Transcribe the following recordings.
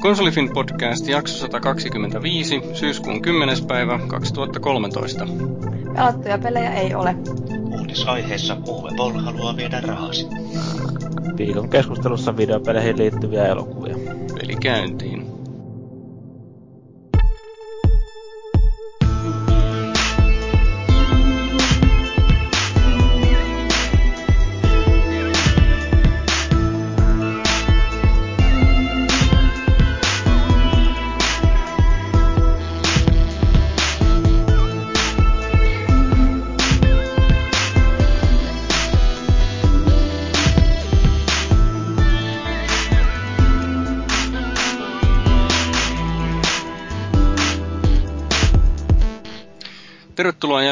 Konsolifin podcast jakso 125, syyskuun 10. päivä 2013. Pelattuja pelejä ei ole. Uutisaiheessa Uwe Boll haluaa viedä rahasi. Viikon keskustelussa videopeleihin liittyviä elokuvia. Peli käyntiin.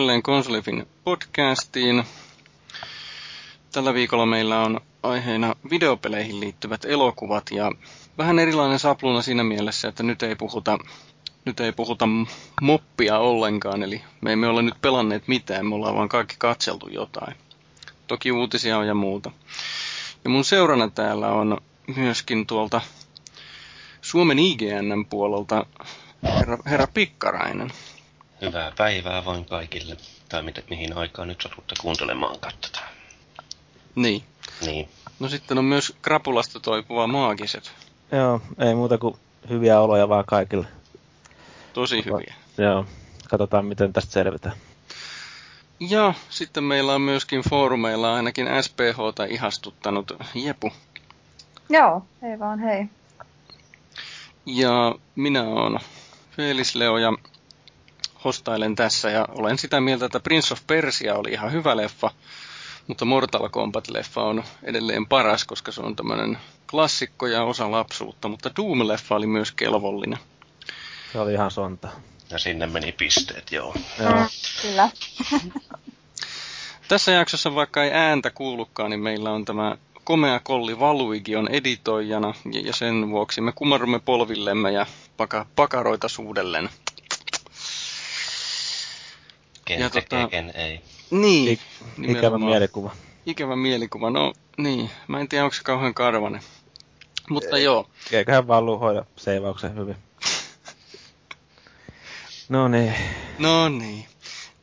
Jälleen Konsolifin podcastiin. Tällä viikolla meillä on aiheena videopeleihin liittyvät elokuvat ja vähän erilainen sapluna siinä mielessä, että nyt ei puhuta, nyt ei puhuta moppia ollenkaan, eli me emme ole nyt pelanneet mitään, me ollaan vaan kaikki katseltu jotain. Toki uutisia on ja muuta. Ja mun seurana täällä on myöskin tuolta Suomen IGNn puolelta herra, herra Pikkarainen. Hyvää päivää vain kaikille. Tai mitä, mihin aikaan nyt satutte kuuntelemaan tätä. Niin. Niin. No sitten on myös krapulasta toipuva maagiset. Joo, ei muuta kuin hyviä oloja vaan kaikille. Tosi hyviä. Joo, katsotaan miten tästä selvitään. Ja sitten meillä on myöskin foorumeilla ainakin SPHta ihastuttanut Jepu. Joo, ei vaan hei. Ja minä oon Felis Leo ja hostailen tässä ja olen sitä mieltä, että Prince of Persia oli ihan hyvä leffa, mutta Mortal Kombat-leffa on edelleen paras, koska se on tämmöinen klassikko ja osa lapsuutta, mutta Doom-leffa oli myös kelvollinen. Se oli ihan sonta. Ja sinne meni pisteet, joo. Joo. Mm, kyllä. Tässä jaksossa, vaikka ei ääntä kuulukaan, niin meillä on tämä komea kolli Valuigi on editoijana, ja ja sen vuoksi me kumarrumme polvillemme ja paka, pakaroita suudellen. Ken Ja tekee, tota- ken ei. Niin, Ikävä nimenomaan. mielikuva. Ikävä mielikuva, no niin, mä en tiedä onko se kauhean karvanen. Mutta Ei. joo, Eiköhän vaan luhoida seivauksen hyvin. No niin. no niin.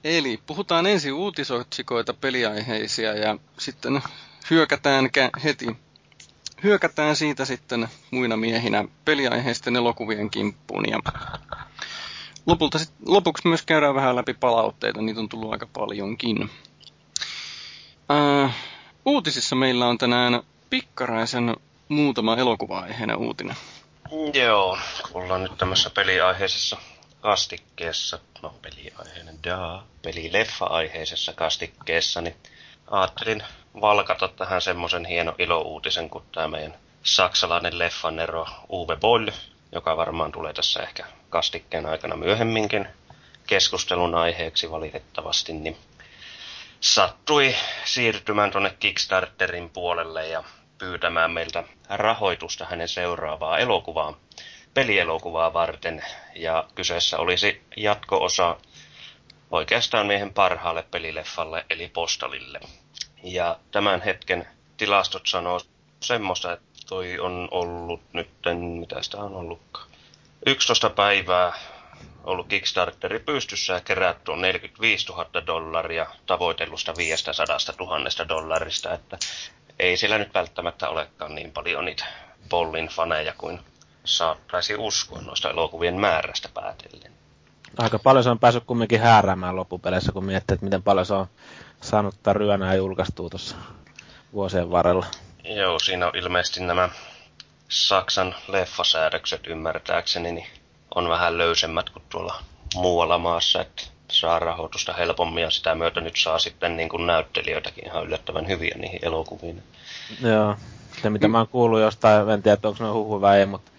Eli puhutaan ensin uutisotsikoita peliaiheisia ja sitten hyökätään kä- heti, hyökätään siitä sitten muina miehinä peliaiheisten elokuvien kimppuun ja lopulta sit, lopuksi myös käydään vähän läpi palautteita, niitä on tullut aika paljonkin. Äh, uutisissa meillä on tänään pikkaraisen muutama elokuva-aiheinen uutinen. Joo, kun ollaan nyt tämmössä peliaiheisessa kastikkeessa, no peliaiheinen, daa, pelileffa-aiheisessa kastikkeessa, niin ajattelin valkata tähän semmoisen hieno ilouutisen kuin tämä meidän saksalainen leffanero Uwe Boll, joka varmaan tulee tässä ehkä kastikkeen aikana myöhemminkin keskustelun aiheeksi valitettavasti, niin sattui siirtymään tuonne Kickstarterin puolelle ja pyytämään meiltä rahoitusta hänen seuraavaa elokuvaa, pelielokuvaa varten. Ja kyseessä olisi jatko-osa oikeastaan miehen parhaalle pelileffalle, eli Postalille. Ja tämän hetken tilastot sanoo semmoista, että toi on ollut nytten, mitä sitä on ollutkaan, 11 päivää ollut Kickstarteri pystyssä ja kerätty on 45 000 dollaria tavoitellusta 500 000 dollarista, että ei sillä nyt välttämättä olekaan niin paljon niitä Pollin faneja kuin saattaisi uskoa noista elokuvien määrästä päätellen. Aika paljon se on päässyt kumminkin hääräämään loppupeleissä, kun miettii, että miten paljon se on saanut tätä ryönää julkaistua tuossa vuosien varrella. Joo, siinä on ilmeisesti nämä Saksan leffasäädökset ymmärtääkseni, niin on vähän löysemmät kuin tuolla muualla maassa, että saa rahoitusta helpommin ja sitä myötä nyt saa sitten niin kuin näyttelijöitäkin ihan yllättävän hyviä niihin elokuviin. Joo. Se mitä mä oon kuullut jostain, en tiedä, että onko ne huhu vai ei, mutta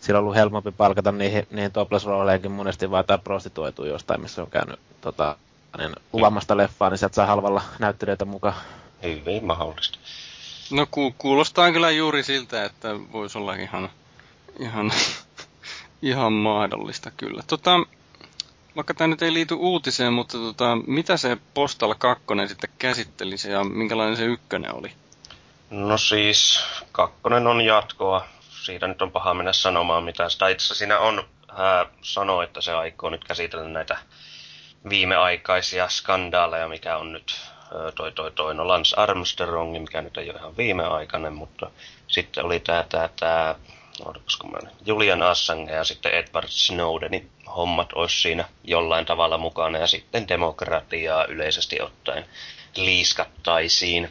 sillä on ollut helpompi palkata niihin, niihin topless monesti vaan tai prostituoituu jostain, missä on käynyt tota, niin, kuvaamasta leffaa, niin sieltä saa halvalla näyttelijöitä mukaan. Hyvin mahdollista. No ku, kuulostaa kyllä juuri siltä, että voisi olla ihan, ihan, ihan mahdollista kyllä. Tota, vaikka tämä nyt ei liity uutiseen, mutta tota, mitä se Postal 2 sitten käsittelisi ja minkälainen se ykkönen oli? No siis, kakkonen on jatkoa siitä nyt on paha mennä sanomaan mitään. Sitä itse siinä on, hän sanoo, että se aikoo nyt käsitellä näitä viimeaikaisia skandaaleja, mikä on nyt toi, toi, toi, no Lance Armstrong, mikä nyt ei ole ihan viimeaikainen, mutta sitten oli tämä, tämä, tämä Julian Assange ja sitten Edward Snowdenin hommat olisi siinä jollain tavalla mukana ja sitten demokratiaa yleisesti ottaen liiskattaisiin.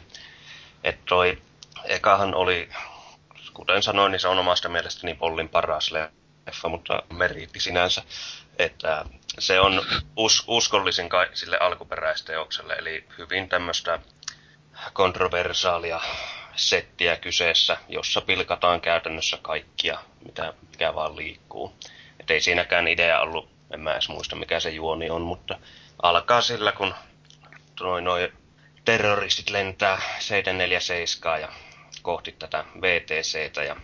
Että toi ekahan oli, kuten sanoin, niin se on omasta mielestäni Pollin paras leffa, mutta meriitti sinänsä, että se on us, uskollisin kai sille alkuperäisteokselle, eli hyvin tämmöistä kontroversaalia settiä kyseessä, jossa pilkataan käytännössä kaikkia, mitä, mikä vaan liikkuu. Et ei siinäkään idea ollut, en mä edes muista mikä se juoni on, mutta alkaa sillä, kun noin noi terroristit lentää 747 ja kohti tätä VTCtä ja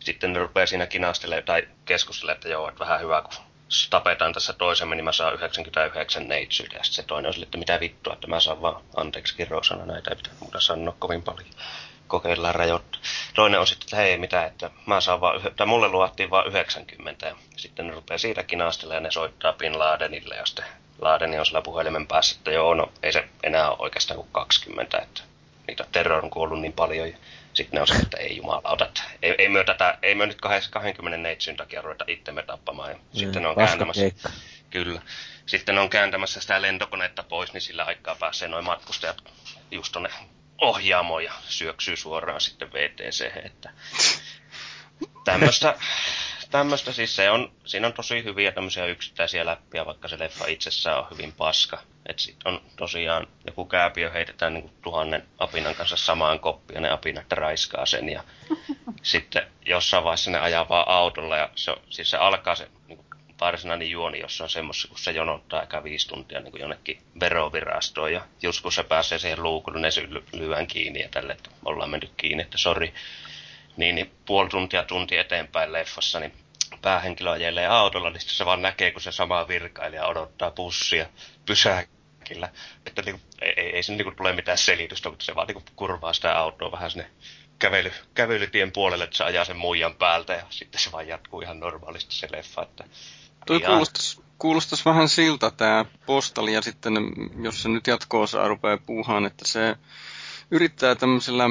sitten ne rupeaa siinä kinastelemaan tai keskustelemaan, että joo, että vähän hyvä, kun tapetaan tässä toisemme, niin mä saan 99 neitsyitä. Ja sitten se toinen on sille, että mitä vittua, että mä saan vaan anteeksi kirosana näitä, ei pitää muuta sanoa kovin paljon. Kokeillaan rajoittaa. Toinen on sitten, että hei, mitä, että mä saan vaan, tai mulle luvattiin vaan 90. Ja sitten ne rupeaa siitä kinastelemaan ja ne soittaa Bin Ladenille ja sitten Ladeni on sillä puhelimen päässä, että joo, no ei se enää ole oikeastaan kuin 20, että niitä terror on kuollut niin paljon. Ja sitten ne on se, että ei jumalauta, että ei, ei myö tätä, ei myö nyt 20 neitsyn takia ruveta itsemme tappamaan. Ja mm, sitten ne on kääntämässä, keikka. kyllä. Sitten ne on kääntämässä sitä lentokonetta pois, niin sillä aikaa pääsee noin matkustajat just tonne ohjaamoon ja syöksyy suoraan sitten VTC, että tämmöistä tämmöistä siis se on, siinä on tosi hyviä tämmöisiä yksittäisiä läppiä, vaikka se leffa itsessään on hyvin paska. Että sit on tosiaan joku kääpiö heitetään niin tuhannen apinan kanssa samaan koppiin ja ne apinat raiskaa sen ja sitten jossain vaiheessa ne ajaa vaan autolla ja se, siis se alkaa se niin kuin varsinainen juoni jossain semmoisessa, kun se jonottaa aika viisi tuntia niin kuin jonnekin verovirastoon ja just kun se pääsee siihen luukulle, ne sy- lyön kiinni ja tälle, että ollaan mennyt kiinni, että sori. Niin, niin puoli tuntia tunti eteenpäin leffassa, niin päähenkilö ajelee autolla, niin se vaan näkee, kun se sama virkailija odottaa bussia pysäkillä. Että niin, ei, ei, ei se niin tule mitään selitystä, mutta se vaan niin kurvaa sitä autoa vähän sinne kävely, kävelytien puolelle, että se ajaa sen muijan päältä ja sitten se vaan jatkuu ihan normaalisti se leffa. Että Toi kuulostaisi, kuulostais vähän siltä tämä postali ja sitten jos se nyt jatko-osaa rupeaa puuhaan, että se yrittää tämmöisellä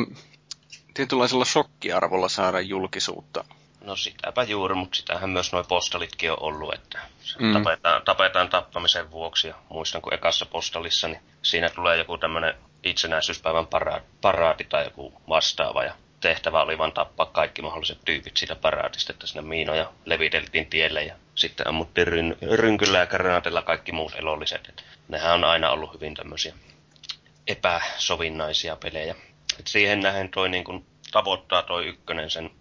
tietynlaisella shokkiarvolla saada julkisuutta No sitäpä juuri, mutta sitähän myös nuo postalitkin on ollut, että mm. tapetaan, tapetaan tappamisen vuoksi. Ja muistan, kun ekassa postalissa, niin siinä tulee joku tämmöinen itsenäisyyspäivän paraati, paraati tai joku vastaava. Ja tehtävä oli vain tappaa kaikki mahdolliset tyypit siitä paraatista, että sinne miinoja leviteltiin tielle ja sitten ammuttiin ryn, rynkyllä ja granaatilla kaikki muut elolliset. Et nehän on aina ollut hyvin tämmöisiä epäsovinnaisia pelejä. Et siihen nähen toi niin kun tavoittaa toi ykkönen sen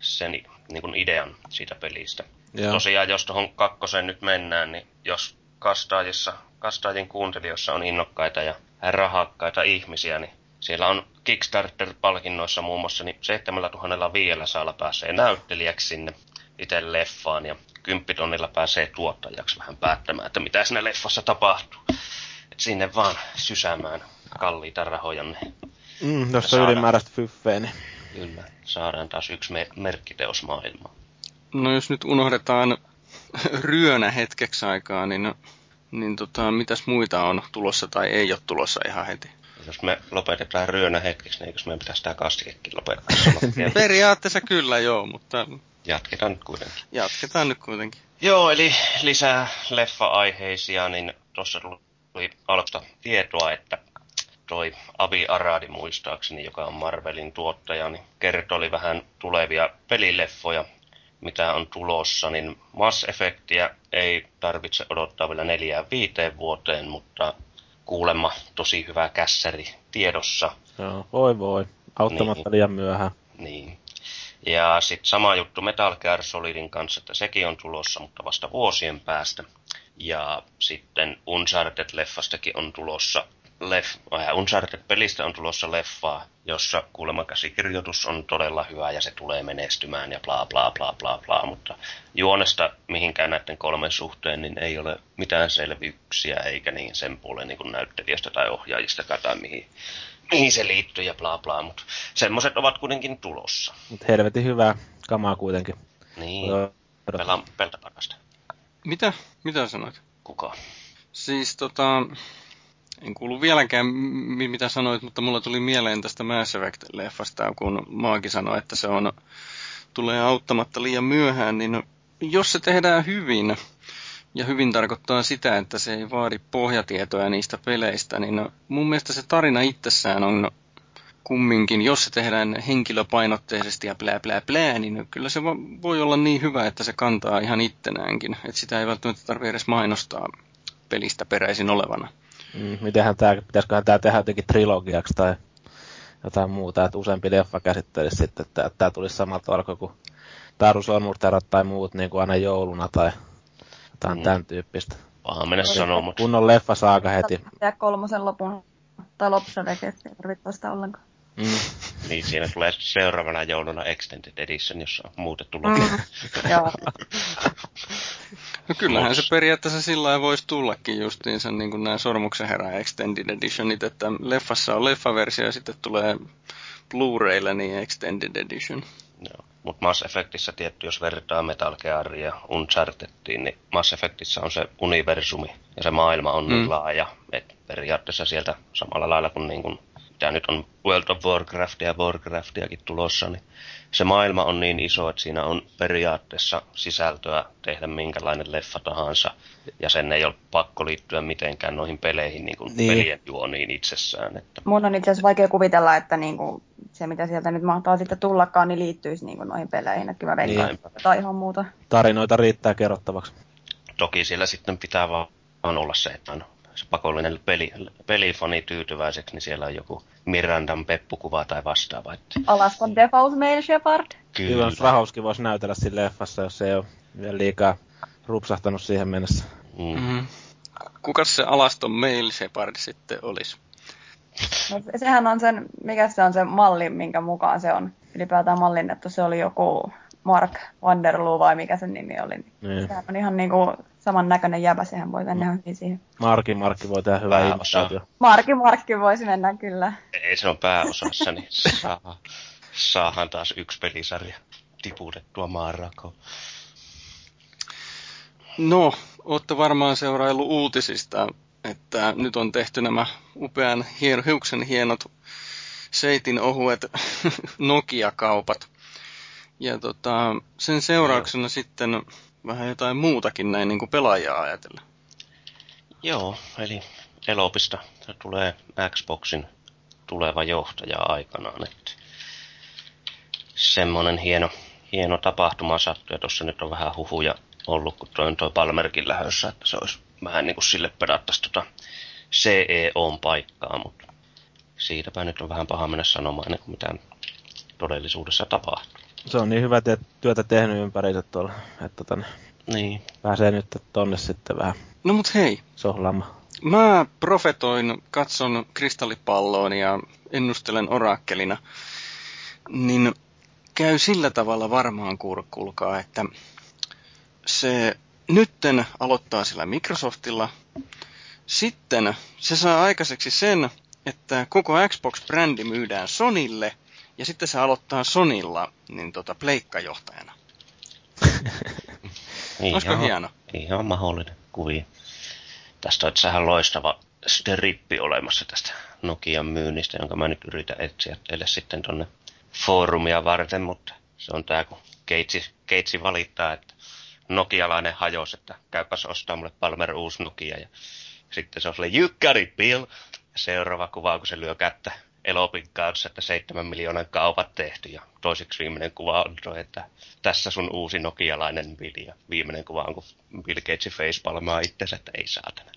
sen niin kuin idean siitä pelistä. Joo. Tosiaan, jos tuohon kakkoseen nyt mennään, niin jos kastaajissa, kastaajien kuuntelijoissa on innokkaita ja rahakkaita ihmisiä, niin siellä on Kickstarter-palkinnoissa muun muassa niin 7500 pääsee näyttelijäksi sinne itse leffaan ja kymppitonnilla pääsee tuottajaksi vähän päättämään, että mitä siinä leffassa tapahtuu. Et sinne vaan sysäämään kalliita rahoja. Mm, jos on ylimääräistä fyffeä, niin Kyllä, saadaan taas yksi mer- merkkiteos maailmaan. No jos nyt unohdetaan ryönä hetkeksi aikaa, niin, niin tota, mitäs muita on tulossa tai ei ole tulossa ihan heti? Jos me lopetetaan ryönä hetkeksi, niin eikö meidän pitäisi tämä kastikekin lopettaa? Periaatteessa kyllä joo, mutta... Jatketaan nyt kuitenkin. Jatketaan nyt kuitenkin. Joo, eli lisää leffa-aiheisia, niin tuossa tuli alusta tietoa, että toi Avi Aradi muistaakseni, joka on Marvelin tuottaja, niin kertoi vähän tulevia pelileffoja, mitä on tulossa, niin Mass Effectia ei tarvitse odottaa vielä neljään viiteen vuoteen, mutta kuulemma tosi hyvä kässäri tiedossa. Joo, voi voi. Auttamatta niin, liian myöhään. Niin. Ja sitten sama juttu Metal Gear Solidin kanssa, että sekin on tulossa, mutta vasta vuosien päästä. Ja sitten Uncharted-leffastakin on tulossa leff, Uncharted-pelistä on tulossa leffaa, jossa kuulemma käsikirjoitus on todella hyvä ja se tulee menestymään ja bla bla bla bla bla, mutta juonesta mihinkään näiden kolmen suhteen niin ei ole mitään selvyyksiä eikä niin sen puolen niin kuin näyttelijästä tai ohjaajista tai mihin, mihin se liittyy ja bla bla, mutta semmoiset ovat kuitenkin tulossa. Mutta helvetin hyvää kamaa kuitenkin. Niin, Joo. pela, peltä parasta. Mitä? Mitä sanoit? Kuka? Siis tota, en kuulu vieläkään mi- mitä sanoit, mutta mulla tuli mieleen tästä Mass Effect-leffasta, kun Maaki sanoi, että se on, tulee auttamatta liian myöhään, niin jos se tehdään hyvin, ja hyvin tarkoittaa sitä, että se ei vaadi pohjatietoja niistä peleistä, niin mun mielestä se tarina itsessään on kumminkin, jos se tehdään henkilöpainotteisesti ja plää plää plää, niin kyllä se voi olla niin hyvä, että se kantaa ihan ittenäänkin. Että sitä ei välttämättä tarvitse edes mainostaa pelistä peräisin olevana. Mm, mitenhän tää, pitäisiköhän tää tehdä jotenkin trilogiaksi tai jotain muuta, että useampi leffa käsittelisi sitten, että tää tulisi samalta tavalla kuin Taru Sormurterot tai muut niin kuin aina jouluna tai jotain mm. tämän tyyppistä. Paha mennä sanoa, mutta... Kunnon leffa saaka heti. Ja kolmosen lopun, tai loppusen että ei tarvitse sitä ollenkaan. Mm. Niin, siinä tulee seuraavana jouluna Extended Edition, jossa on muutettu lopu. Mm. Joo. No kyllähän se periaatteessa sillä lailla voisi tullakin justiinsa niin kuin nämä Sormuksen herää Extended Editionit, että leffassa on leffaversio ja sitten tulee Blu-raylle niin Extended Edition. Joo. Mutta Mass Effectissä tietty, jos vertaa Metal Gearia ja Unchartedtiin, niin Mass Effectissä on se universumi ja se maailma on niin mm. niin laaja, että periaatteessa sieltä samalla lailla kuin, niin kuin mitä nyt on World of Warcraftia ja Warcraftiakin tulossa, niin se maailma on niin iso, että siinä on periaatteessa sisältöä tehdä minkälainen leffa tahansa, ja sen ei ole pakko liittyä mitenkään noihin peleihin, niin kuin niin. pelien juoniin itsessään. Että... Mun on itse asiassa vaikea kuvitella, että niin kuin se, mitä sieltä nyt mahtaa sitten tullakaan, niin liittyisi niin kuin noihin peleihin. Että kyllä veikkaan, niin. tai ihan muuta. Tarinoita riittää kerrottavaksi. Toki siellä sitten pitää vaan olla se, että on se pakollinen peli, pelifani tyytyväiseksi, niin siellä on joku Mirandan peppukuva tai vastaava. Että... Alaskon Default Mail Shepard. Kyllä. Kyllä Strahovski voisi näytellä siinä leffassa, jos se ei ole vielä liikaa rupsahtanut siihen mennessä. Mm. Mm-hmm. Kuka se Alaston Mail Shepard sitten olisi? No, sehän on sen, mikä se on se malli, minkä mukaan se on ylipäätään mallinnettu. Se oli joku Mark Vanderloo vai mikä sen nimi oli. Niin. Sehän on ihan niinku saman näköinen jäbä, sehän voi mennä hyvin siihen. Marki Markki voi tehdä hyvää imitaatio. Marki Markki voisi mennä kyllä. Ei se on pääosassa, niin saa, saahan taas yksi pelisarja tiputettua maanrakoon. No, olette varmaan seuraillut uutisista, että nyt on tehty nämä upean hien, hiuksen hienot seitin ohuet Nokia-kaupat. Ja tota, sen seurauksena no. sitten vähän jotain muutakin näin niin kuin pelaajaa ajatella. Joo, eli Elopista tulee Xboxin tuleva johtaja aikanaan. Että semmonen hieno, hieno tapahtuma sattui, ja tuossa nyt on vähän huhuja ollut, kun toi on toi Palmerkin lähössä, että se olisi vähän niin kuin sille pedattaisi tota CEOn paikkaa, mutta siitäpä nyt on vähän paha mennä sanomaan ennen kuin mitään todellisuudessa tapahtuu. Se on niin hyvä te- työtä tehnyt ympäriinsä tuolla, että tota, niin. pääsee nyt tonne sitten vähän No mut hei. Sohlaamaan. Mä profetoin, katson kristallipalloon ja ennustelen orakkelina. Niin käy sillä tavalla varmaan kurkkulkaa, että se nytten aloittaa sillä Microsoftilla. Sitten se saa aikaiseksi sen, että koko Xbox-brändi myydään Sonille, ja sitten se aloittaa Sonilla niin tota, pleikkajohtajana. Olisiko ihan, hieno? Ihan mahdollinen kuvia. Tästä on itsehän loistava strippi olemassa tästä Nokian myynnistä, jonka mä nyt yritän etsiä teille sitten tonne foorumia varten, mutta se on tää, kun Keitsi, Keitsi valittaa, että nokialainen hajos, että käypäs ostaa mulle Palmer uusi Nokia. Ja sitten se on sille, you got it, Bill. Ja seuraava kuva, kun se lyö kättä Elopin kanssa, että seitsemän miljoonan kaupat tehty. Ja toiseksi viimeinen kuva on että tässä sun uusi nokialainen Bill. Ja viimeinen kuva on, kun Bill Gates facepalmaa itsensä, että ei saatana.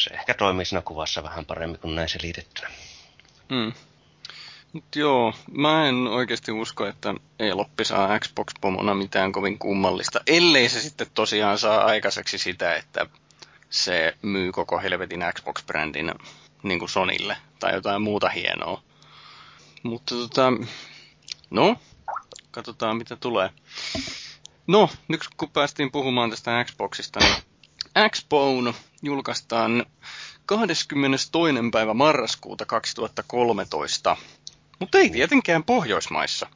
Se ehkä toimii siinä kuvassa vähän paremmin kuin näin selitettynä. Hmm. Mut joo, mä en oikeasti usko, että Eloppi saa Xbox-pomona mitään kovin kummallista, ellei se sitten tosiaan saa aikaiseksi sitä, että se myy koko helvetin Xbox-brändin niin kuin Sonille tai jotain muuta hienoa. Mutta tota, no, katsotaan mitä tulee. No, nyt kun päästiin puhumaan tästä Xboxista, niin Xbone julkaistaan 22. päivä marraskuuta 2013, mutta ei tietenkään Pohjoismaissa.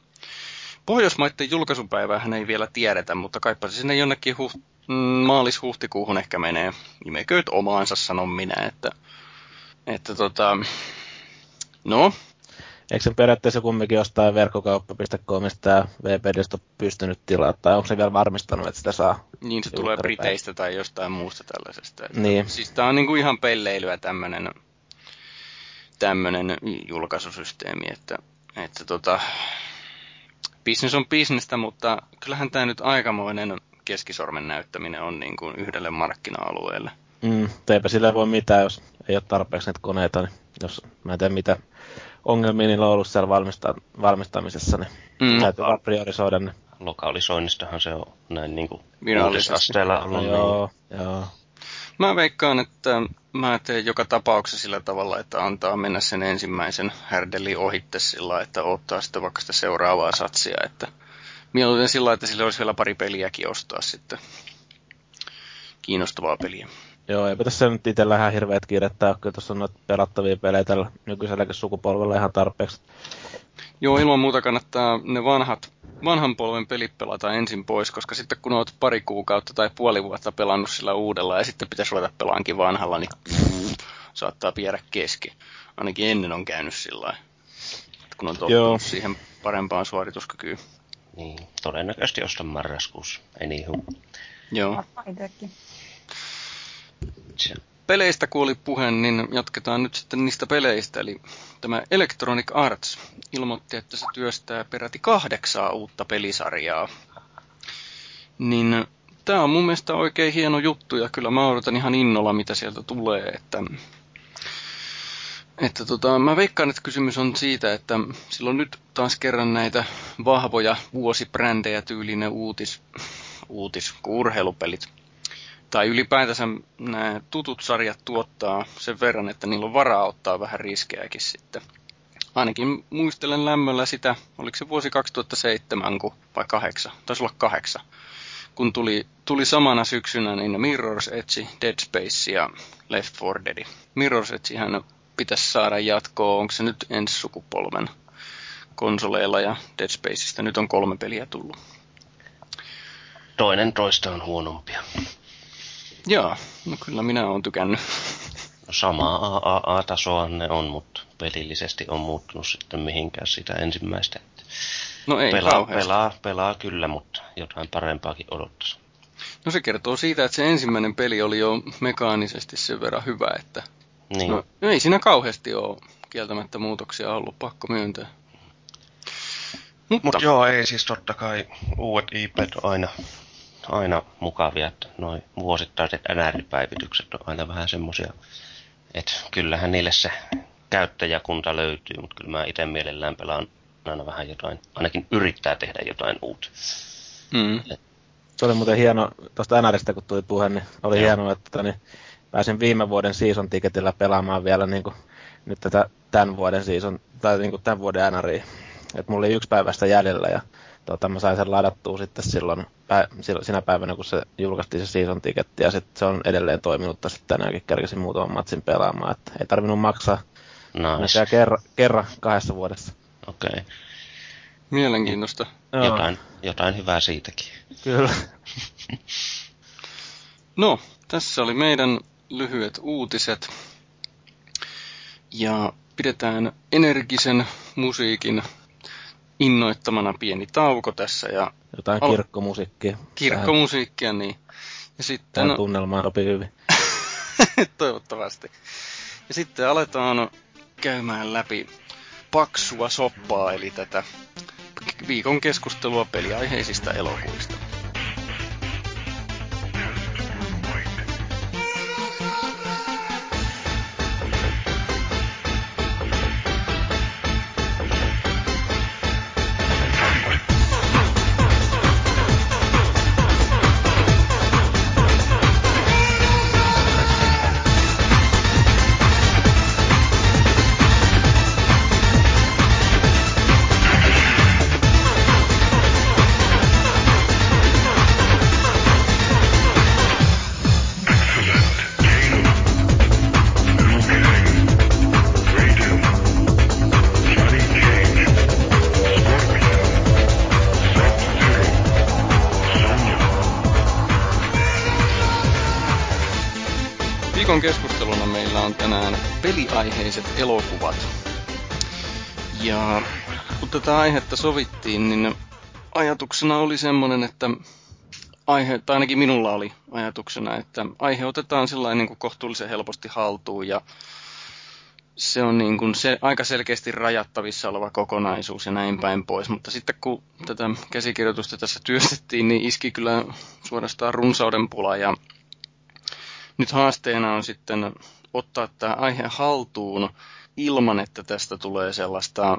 Pohjoismaiden julkaisupäiväähän ei vielä tiedetä, mutta kaipa se sinne jonnekin huht- mm, maalis-huhtikuuhun ehkä menee. Nimekööt omaansa, sanon minä, että, että tota, no, Eikö sen periaatteessa kumminkin jostain verkkokauppa.comista ja VPDstä pystynyt tilaa, tai onko se vielä varmistanut, että sitä saa? Niin, se tulee Briteistä tai jostain muusta tällaisesta. Niin. Siis tää on niinku ihan pelleilyä tämmönen, tämmönen julkaisusysteemi, että, että tota, business on bisnestä, mutta kyllähän tämä nyt aikamoinen keskisormen näyttäminen on niin kuin yhdelle markkina-alueelle. Mm, teipä sillä voi mitään, jos ei ole tarpeeksi näitä koneita, niin jos mä en tiedä mitä ongelmia niillä on ollut siellä valmista, valmistamisessa, niin mm. täytyy priorisoida ne. Lokalisoinnistahan se on näin niin kuin Virallisasteella ollut. No, joo, joo. Mä veikkaan, että mä teen joka tapauksessa sillä tavalla, että antaa mennä sen ensimmäisen härdelin ohitte sillä, että ottaa sitten vaikka sitä seuraavaa satsia, että mieluiten sillä, että sillä olisi vielä pari peliäkin ostaa sitten kiinnostavaa peliä. Joo, eipä tässä nyt itsellä ihan hirveät kiirettä ole. Kyllä tuossa on noita pelattavia pelejä tällä nykyiselläkin sukupolvella ihan tarpeeksi. Joo, ilman muuta kannattaa ne vanhat, vanhan polven pelit pelata ensin pois, koska sitten kun olet pari kuukautta tai puoli vuotta pelannut sillä uudella ja sitten pitäisi ruveta pelaankin vanhalla, niin saattaa viedä keski. Ainakin ennen on käynyt sillä kun on tottunut Joo. siihen parempaan suorituskykyyn. Niin, todennäköisesti ostan marraskuussa. Anywho. Joo. Peleistä kun oli puhe, niin jatketaan nyt sitten niistä peleistä. Eli tämä Electronic Arts ilmoitti, että se työstää peräti kahdeksaa uutta pelisarjaa. Niin tämä on mun mielestä oikein hieno juttu ja kyllä mä odotan ihan innolla, mitä sieltä tulee. Että, että tota, mä veikkaan, että kysymys on siitä, että silloin nyt taas kerran näitä vahvoja vuosibrändejä tyylinen uutis, uutis urheilupelit tai ylipäätänsä nämä tutut sarjat tuottaa sen verran, että niillä on varaa ottaa vähän riskejäkin sitten. Ainakin muistelen lämmöllä sitä, oliko se vuosi 2007 kun, vai kahdeksan, taisi olla kahdeksan, kun tuli, tuli samana syksynä niin Mirror's Edge, Dead Space ja Left 4 Dead. Mirror's Edgehän pitäisi saada jatkoa, onko se nyt ensi sukupolven konsoleilla ja Dead Spaceista nyt on kolme peliä tullut. Toinen toista on huonompia. Joo, no kyllä minä olen tykännyt. No samaa AAA-tasoa ne on, mutta pelillisesti on muuttunut sitten mihinkään sitä ensimmäistä. No ei pelaa, pelaa, pelaa kyllä, mutta jotain parempaakin odottaisi. No se kertoo siitä, että se ensimmäinen peli oli jo mekaanisesti sen verran hyvä, että niin. no, ei siinä kauheasti ole kieltämättä muutoksia ollut, pakko myöntää. Mutta Mut joo, ei siis totta kai uudet on aina aina mukavia, että noin vuosittaiset NR-päivitykset on aina vähän semmosia, että kyllähän niille se käyttäjäkunta löytyy, mutta kyllä mä itse mielellään pelaan aina vähän jotain, ainakin yrittää tehdä jotain uutta. Mm. Et. Se oli muuten hieno, tuosta NRistä kun tuli puhe, niin oli Joo. hienoa, että niin pääsin viime vuoden season ticketillä pelaamaan vielä niin kuin, nyt tätä tämän vuoden season, tai niin kuin tämän vuoden NRiä. Että mulla oli yksi päivästä jäljellä ja tota, mä sain sen ladattua sitten silloin, pä, sinä päivänä, kun se julkaistiin se season ticket, ja sitten se on edelleen toiminut sitten tänäänkin kerkesin muutaman matsin pelaamaan, että ei tarvinnut maksaa nice. kerran, kerran kahdessa vuodessa. Okei. Okay. Mielenkiintoista. Jotain, jotain hyvää siitäkin. Kyllä. no, tässä oli meidän lyhyet uutiset. Ja pidetään energisen musiikin innoittamana pieni tauko tässä. Ja Jotain al- kirkkomusiikkia. Kirkkomusiikkia, niin. Ja sitten... Tähän tunnelmaan sopii hyvin. Toivottavasti. Ja sitten aletaan käymään läpi paksua soppaa, eli tätä viikon keskustelua peliaiheisista elokuista. Peliaiheiset elokuvat. Ja kun tätä aihetta sovittiin, niin ajatuksena oli semmoinen, että aihe, tai ainakin minulla oli ajatuksena, että aihe otetaan sellainen niin kuin kohtuullisen helposti haltuun ja se on niin kuin se aika selkeästi rajattavissa oleva kokonaisuus ja näin päin pois. Mutta sitten kun tätä käsikirjoitusta tässä työstettiin, niin iski kyllä suorastaan runsauden pula ja nyt haasteena on sitten ottaa tämä aihe haltuun ilman, että tästä tulee sellaista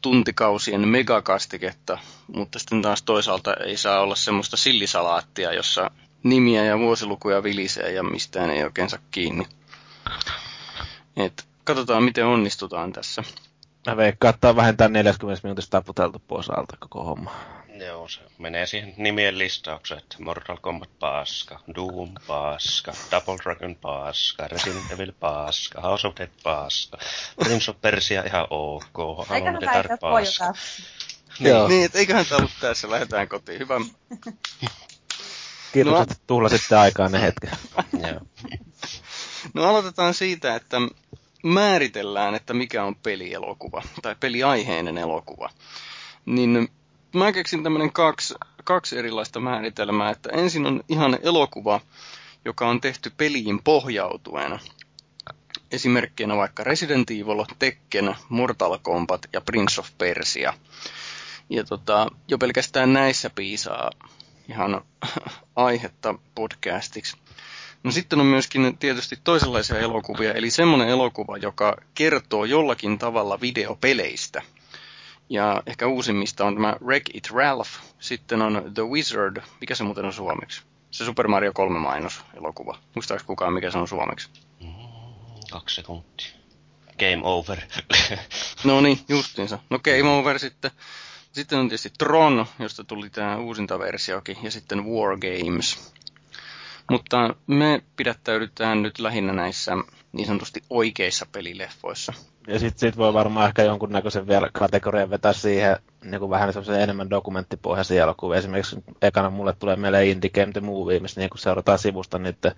tuntikausien megakastiketta, mutta sitten taas toisaalta ei saa olla semmoista sillisalaattia, jossa nimiä ja vuosilukuja vilisee ja mistään ei oikein saa kiinni. Et katsotaan, miten onnistutaan tässä. Mä veikkaan, että on vähintään 40 minuutista taputeltu pois alta koko homma. Joo, se menee siihen nimien listaukseen, että Mortal Kombat paska, Doom paska, Double Dragon paska, Resident Evil paska, House of Dead paska, Prince of Persia ihan ok, Halon Detar paska. Niin, niin että eiköhän tämä ollut tässä, lähdetään kotiin. Hyvä. Kiitos, no, että tuhlasitte aikaa ne hetken. Joo. No aloitetaan siitä, että määritellään, että mikä on pelielokuva tai peliaiheinen elokuva. Niin mä keksin tämmöinen kaksi, kaksi erilaista määritelmää, että ensin on ihan elokuva, joka on tehty peliin pohjautuen. Esimerkkinä vaikka Resident Evil, Tekken, Mortal Kombat ja Prince of Persia. Ja tota, jo pelkästään näissä piisaa ihan aihetta podcastiksi. No sitten on myöskin tietysti toisenlaisia elokuvia, eli semmoinen elokuva, joka kertoo jollakin tavalla videopeleistä – ja ehkä uusimmista on tämä Wreck It Ralph, sitten on The Wizard, mikä se muuten on suomeksi? Se Super Mario 3 mainos elokuva. Muistaaks kukaan, mikä se on suomeksi? Mm, kaksi sekuntia. Game over. no niin, justiinsa. No Game over sitten. Sitten on tietysti Tron, josta tuli tämä uusinta versiokin, ja sitten War Games. Mutta me pidättäydytään nyt lähinnä näissä niin sanotusti oikeissa pelileffoissa. Ja sitten sit voi varmaan ehkä jonkunnäköisen vielä kategorian vetää siihen niin kuin vähän semmoisen enemmän dokumenttipohjaisia elokuvia. Esimerkiksi ekana mulle tulee meille Indie Game The Movie, missä niin seurataan sivusta niiden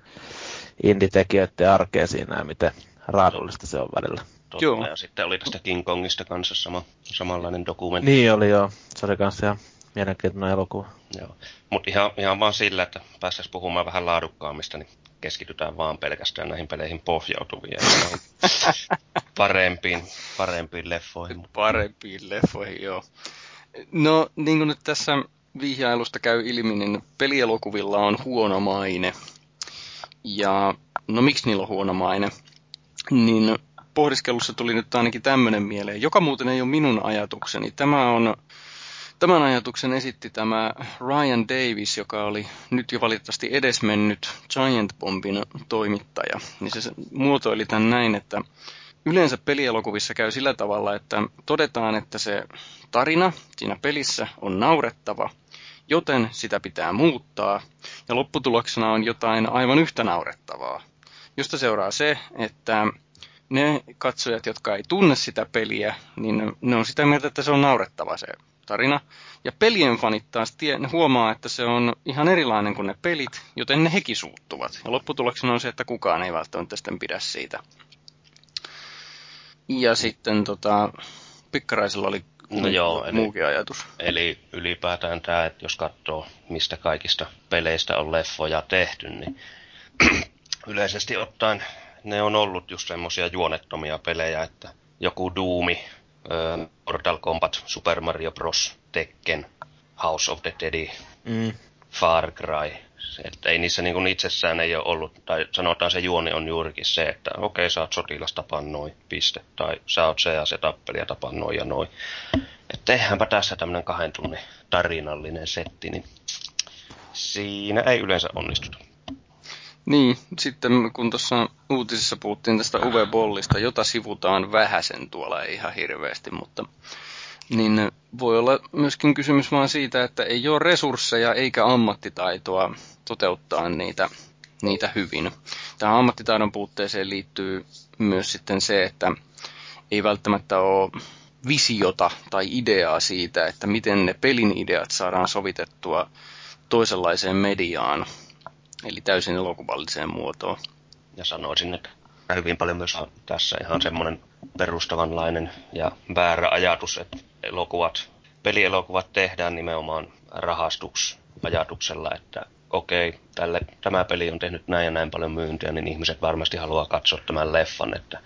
indie-tekijöiden arkea siinä ja miten raadullista se on välillä. Totta, joo. ja sitten oli tästä King Kongista kanssa sama, samanlainen dokumentti. Niin oli joo, se oli kanssa ihan mielenkiintoinen elokuva. Joo, mutta ihan, ihan vaan sillä, että päästäisiin puhumaan vähän laadukkaammista, niin keskitytään vaan pelkästään näihin peleihin pohjautuviin parempiin, parempiin leffoihin. Parempiin leffoihin, joo. No, niin kuin nyt tässä vihjailusta käy ilmi, niin pelielokuvilla on huono maine. Ja no miksi niillä on huono maine? Niin pohdiskelussa tuli nyt ainakin tämmöinen mieleen, joka muuten ei ole minun ajatukseni. Tämä on Tämän ajatuksen esitti tämä Ryan Davis, joka oli nyt jo valitettavasti edesmennyt Giant Bombin toimittaja. Niin se muotoili tämän näin, että yleensä pelielokuvissa käy sillä tavalla, että todetaan, että se tarina siinä pelissä on naurettava, joten sitä pitää muuttaa, ja lopputuloksena on jotain aivan yhtä naurettavaa. Josta seuraa se, että ne katsojat, jotka ei tunne sitä peliä, niin ne on sitä mieltä, että se on naurettava se tarina. Ja pelien fanit taas tie, ne huomaa, että se on ihan erilainen kuin ne pelit, joten ne hekin suuttuvat. Ja lopputuloksena on se, että kukaan ei välttämättä sitten pidä siitä. Ja sitten tota, Pikkaraisella oli no joo, eli, muukin ajatus. Eli ylipäätään tämä, että jos katsoo, mistä kaikista peleistä on leffoja tehty, niin yleisesti ottaen ne on ollut just semmoisia juonettomia pelejä, että joku Doomi Mortal Kombat, Super Mario Bros, Tekken, House of the Dead, mm. Far Cry. Se, että ei niissä niin itsessään ei ole ollut, tai sanotaan se juoni on juurikin se, että okei, okay, sä oot sotilas tapan noin, piste. Tai sä oot se ja se tappelija tapan noin ja noin. Että eihän tässä tämmönen kahden tunnin tarinallinen setti, niin siinä ei yleensä onnistuta. Niin, sitten kun tuossa uutisissa puhuttiin tästä Uwe Bollista, jota sivutaan vähäsen tuolla, ei ihan hirveästi, mutta niin voi olla myöskin kysymys vaan siitä, että ei ole resursseja eikä ammattitaitoa toteuttaa niitä, niitä hyvin. Tähän ammattitaidon puutteeseen liittyy myös sitten se, että ei välttämättä ole visiota tai ideaa siitä, että miten ne pelin ideat saadaan sovitettua toisenlaiseen mediaan, eli täysin elokuvalliseen muotoon. Ja sanoisin, että hyvin paljon myös tässä ihan semmoinen perustavanlainen ja väärä ajatus, että elokuvat, pelielokuvat tehdään nimenomaan rahastuksajatuksella, että okei, tälle, tämä peli on tehnyt näin ja näin paljon myyntiä, niin ihmiset varmasti haluaa katsoa tämän leffan, että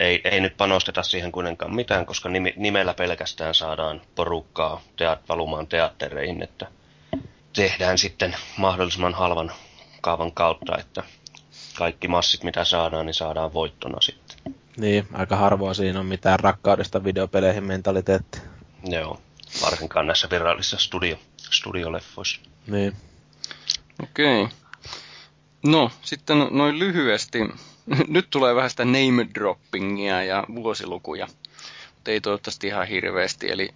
ei, ei nyt panosteta siihen kuitenkaan mitään, koska nimellä pelkästään saadaan porukkaa teat, valumaan teattereihin, että tehdään sitten mahdollisimman halvan kaavan kautta, että kaikki massit mitä saadaan, niin saadaan voittona sitten. Niin, aika harvoa siinä on mitään rakkaudesta videopeleihin mentaliteetti. Joo, varsinkaan näissä virallisissa studio, studioleffoissa. Niin. Okei. Okay. No, sitten noin lyhyesti. Nyt tulee vähän sitä name droppingia ja vuosilukuja, mutta ei toivottavasti ihan hirveästi. Eli,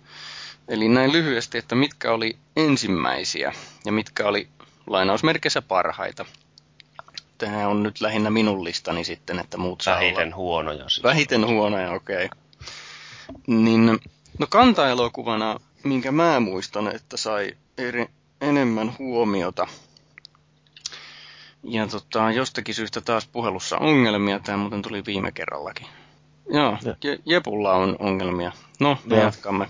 eli näin lyhyesti, että mitkä oli ensimmäisiä ja mitkä oli lainausmerkeissä parhaita. Tämä on nyt lähinnä minun listani sitten, että muut saa Vähiten olla. huonoja. Siis. Vähiten huonoja, okei. Okay. Niin, no kantaelokuvana, minkä mä muistan, että sai eri, enemmän huomiota, ja tota, jostakin syystä taas puhelussa ongelmia, tämä muuten tuli viime kerrallakin. Joo, ja. Jepulla on ongelmia. No, me ja. jatkamme.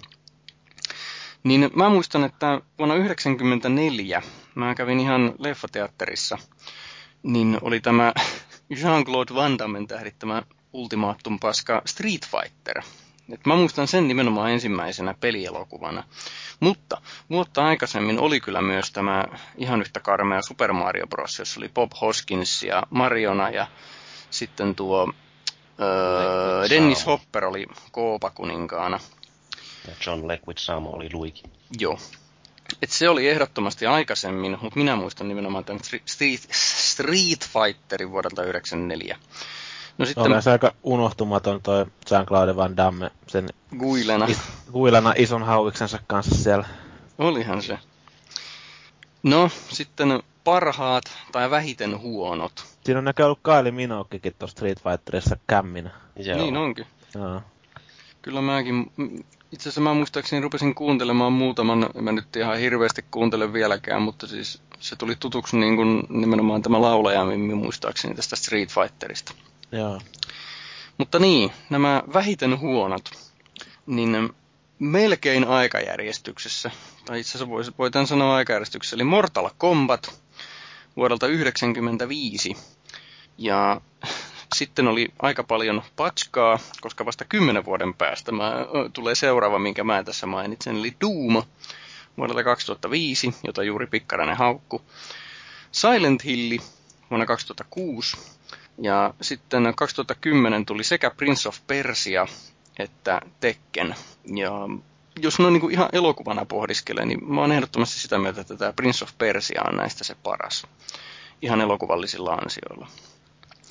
Niin mä muistan, että vuonna 1994 mä kävin ihan leffateatterissa, niin oli tämä Jean-Claude Van Dammen tähdittämä ultimaattum paska Street Fighter. Et mä muistan sen nimenomaan ensimmäisenä pelielokuvana. Mutta vuotta aikaisemmin oli kyllä myös tämä ihan yhtä karmea Super Mario Bros., jossa oli Bob Hoskins ja Mariona ja sitten tuo öö, Dennis Hopper oli Koopa-kuninkaana. Ja John Leguizamo oli Luigi. Joo. Et se oli ehdottomasti aikaisemmin, mutta minä muistan nimenomaan tämän Street, Street Fighterin vuodelta 1994. No sitten... On se aika unohtumaton toi Jean-Claude Van Damme sen Guilena. Is, Guilena ison hauiksensa kanssa siellä. Olihan se. No, sitten parhaat tai vähiten huonot. Siinä on näköjään ollut Kylie Minoguekin tuossa Street Fighterissa kämminä. Joo. Niin onkin. Joo. Kyllä mäkin, itse asiassa mä muistaakseni rupesin kuuntelemaan muutaman, mä nyt ihan hirveästi kuuntele vieläkään, mutta siis se tuli tutuksi niin kuin nimenomaan tämä laulaja, muistaakseni tästä Street Fighterista. Joo. Mutta niin, nämä vähiten huonot, niin melkein aikajärjestyksessä, tai itse asiassa voitan sanoa aikajärjestyksessä, eli Mortal Kombat vuodelta 1995. Ja sitten oli aika paljon patskaa, koska vasta kymmenen vuoden päästä mä, tulee seuraava, minkä mä tässä mainitsen, eli Doom vuodelta 2005, jota juuri Pikkarainen haukku. Silent Hill vuonna 2006 ja sitten 2010 tuli sekä Prince of Persia että Tekken. Ja jos noin niin kuin ihan elokuvana pohdiskelee, niin mä oon ehdottomasti sitä mieltä, että tämä Prince of Persia on näistä se paras. Ihan elokuvallisilla ansioilla.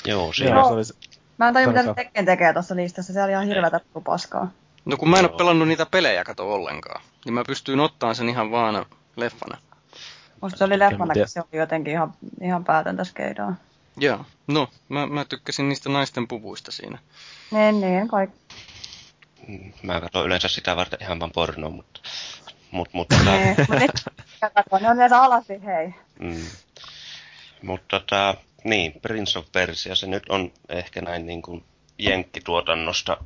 Joo, siinä Joo. Olisi... Mä en tajua, mitä Tekken tekee tuossa listassa. Se oli ihan hirveätä paskaa. No kun mä en ole pelannut niitä pelejä kato ollenkaan, niin mä pystyin ottaan sen ihan vaan leffana. Musta se oli leffana, se oli jotenkin ihan, ihan päätöntä skeidaa. Joo, no, mä, mä tykkäsin niistä naisten puvuista siinä. Niin, niin, kaikki. Mä katson yleensä sitä varten ihan vaan pornoa, mutta... Mut, mutta niin, tota... ne on yleensä alasti, hei. Mm. Mutta tota, niin, Prince of Persia, se nyt on ehkä näin niin kuin jenkkituotannosta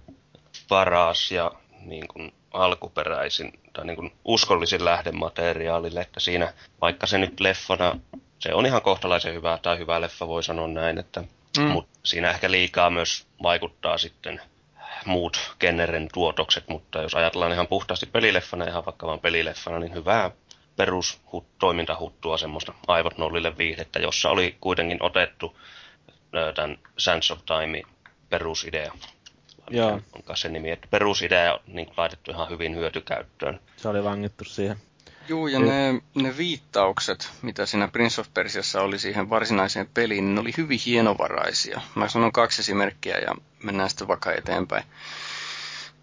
paras ja niin kuin alkuperäisin tai niin kuin uskollisin lähdemateriaalille, että siinä, vaikka se nyt leffona se on ihan kohtalaisen hyvä, tai hyvä leffa voi sanoa näin, että mm. mut siinä ehkä liikaa myös vaikuttaa sitten muut Kenneren tuotokset, mutta jos ajatellaan ihan puhtaasti pelileffana, ihan vaikka vaan pelileffana, niin hyvää perus toimintahuttua semmoista aivot nollille viihdettä, jossa oli kuitenkin otettu tämän Sands of Time perusidea. Joo. Onko se nimi, että perusidea on niin laitettu ihan hyvin hyötykäyttöön. Se oli vangittu siihen. Joo, ja ne, ne viittaukset, mitä siinä Prince of Persiassa oli siihen varsinaiseen peliin, ne oli hyvin hienovaraisia. Mä sanon kaksi esimerkkiä ja mennään sitten vaikka eteenpäin.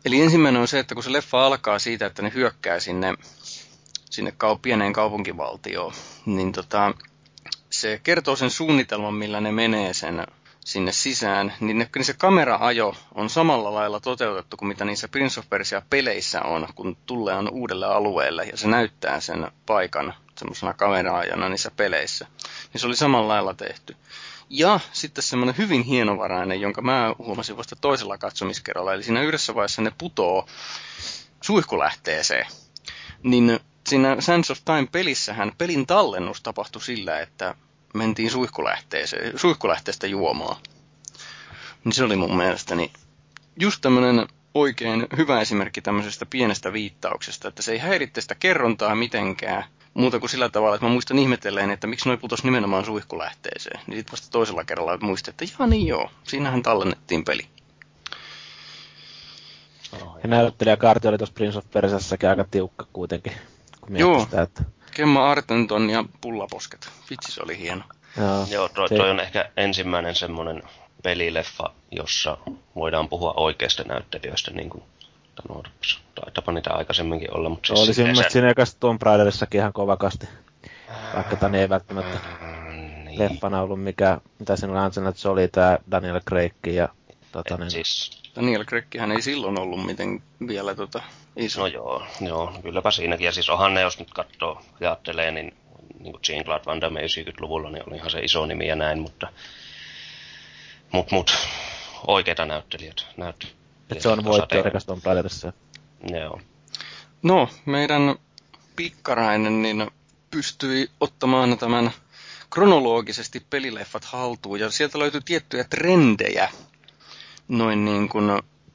Eli ensimmäinen on se, että kun se leffa alkaa siitä, että ne hyökkää sinne, sinne kau- pieneen kaupunkivaltioon, niin tota, se kertoo sen suunnitelman, millä ne menee sen sinne sisään, niin, ne, niin se kameraajo on samalla lailla toteutettu kuin mitä niissä Prince of Persia-peleissä on, kun tulee on uudelle alueelle ja se näyttää sen paikan semmoisena kameraajana niissä peleissä. Niin se oli samalla lailla tehty. Ja sitten semmoinen hyvin hienovarainen, jonka mä huomasin vasta toisella katsomiskerralla, eli siinä yhdessä vaiheessa ne putoo suihkulähteeseen. Niin siinä Sands of Time-pelissähän pelin tallennus tapahtui sillä, että mentiin suihkulähteeseen, suihkulähteestä juomaan. Niin se oli mun mielestäni just tämmöinen oikein hyvä esimerkki tämmöisestä pienestä viittauksesta, että se ei häiritse sitä kerrontaa mitenkään, muuta kuin sillä tavalla, että mä muistan ihmetelleen, että miksi noi putos nimenomaan suihkulähteeseen. Niin sitten vasta toisella kerralla muistin, että jaa niin joo, siinähän tallennettiin peli. Ja näyttelijäkaarti oli tuossa Prince of Persiassakin aika tiukka kuitenkin. Joo, sitä, että... Kemma Artenton ja Pullaposket. Vitsi, se oli hieno. Joo, joo toi, toi on ehkä ensimmäinen semmoinen pelileffa, jossa voidaan puhua oikeista näyttelijöistä, niin kuin nuoruudessa. Taitapa niitä aikaisemminkin olla, mutta siis... Oli siinä se... siinä ekassa Tomb Raiderissakin ihan kovakasti. Vaikka tani ei välttämättä niin. leffana ollut mikä, mitä siinä oli Angelina Jolie, tämä Daniel Craig ja tota, niin... siis... Daniel Craighän ei silloin ollut miten vielä tota, iso. No joo, joo, kylläpä siinäkin. Ja siis onhan ne, jos nyt katsoo, ajattelee, niin, niin kuin Jean-Claude Van Damme 90-luvulla, niin oli ihan se iso nimi ja näin, mutta Mut, mut, oikeita näyttelijöitä. näyttelijöitä Et se on voittajarekas Tomb Raiderissa. Joo. No, meidän pikkarainen niin pystyi ottamaan tämän kronologisesti pelileffat haltuun, ja sieltä löytyi tiettyjä trendejä, noin niin kuin,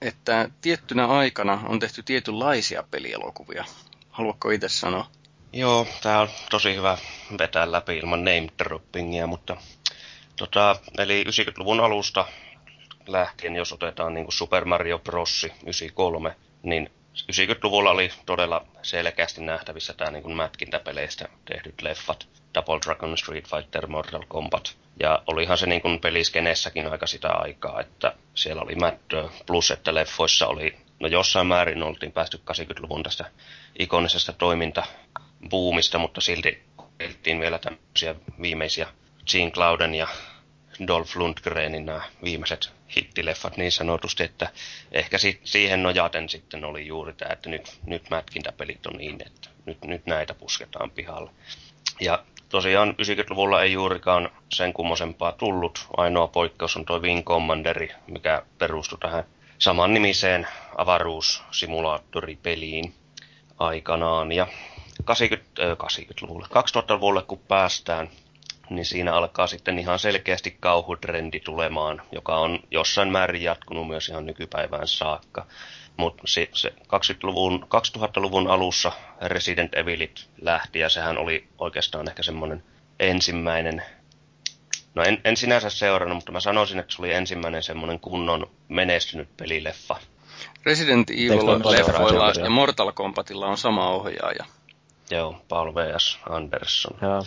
että tiettynä aikana on tehty tietynlaisia pelielokuvia. Haluatko itse sanoa? Joo, tämä on tosi hyvä vetää läpi ilman name droppingia, mutta Tota, eli 90-luvun alusta lähtien, jos otetaan niin kuin Super Mario Bros. 93, niin 90-luvulla oli todella selkeästi nähtävissä tämä niin kuin mätkintäpeleistä tehdyt leffat. Double Dragon, Street Fighter, Mortal Kombat. Ja olihan se niin kuin peliskeneessäkin aika sitä aikaa, että siellä oli mättöä. Plus, että leffoissa oli, no jossain määrin oltiin päästy 80-luvun tästä ikonisesta toimintabuumista, mutta silti tehtiin vielä tämmöisiä viimeisiä Jean Clauden ja Dolph Lundgrenin nämä viimeiset hittileffat niin sanotusti, että ehkä si- siihen nojaten sitten oli juuri tämä, että nyt, nyt mätkintäpelit on niin, että nyt, nyt näitä pusketaan pihalle. Ja tosiaan 90-luvulla ei juurikaan sen kummosempaa tullut. Ainoa poikkeus on tuo Wing Commanderi, mikä perustui tähän saman nimiseen avaruussimulaattoripeliin aikanaan. Ja 80, äh, 80-luvulle, 2000-luvulle kun päästään, niin siinä alkaa sitten ihan selkeästi kauhutrendi tulemaan, joka on jossain määrin jatkunut myös ihan nykypäivään saakka. Mutta se, se 20-luvun, 2000-luvun alussa Resident Evilit lähti ja sehän oli oikeastaan ehkä semmoinen ensimmäinen, no en, en sinänsä seurannut, mutta mä sanoisin, että se oli ensimmäinen semmoinen kunnon menestynyt pelileffa. Resident Evil-leffoilla ja Mortal Kombatilla on sama ohjaaja. Joo, Paul V.S. Anderson. Joo.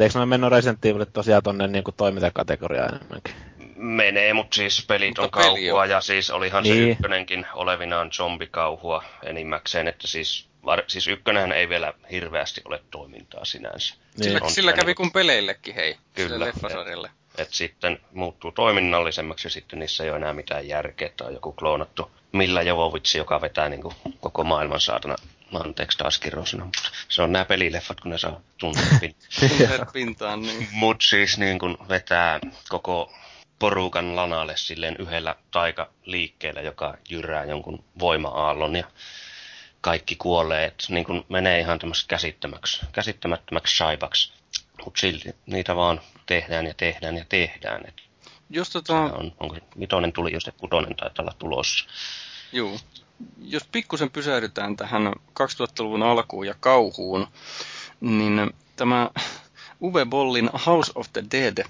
Eikö noin mennyt Resident Evil tosiaan tonne niin kuin toimintakategoriaan enemmänkin? Menee, mutta siis pelit on kauhua ja siis olihan niin. se ykkönenkin olevinaan zombikauhua enimmäkseen, että siis, var, siis ykkönenhän ei vielä hirveästi ole toimintaa sinänsä. Niin. Sillä, sillä kävi kuin peleillekin, hei, Kyllä, leffasarjalle. Et, et sitten muuttuu toiminnallisemmaksi ja sitten niissä ei ole enää mitään järkeä tai joku kloonattu Milla Jovovitsi, joka vetää niin kuin koko maailman saatana anteeksi taas kirosina, mutta se on nämä pelileffat, kun ne saa tunteet pintaan. niin. Mut siis niin kun vetää koko porukan lanalle silleen yhdellä taikaliikkeellä, joka jyrää jonkun voima-aallon ja kaikki kuolee. Et niin kun menee ihan tämmöiseksi käsittämättömäksi, käsittämättömäksi saivaksi. Mutta silti niitä vaan tehdään ja tehdään ja tehdään. Et Jos tota... on, onko vitonen tuli, jos kutonen taitaa olla tulossa. Joo jos pikkusen pysähdytään tähän 2000-luvun alkuun ja kauhuun, niin tämä Uwe Bollin House of the Dead,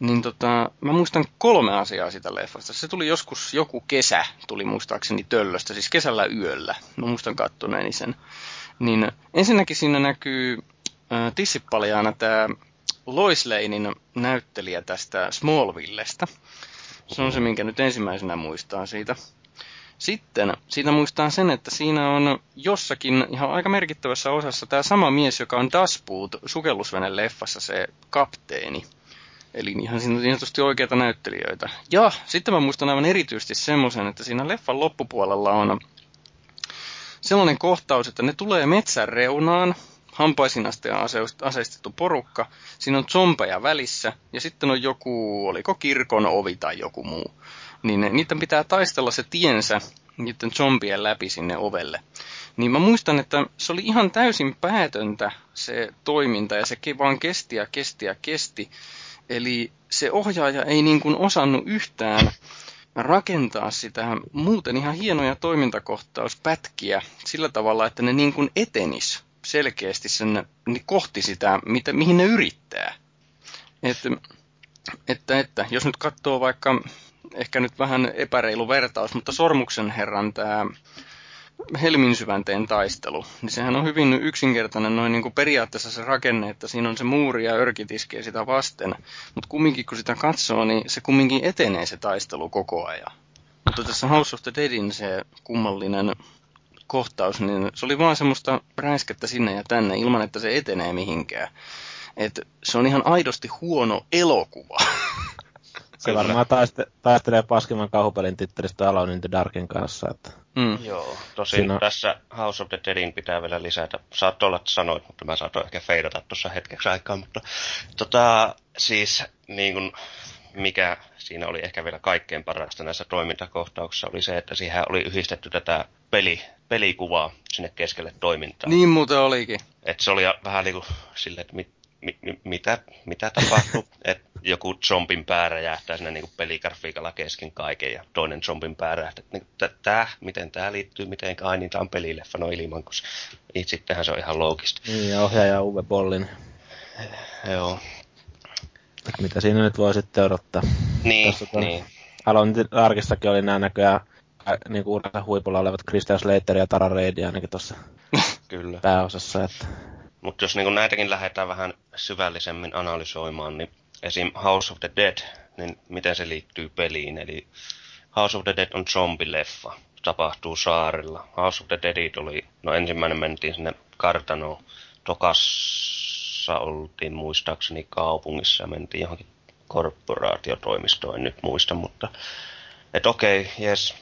niin tota, mä muistan kolme asiaa sitä leffasta. Se tuli joskus joku kesä, tuli muistaakseni töllöstä, siis kesällä yöllä. Mä muistan kattoneeni sen. Niin ensinnäkin siinä näkyy äh, tissipaljaana tämä Lois Lanein näyttelijä tästä Smallvillesta. Se on se, minkä nyt ensimmäisenä muistaa siitä. Sitten siitä muistaa sen, että siinä on jossakin ihan aika merkittävässä osassa tämä sama mies, joka on Dasboot sukellusvene-leffassa se kapteeni. Eli ihan siinä tietysti oikeita näyttelijöitä. Ja sitten mä muistan aivan erityisesti semmoisen, että siinä leffan loppupuolella on sellainen kohtaus, että ne tulee metsän reunaan hampaisinasta aseistettu porukka. Siinä on zombeja välissä ja sitten on joku, oliko kirkon ovi tai joku muu. Niin niiden pitää taistella se tiensä niiden zombien läpi sinne ovelle. Niin mä muistan, että se oli ihan täysin päätöntä se toiminta ja se vaan kesti ja kesti ja kesti. Eli se ohjaaja ei niin kuin osannut yhtään rakentaa sitä muuten ihan hienoja toimintakohtauspätkiä sillä tavalla, että ne niin kuin etenis selkeästi sen niin kohti sitä, mitä, mihin ne yrittää. Että, että, että jos nyt katsoo vaikka, ehkä nyt vähän epäreilu vertaus, mutta Sormuksen herran tämä Helmin syvänteen taistelu, niin sehän on hyvin yksinkertainen noin niin kuin periaatteessa se rakenne, että siinä on se muuri ja örkit iskee sitä vasten, mutta kumminkin kun sitä katsoo, niin se kumminkin etenee se taistelu koko ajan. Mutta tässä House of the Deadin se kummallinen kohtaus, niin se oli vaan semmoista räiskettä sinne ja tänne ilman, että se etenee mihinkään. Et se on ihan aidosti huono elokuva. Se varmaan taiste, taistelee paskimman kauhupelin tittelistä Alone in the Darkin kanssa. Että. Mm. Joo, tosin Siinä... tässä House of the Deadin pitää vielä lisätä. Saat olla, että sanoit, mutta mä saatoin ehkä feidata tuossa hetkeksi aikaa. Mutta tota, siis niin kun, mikä siinä oli ehkä vielä kaikkein parasta näissä toimintakohtauksissa, oli se, että siihen oli yhdistetty tätä peli, pelikuvaa sinne keskelle toimintaa. Niin muuten olikin. Et se oli vähän niin kuin silleen, että mit, mi, mi, mitä, mitä tapahtuu, että joku zombin pää räjähtää sinne niin peligrafiikalla kesken kaiken ja toinen zombin pää räjähtää. Niin, tää, miten tämä liittyy miten ai niin tämä on pelileffa, no ilman, koska sittenhän se on ihan loogista. Niin, ja ohjaaja Uwe Bollin. Joo. Mitä siinä nyt voi sitten odottaa? Niin, niin. Alon Arkistakin oli nämä näköjään niin kuin huipulla olevat Christian Slater ja Tara Reid ainakin tuossa Kyllä. pääosassa. Että... Mutta jos niin näitäkin lähdetään vähän syvällisemmin analysoimaan, niin esim. House of the Dead, niin miten se liittyy peliin. Eli House of the Dead on zombileffa. Tapahtuu saarella. House of the Deadit oli, no ensimmäinen mentiin sinne kartanoon. Tokassa oltiin muistaakseni kaupungissa ja mentiin johonkin korporaatiotoimistoon, en nyt muista, mutta että okei, okay, jes,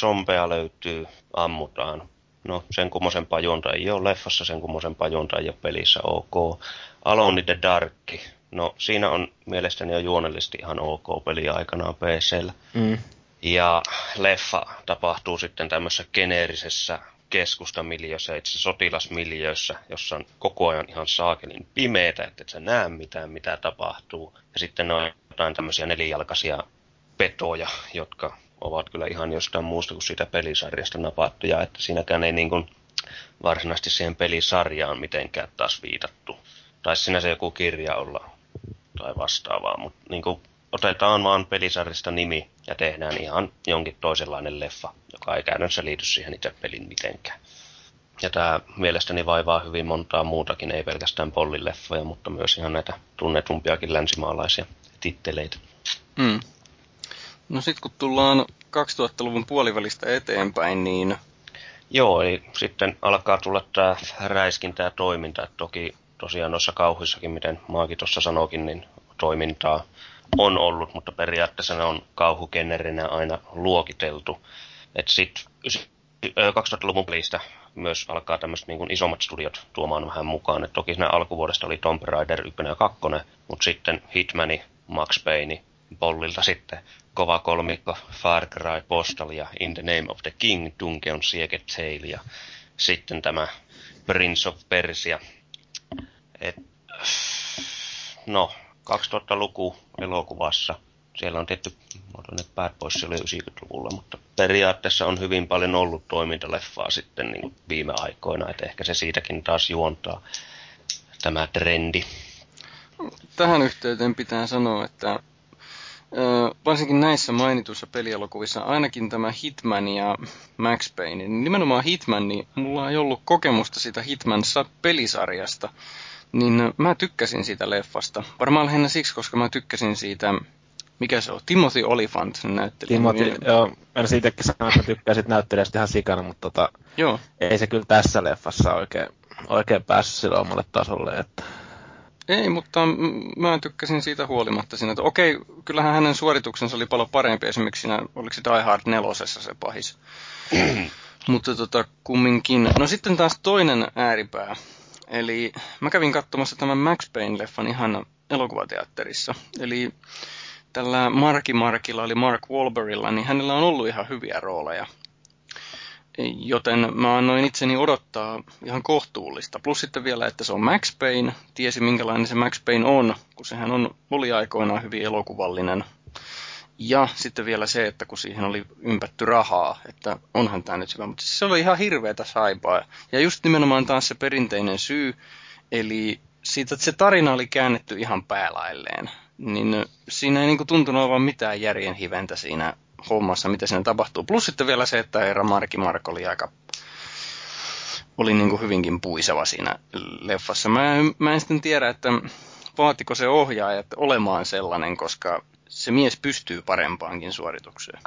zombeja löytyy, ammutaan. No, sen kummosempaa juonta ei ole leffassa, sen kummosempaa juonta ei ole pelissä, ok. Alone in the Dark, no siinä on mielestäni jo juonellisesti ihan ok peli aikanaan PCllä. Mm. Ja leffa tapahtuu sitten tämmöisessä geneerisessä keskustamiljössä, itse sotilasmiljössä, jossa on koko ajan ihan saakelin pimeitä, että et sä näe mitään, mitä tapahtuu. Ja sitten on jotain tämmöisiä nelijalkaisia petoja, jotka ovat kyllä ihan jostain muusta kuin siitä pelisarjasta napattuja, että siinäkään ei niin kuin varsinaisesti siihen pelisarjaan mitenkään taas viitattu. Tai siinä se joku kirja olla tai vastaavaa, mutta niin kuin otetaan vaan pelisarjasta nimi ja tehdään ihan jonkin toisenlainen leffa, joka ei käytännössä liity siihen itse pelin mitenkään. Ja tämä mielestäni vaivaa hyvin montaa muutakin, ei pelkästään pollileffoja, mutta myös ihan näitä tunnetumpiakin länsimaalaisia titteleitä. Mm. No sitten kun tullaan 2000-luvun puolivälistä eteenpäin, niin... Joo, eli sitten alkaa tulla tämä räiskintä ja toiminta. Et toki tosiaan noissa kauhuissakin, miten Maakin tuossa sanoikin, niin toimintaa on ollut, mutta periaatteessa ne on kauhukennerinä aina luokiteltu. Että sitten 2000-luvun pelistä myös alkaa tämmöiset niin isommat studiot tuomaan vähän mukaan. Et toki siinä alkuvuodesta oli Tomb Raider 1 ja 2, mutta sitten Hitmani, Max Payne, Bollilta sitten kova kolmikko Far Cry Postal ja In the Name of the King, Dungeon Siege Tale ja sitten tämä Prince of Persia. Et, no, 2000-luku elokuvassa. Siellä on tehty, että Bad Boys oli 90-luvulla, mutta periaatteessa on hyvin paljon ollut toimintaleffaa sitten niin viime aikoina, että ehkä se siitäkin taas juontaa tämä trendi. Tähän yhteyteen pitää sanoa, että varsinkin näissä mainituissa pelielokuvissa, ainakin tämä Hitman ja Max Payne, niin nimenomaan Hitman, niin mulla ei ollut kokemusta sitä Hitman pelisarjasta, niin mä tykkäsin siitä leffasta. Varmaan lähinnä siksi, koska mä tykkäsin siitä, mikä se on, Timothy Olyphant näyttelijä. Timothy, niin, joo, mä siitäkin sanoin, että tykkäsit näyttelijästä ihan sikana, mutta tota, joo. ei se kyllä tässä leffassa oikein, oikein päässyt sille omalle tasolle, että ei, mutta mä tykkäsin siitä huolimatta siinä, että okei, kyllähän hänen suorituksensa oli paljon parempi esimerkiksi siinä, oliko se Die Hard nelosessa se pahis. mutta tota, kumminkin. No sitten taas toinen ääripää. Eli mä kävin katsomassa tämän Max Payne-leffan ihan elokuvateatterissa. Eli tällä Marki Markilla, eli Mark Wahlbergilla, niin hänellä on ollut ihan hyviä rooleja. Joten mä annoin itseni odottaa ihan kohtuullista. Plus sitten vielä, että se on Max Payne. Tiesi minkälainen se Max Payne on, kun sehän on, oli aikoinaan hyvin elokuvallinen. Ja sitten vielä se, että kun siihen oli ympätty rahaa, että onhan tämä nyt hyvä. Mutta siis se oli ihan hirveätä saipaa. Ja just nimenomaan taas se perinteinen syy, eli siitä, että se tarina oli käännetty ihan päälailleen. Niin siinä ei niinku tuntunut olevan mitään järjen hiventä siinä hommassa, mitä siinä tapahtuu. Plus sitten vielä se, että Eera Marki Mark oli aika oli niin kuin hyvinkin puiseva siinä leffassa. Mä mä en sitten tiedä, että vaatiko se ohjaaja olemaan sellainen, koska se mies pystyy parempaankin suoritukseen.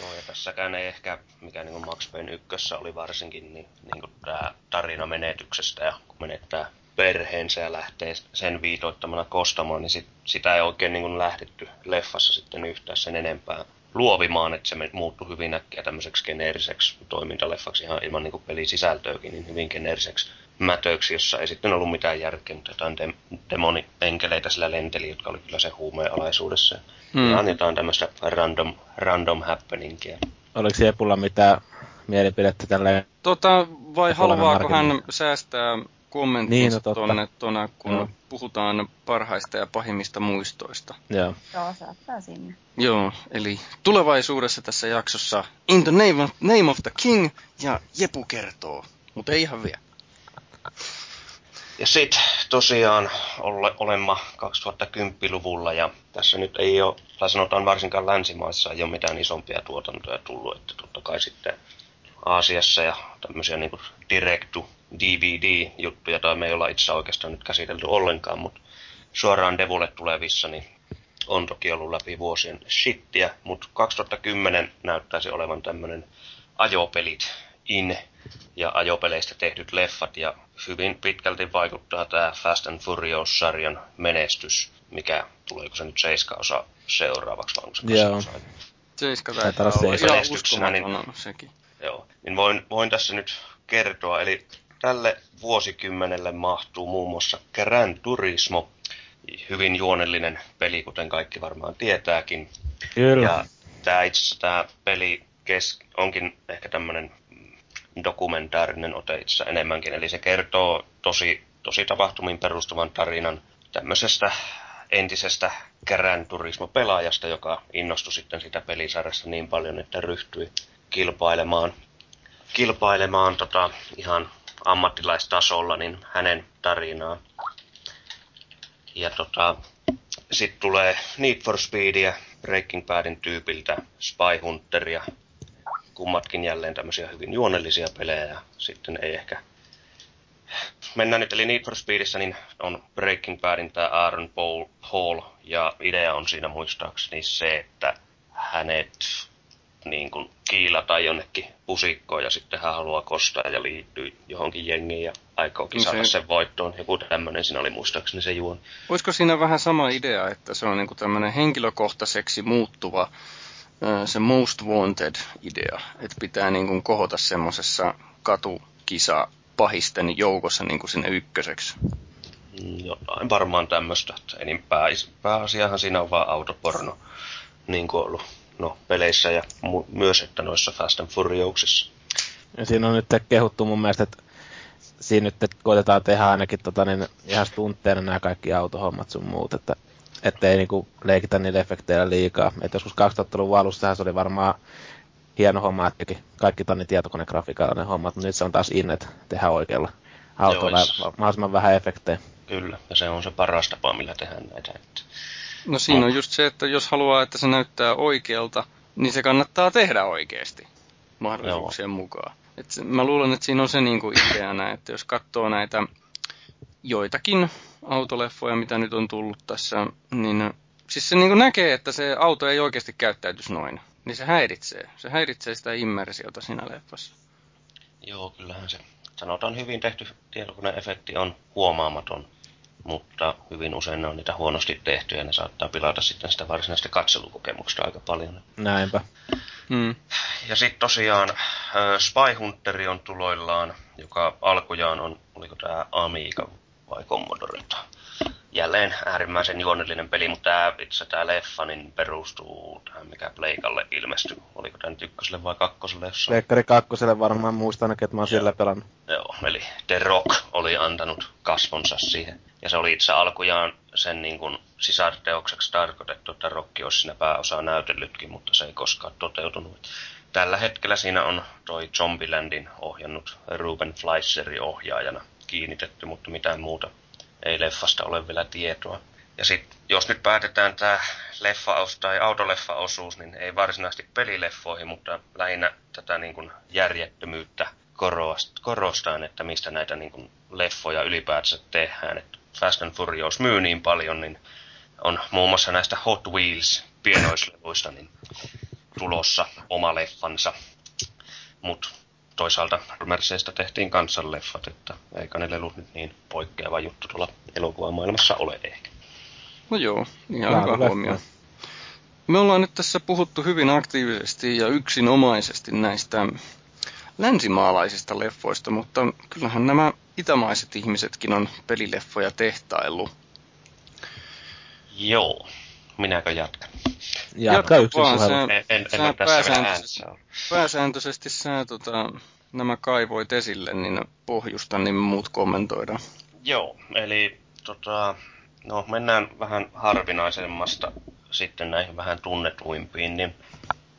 Joo, ja tässäkään ei ehkä, mikä niin kuin Max Payne 1 oli varsinkin, niin, niin kuin tämä tarina menetyksestä ja kun menettää perheensä ja lähtee sen viitoittamana kostamaan, niin sit, sitä ei oikein niin kuin lähdetty leffassa sitten yhtään sen enempää luovimaan, että se muuttui hyvin äkkiä tämmöiseksi geneeriseksi toimintaleffaksi ihan ilman niin pelisisältöäkin, niin hyvin geneeriseksi mätöksi, jossa ei sitten ollut mitään järkeä, mutta jotain de- demonipenkeleitä sillä lenteli, jotka oli kyllä se huumeenalaisuudessa. Mm. Ja jotain tämmöistä random, random happeningia. Oliko Jepulla mitään mielipidettä tällä? Tota, vai haluaako hän säästää kommenttinsa niin, no, tonne, tonne, kun no. puhutaan parhaista ja pahimmista muistoista. Joo. Joo, saattaa sinne. Joo, eli tulevaisuudessa tässä jaksossa In the name of, name of the King ja Jepu kertoo, mutta ei ihan vielä. Ja sit tosiaan ole, olemma 2010-luvulla ja tässä nyt ei ole, tai sanotaan varsinkaan länsimaissa ei ole mitään isompia tuotantoja tullut, että totta kai sitten Aasiassa ja tämmöisiä niin direktu DVD-juttuja, tai me ei olla itse oikeastaan nyt käsitelty ollenkaan, mutta suoraan Devulle tulevissa, niin on toki ollut läpi vuosien shittiä, mutta 2010 näyttäisi olevan tämmöinen ajopelit in ja ajopeleistä tehdyt leffat, ja hyvin pitkälti vaikuttaa tämä Fast and Furious-sarjan menestys, mikä tuleeko se nyt seiska osa seuraavaksi, vai onko se Joo. osa? Seiska taitaa olla ihan uskomaton niin, sekin. Joo, niin voin, voin tässä nyt kertoa, eli tälle vuosikymmenelle mahtuu muun muassa Gran Turismo, hyvin juonellinen peli, kuten kaikki varmaan tietääkin. Kyllä. Ja tämä itse tämä peli kes, onkin ehkä tämmöinen dokumentaarinen ote itse enemmänkin, eli se kertoo tosi, tosi tapahtumiin perustuvan tarinan tämmöisestä entisestä Gran Turismo-pelaajasta, joka innostui sitten sitä pelisarjasta niin paljon, että ryhtyi kilpailemaan, kilpailemaan tota, ihan ammattilaistasolla, niin hänen tarinaa. Ja tota, sitten tulee Need for Speedia, Breaking Badin tyypiltä, Spy Hunteria, kummatkin jälleen tämmöisiä hyvin juonellisia pelejä ja sitten ei ehkä mennään nyt, eli Need for Speedissä niin on Breaking Badin tämä Aaron Paul Hall, ja idea on siinä muistaakseni se, että hänet niin kuin kiilata jonnekin pusikkoon ja sitten hän haluaa kostaa ja liittyy johonkin jengiin ja aikookin no saada sen voittoon. Joku tämmöinen siinä oli muistaakseni se juon. Olisiko siinä vähän sama idea, että se on niin kuin tämmöinen henkilökohtaiseksi muuttuva se most wanted idea, että pitää niin kuin kohota semmoisessa katukisa pahisten joukossa niin kuin sinne ykköseksi. Mm, jotain varmaan tämmöistä. Enin pää, pääasiahan siinä on vaan autoporno, niin kuin ollut no, peleissä ja mu- myös että noissa Fast and Furiousissa. Ja siinä on nyt kehuttu mun mielestä, että siinä nyt koitetaan tehdä ainakin tota, niin ihan stuntteina nämä kaikki autohommat sun muut, että ettei niinku leikitä niillä efekteillä liikaa. Et joskus 2000-luvun alussa se oli varmaan hieno homma, että kaikki tonni tietokonegrafiikalla ne hommat, mutta nyt se on taas in, että tehdään oikealla autolla Joo, mahdollisimman vähän efektejä. Kyllä, ja se on se paras tapa, millä tehdään näitä. Että No siinä on just se, että jos haluaa, että se näyttää oikealta, niin se kannattaa tehdä oikeasti mahdollisuuksien Joo. mukaan. Et mä luulen, että siinä on se niinku ideana, että jos katsoo näitä joitakin autoleffoja, mitä nyt on tullut tässä, niin siis se niinku näkee, että se auto ei oikeasti käyttäytyisi noin. Niin se häiritsee. Se häiritsee sitä immersiota siinä leffassa. Joo, kyllähän se sanotaan hyvin tehty tietokoneefekti on huomaamaton mutta hyvin usein ne on niitä huonosti tehtyjä ja ne saattaa pilata sitten sitä varsinaista katselukokemusta aika paljon. Näinpä. Mm. Ja sitten tosiaan Spy Hunteri on tuloillaan joka alkujaan on, oliko tämä Amiga vai Commodore. Jälleen äärimmäisen juonellinen peli, mutta tämä, itse tämä leffa niin perustuu tähän, mikä Pleikalle ilmestyi. Oliko tämä nyt ykköselle vai kakkoselle? Jossa... Pleikkari kakkoselle varmaan muistan, että mä oon sillä pelannut. Joo, eli The Rock oli antanut kasvonsa siihen. Ja se oli itse alkujaan sen niin kuin sisarteokseksi tarkoitettu, että Rock olisi siinä pääosaa näytellytkin, mutta se ei koskaan toteutunut. Tällä hetkellä siinä on toi Zombielandin ohjannut Ruben Fleisserin ohjaajana kiinnitetty, mutta mitään muuta ei leffasta ole vielä tietoa. Ja sitten jos nyt päätetään tämä leffa tai autoleffa-osuus, niin ei varsinaisesti pelileffoihin, mutta lähinnä tätä niin kuin järjettömyyttä korostaan, että mistä näitä niin kuin leffoja ylipäätänsä tehdään. Että Fast and Furious myy niin paljon, niin on muun muassa näistä Hot Wheels pienoislevuista niin tulossa oma leffansa. Mutta toisaalta Merceistä tehtiin kansanleffat, että eikä ne lelut nyt niin poikkeava juttu tuolla elokuvamaailmassa ole ehkä. No joo, ihan hyvä huomio. Me ollaan nyt tässä puhuttu hyvin aktiivisesti ja yksinomaisesti näistä länsimaalaisista leffoista, mutta kyllähän nämä itämaiset ihmisetkin on pelileffoja tehtaillut. Joo. Minäkö jatkan? Jatka yksin vaan, sä, en, en, en sä pääsääntöisesti, pääsääntöisesti sä tota, nämä kaivoit esille, niin pohjusta, niin muut kommentoidaan. Joo, eli tota, no, mennään vähän harvinaisemmasta sitten näihin vähän tunnetuimpiin, niin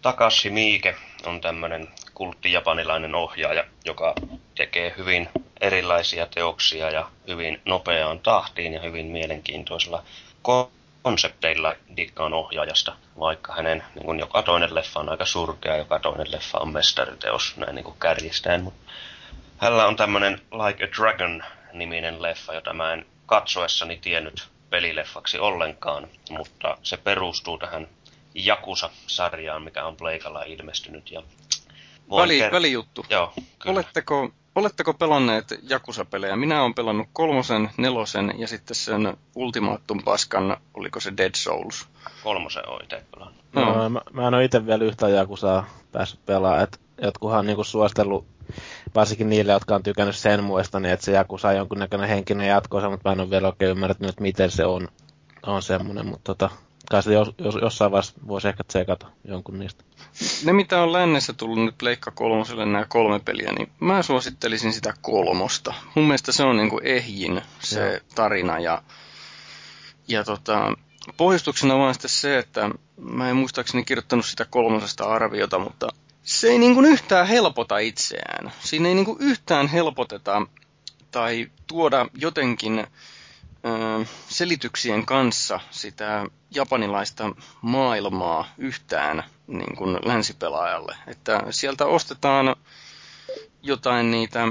Takashi Miike on tämmöinen kultti japanilainen ohjaaja, joka tekee hyvin erilaisia teoksia ja hyvin nopeaan tahtiin ja hyvin mielenkiintoisella konsepteilla dikkaan ohjaajasta, vaikka hänen niin kuin joka toinen leffa on aika surkea, joka toinen leffa on mestariteos, näin niin kuin kärjistäen. Mutta hänellä on tämmöinen Like a Dragon-niminen leffa, jota mä en katsoessani tiennyt pelileffaksi ollenkaan, mutta se perustuu tähän Jakusa-sarjaan, mikä on Pleikalla ilmestynyt. Ja Väli, ker- välijuttu. Joo, kyllä. Oletteko Oletteko pelanneet Jakusa-pelejä? Minä olen pelannut kolmosen, nelosen ja sitten sen ultimaattum paskan, oliko se Dead Souls? Kolmosen on itse pelannut. No. no mä, mä en ole itse vielä yhtään Jakusaa päässyt pelaamaan. Et jotkuhan on niinku suostellut, varsinkin niille, jotka on tykännyt sen muista, niin että se Jakusa on jonkunnäköinen henkinen jatkoisa, mutta mä en ole vielä oikein ymmärtänyt, miten se on, on semmoinen. Mutta tota, kai se jos, jos, jossain vaiheessa voisi ehkä tsekata jonkun niistä. Ne, mitä on lännessä tullut nyt Pleikka kolmoselle nämä kolme peliä, niin mä suosittelisin sitä kolmosta. Mun mielestä se on niin kuin ehjin se ja. tarina ja, ja tota, pohjustuksena vaan sitten se, että mä en muistaakseni kirjoittanut sitä kolmosesta arviota, mutta se ei niin kuin yhtään helpota itseään. Siinä ei niin kuin yhtään helpoteta tai tuoda jotenkin selityksien kanssa sitä japanilaista maailmaa yhtään niin kuin länsipelaajalle. Että sieltä ostetaan jotain niitä,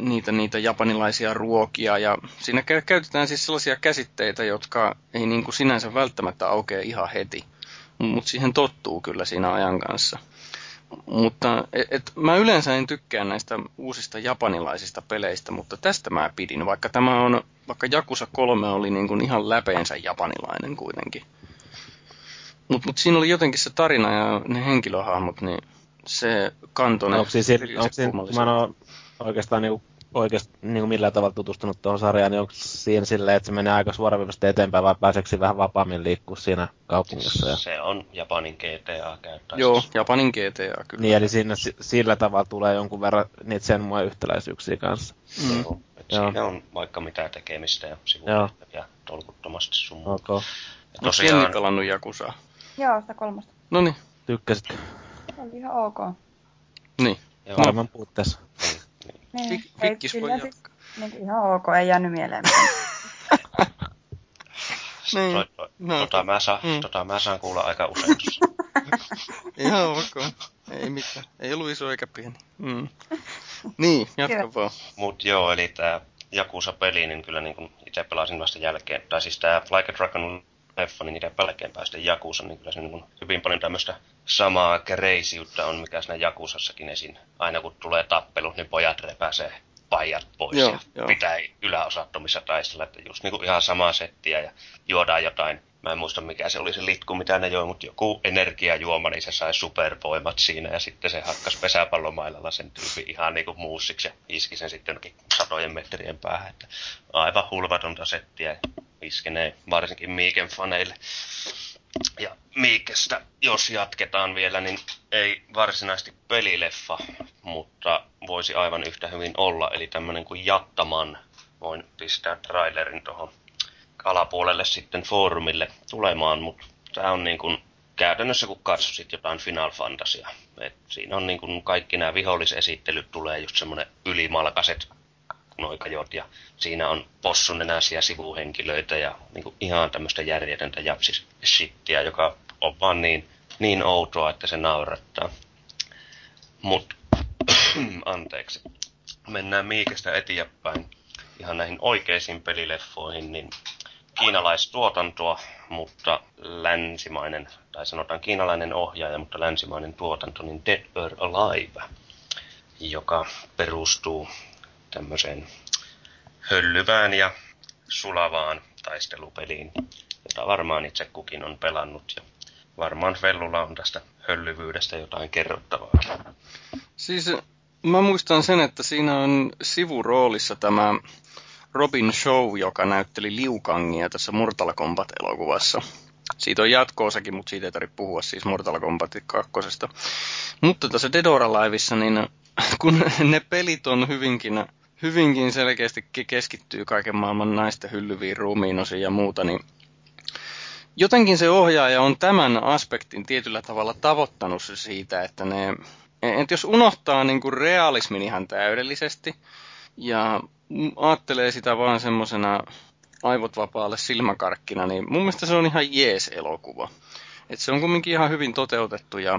niitä, niitä japanilaisia ruokia ja siinä käytetään siis sellaisia käsitteitä, jotka ei niin kuin sinänsä välttämättä aukea ihan heti, mutta siihen tottuu kyllä siinä ajan kanssa. Mutta et, et, mä yleensä en tykkää näistä uusista japanilaisista peleistä, mutta tästä mä pidin, vaikka tämä on, vaikka Jakusa 3 oli niin kuin ihan läpeensä japanilainen kuitenkin. Mutta mut siinä oli jotenkin se tarina ja ne henkilöhahmot, niin se kantoi no, onko siis, onko siinä, mä en ole oikeastaan niin oikeasti niin kuin millään tavalla tutustunut tuohon sarjaan, niin onko siinä silleen, että se menee aika suoraviivaisesti eteenpäin, vai pääseekö vähän vapaammin liikkua siinä kaupungissa? Ja... Se on Japanin GTA käyttää. Joo. Japanin GTA kyllä. Niin, eli siinä sillä tavalla tulee jonkun verran niitä sen mua yhtäläisyyksiä kanssa. Mm. Joo, siinä on vaikka mitä tekemistä ja sivuja ja tolkuttomasti sun muuta. Okay. tosiaan... Onko pelannut Jakusaa? Joo, sitä kolmosta. No niin. Tykkäsitkö? Oli ihan ok. Niin. Varmaan puutteessa. Niin, Vikkis voi siis, niin, ihan ok, ei jäänyt mieleen. niin. to, to, no. tota, mä saan, mm. tota mä saan kuulla aika usein Ihan ok. Ei mitään. Ei ollut iso eikä pieni. Mm. Niin, jatka vaan. Mut joo, eli tää Jakusa-peli, niin kyllä niin itse pelasin vasta jälkeen. Tai siis tää Like a Dragon leffa, niin niiden jälkeen päästä Jakusa, niin kyllä se niin hyvin paljon tämmöistä samaa kreisiutta on, mikä siinä Jakusassakin esiin. Aina kun tulee tappelu, niin pojat repäsee paijat pois joo, ja joo. pitää yläosattomissa taistella, että just niin kuin ihan samaa settiä ja juodaan jotain Mä en muista mikä se oli se litku, mitä ne joi, mutta joku energiajuoma, niin se sai supervoimat siinä ja sitten se hakkas pesäpallomailalla sen tyypin ihan niinku muussiksi ja iski sen sitten satojen metrien päähän. Että aivan hulvatonta settiä iskenee varsinkin Miiken faneille. Ja Miikestä, jos jatketaan vielä, niin ei varsinaisesti pelileffa, mutta voisi aivan yhtä hyvin olla. Eli tämmöinen kuin Jattaman. Voin pistää trailerin tuohon alapuolelle sitten foorumille tulemaan, mutta tämä on niin kuin käytännössä kun katsosit jotain Final Fantasia. Et siinä on niin kuin kaikki nämä vihollisesittelyt tulee just semmoinen ylimalkaiset noikajot ja siinä on possunenäisiä sivuhenkilöitä ja niin kuin ihan tämmöistä järjetöntä japsishittiä, joka on vaan niin, niin outoa, että se naurattaa. Mut, anteeksi. Mennään Miikestä eteenpäin ihan näihin oikeisiin pelileffoihin, niin kiinalaistuotantoa, mutta länsimainen, tai sanotaan kiinalainen ohjaaja, mutta länsimainen tuotanto, niin Dead or Alive, joka perustuu tämmöiseen höllyvään ja sulavaan taistelupeliin, jota varmaan itse kukin on pelannut ja varmaan Vellulla on tästä höllyvyydestä jotain kerrottavaa. Siis mä muistan sen, että siinä on sivuroolissa tämä Robin Show, joka näytteli Liukangia tässä Mortal Kombat-elokuvassa. Siitä on jatkoosakin, mutta siitä ei tarvitse puhua siis Mortal Kombat 2. Mutta tässä Dead or niin kun ne pelit on hyvinkin, hyvinkin selkeästi keskittyy kaiken maailman naisten hyllyviin ruumiinosiin ja muuta, niin jotenkin se ohjaaja on tämän aspektin tietyllä tavalla tavoittanut siitä, että ne, että jos unohtaa niin kuin realismin ihan täydellisesti ja ajattelee sitä vaan semmoisena aivot vapaalle silmäkarkkina, niin mun mielestä se on ihan jees elokuva. Et se on kumminkin ihan hyvin toteutettu ja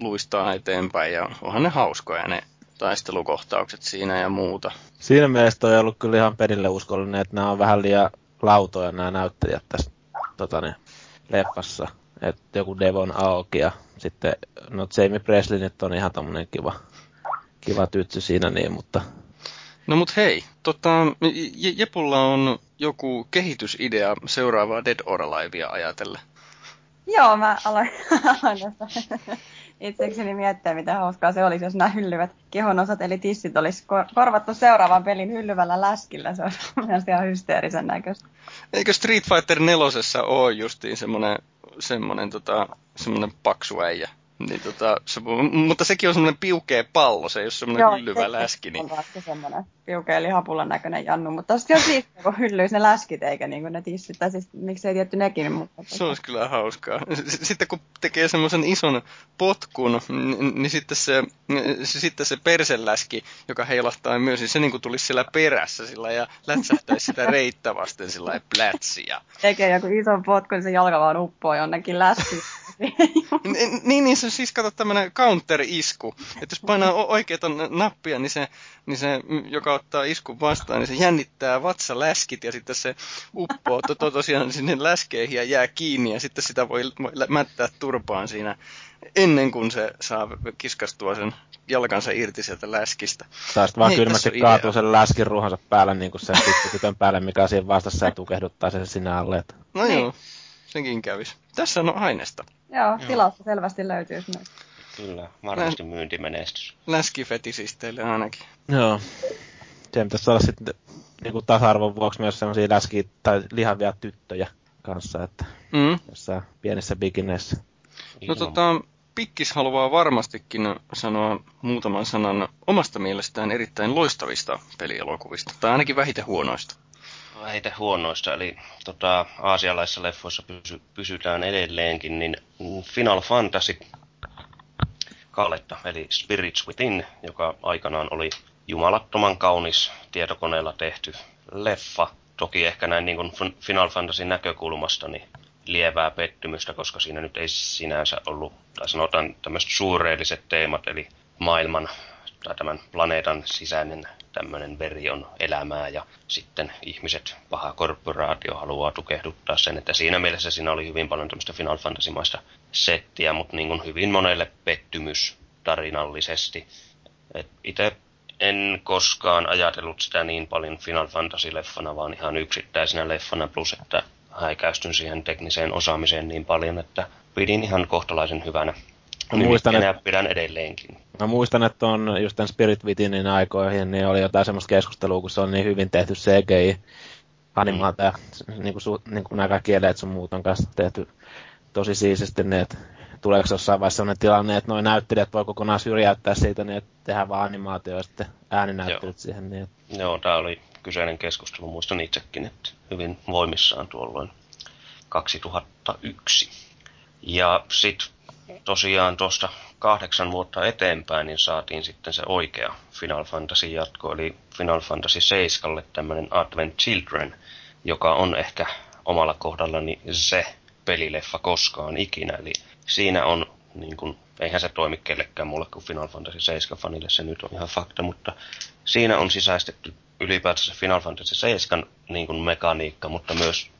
luistaa eteenpäin ja onhan ne hauskoja ne taistelukohtaukset siinä ja muuta. Siinä mielessä on ollut kyllä ihan perille uskollinen, että nämä on vähän liian lautoja nämä näyttelijät tässä tota, ne, leffassa. Että joku Devon Aoki ja sitten, no Jamie Presley nyt on ihan tommonen kiva, kiva tytsy siinä niin, mutta No mut hei, tota, Jepulla on joku kehitysidea seuraavaa Dead or Alivea ajatellen. Joo, mä aloin, aloin itsekseni miettiä, mitä hauskaa se olisi, jos nämä hyllyvät kehonosat, eli tissit, olisi korvattu seuraavan pelin hyllyvällä läskillä. Se olisi mielestäni ihan hysteerisen näköistä. Eikö Street Fighter 4 ole justiin semmoinen, semmoinen, tota, semmoinen paksu äijä? Niin tota, se, mutta sekin on semmoinen piukea pallo, se ei ole semmoinen Joo, hyllyvä läski. Niin... on semmoinen piukea lihapulan näköinen jannu, mutta sitten on siis kun hyllyisi ne läskit eikä niin kuin ne tissit, tai siis miksei tietty nekin. Mutta... Se olisi kyllä hauskaa. Sitten kun tekee semmoisen ison potkun, niin, niin sitten se, sitten se perseläski, joka heilahtaa myös, niin se niin kuin tulisi siellä perässä sillä ja lätsähtäisi sitä reittä vasten sillä plätsiä. Tekee joku ison potkun, niin se jalka vaan uppoo jonnekin läskiin. niin, niin se on siis kato tämmöinen counter-isku. Että jos painaa oikeita nappia, niin se, niin se, joka ottaa iskun vastaan, niin se jännittää vatsaläskit ja sitten se uppoo to, to, tosiaan sinne läskeihin ja jää kiinni ja sitten sitä voi, voi mättää turpaan siinä ennen kuin se saa kiskastua sen jalkansa irti sieltä läskistä. Tai sitten vaan kylmästi kaatuu sen läskin ruuhansa päälle niin kuin sen tytön päälle, mikä on siinä vastassa ja tukehduttaa sen sinne alle. No niin. joo, senkin kävis. Tässä on aineesta. Joo, tilasta selvästi löytyy myös. Kyllä, varmasti myyntimenestys. Läskifetisisteille ainakin. Joo. Se pitäisi olla sitten niin kuin tasa-arvon vuoksi myös sellaisia läski- tai lihavia tyttöjä kanssa, että mm. jossain pienissä bikineissä. No tota, Pikkis haluaa varmastikin sanoa muutaman sanan omasta mielestään erittäin loistavista pelielokuvista, tai ainakin vähiten huonoista vähiten huonoista, eli tota, aasialaisissa leffoissa pysy, pysytään edelleenkin, niin Final Fantasy Kaletta, eli Spirits Within, joka aikanaan oli jumalattoman kaunis tietokoneella tehty leffa. Toki ehkä näin niin kuin Final Fantasy näkökulmasta niin lievää pettymystä, koska siinä nyt ei sinänsä ollut, tai sanotaan tämmöiset suureelliset teemat, eli maailman tai tämän planeetan sisäinen tämmöinen veri on elämää ja sitten ihmiset, paha korporaatio haluaa tukehduttaa sen, että siinä mielessä siinä oli hyvin paljon tämmöistä Final Fantasy-maista settiä, mutta niin kuin hyvin monelle pettymys tarinallisesti. Itse en koskaan ajatellut sitä niin paljon Final Fantasy-leffana, vaan ihan yksittäisenä leffana, plus että häikäistyn siihen tekniseen osaamiseen niin paljon, että pidin ihan kohtalaisen hyvänä. Mä muistan, että, pidän edelleenkin. Mä muistan, että on just tämän Spirit Witinin aikoihin, niin oli jotain semmoista keskustelua, kun se on niin hyvin tehty CGI animaata ja niin kuin, su, niin kuin nämä kaikki eleet sun muut on kanssa tehty tosi siististi, niin että tuleeko jossain vaiheessa sellainen tilanne, että noin näyttelijät voi kokonaan syrjäyttää siitä, niin että tehdään vaan animaatio ja sitten ääninäyttelyt Joo. siihen. Niin että... Joo, tämä oli kyseinen keskustelu, muistan itsekin, että hyvin voimissaan tuolloin 2001. Ja sitten tosiaan tuosta kahdeksan vuotta eteenpäin, niin saatiin sitten se oikea Final Fantasy jatko, eli Final Fantasy 7 tämmöinen Advent Children, joka on ehkä omalla kohdallani se pelileffa koskaan ikinä. Eli siinä on, niin kuin, eihän se toimi kellekään mulle kuin Final Fantasy 7 fanille, se nyt on ihan fakta, mutta siinä on sisäistetty ylipäätänsä Final Fantasy 7 niin kuin mekaniikka, mutta myös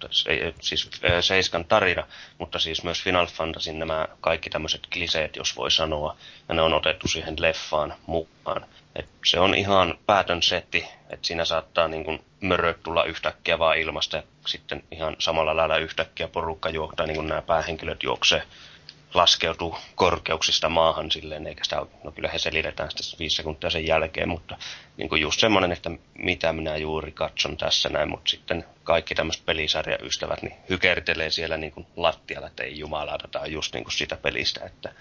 siis 7 tarina, mutta siis myös Final Fantasy nämä kaikki tämmöiset kliseet, jos voi sanoa, ja ne on otettu siihen leffaan mukaan. Et se on ihan päätön setti, että siinä saattaa niin kuin möröt tulla yhtäkkiä vaan ilmasta ja sitten ihan samalla lailla yhtäkkiä porukka juoktaa, niin kuin nämä päähenkilöt juoksee laskeutuu korkeuksista maahan silleen, eikä sitä, no kyllä he selitetään sitten viisi sekuntia sen jälkeen, mutta niin kuin just semmoinen, että mitä minä juuri katson tässä näin, mutta sitten kaikki tämmöiset pelisarjaystävät niin hykertelee siellä niin kuin lattialla, että ei jumalauta, tämä on just niin kuin sitä pelistä, että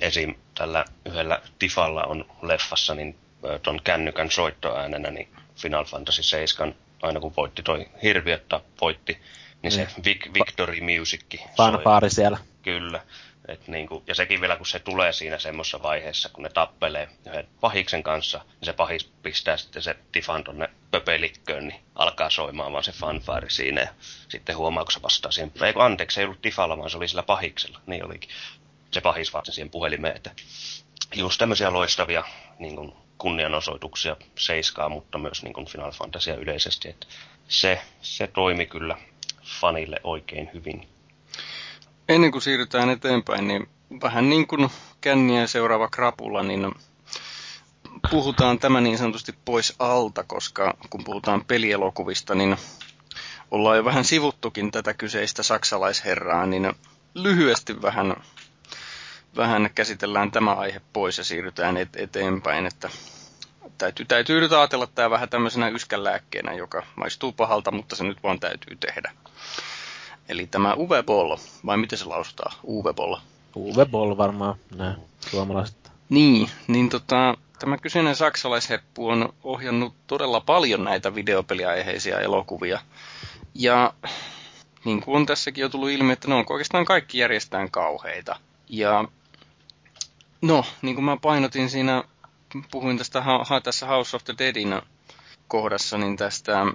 esim. tällä yhdellä Tifalla on leffassa, niin ton kännykän soittoäänenä, niin Final Fantasy 7, aina kun voitti toi hirviötä, voitti, niin se mm. Vic, Victory Music. Fanfaari siellä. Kyllä. Et niinku, ja sekin vielä, kun se tulee siinä semmoisessa vaiheessa, kun ne tappelee yhden pahiksen kanssa, niin se pahis pistää sitten se tifan tonne pöpelikköön, niin alkaa soimaan vaan se fanfaari siinä. Ja sitten huomaa, kun se vastaa siihen. Ei kun anteeksi, ei ollut tifalla, vaan se oli sillä pahiksella. Niin olikin. Se pahis vastasi siihen puhelimeen, että just tämmöisiä loistavia niin kuin kunnianosoituksia seiskaa, mutta myös niin kuin Final Fantasia yleisesti. Että se, se toimi kyllä fanille oikein hyvin. Ennen kuin siirrytään eteenpäin, niin vähän niin kuin känniä seuraava krapula, niin puhutaan tämä niin sanotusti pois alta, koska kun puhutaan pelielokuvista, niin ollaan jo vähän sivuttukin tätä kyseistä saksalaisherraa, niin lyhyesti vähän, vähän käsitellään tämä aihe pois ja siirrytään et, eteenpäin, että täytyy, täytyy nyt ajatella tämä vähän tämmöisenä yskänlääkkeenä, joka maistuu pahalta, mutta se nyt vaan täytyy tehdä. Eli tämä Uwe Boll, vai miten se lausutaan? Uwe Boll. Uwe Boll varmaan, nämä suomalaiset. Niin, niin tota, tämä kyseinen saksalaisheppu on ohjannut todella paljon näitä videopeliaiheisia elokuvia. Ja niin kuin on tässäkin jo tullut ilmi, että ne on oikeastaan kaikki järjestään kauheita. Ja no, niin kuin mä painotin siinä, puhuin tästä ha, tässä House of the Deadin kohdassa, niin tästä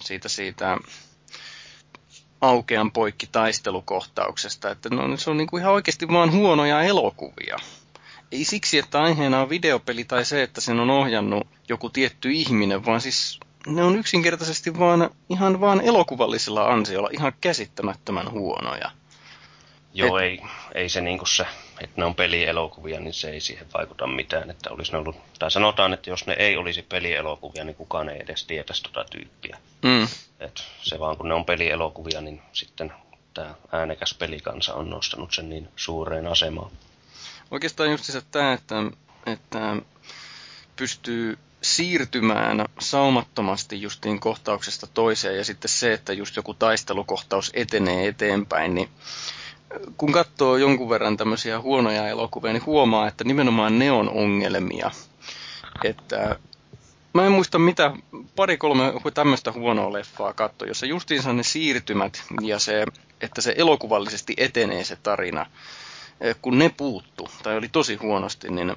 siitä, siitä aukean poikki taistelukohtauksesta, että no, se on niin kuin ihan oikeasti vaan huonoja elokuvia. Ei siksi, että aiheena on videopeli tai se, että sen on ohjannut joku tietty ihminen, vaan siis ne on yksinkertaisesti vaan ihan vaan elokuvallisella ansiolla ihan käsittämättömän huonoja. Joo, Et... ei, ei se niinku se, että ne on pelielokuvia, niin se ei siihen vaikuta mitään, että olisi ne ollut, tai sanotaan, että jos ne ei olisi pelielokuvia, niin kukaan ei edes tietäisi tota tyyppiä. Mm. Et se vaan kun ne on pelielokuvia, niin sitten tämä äänekäs pelikansa on nostanut sen niin suureen asemaan. Oikeastaan just se tämä, että, että pystyy siirtymään saumattomasti justiin kohtauksesta toiseen ja sitten se, että just joku taistelukohtaus etenee eteenpäin, niin kun katsoo jonkun verran tämmöisiä huonoja elokuvia, niin huomaa, että nimenomaan ne on ongelmia. Että mä en muista mitä, pari-kolme tämmöistä huonoa leffaa katto, jossa justiinsa ne siirtymät ja se, että se elokuvallisesti etenee se tarina, eh, kun ne puuttu, tai oli tosi huonosti, niin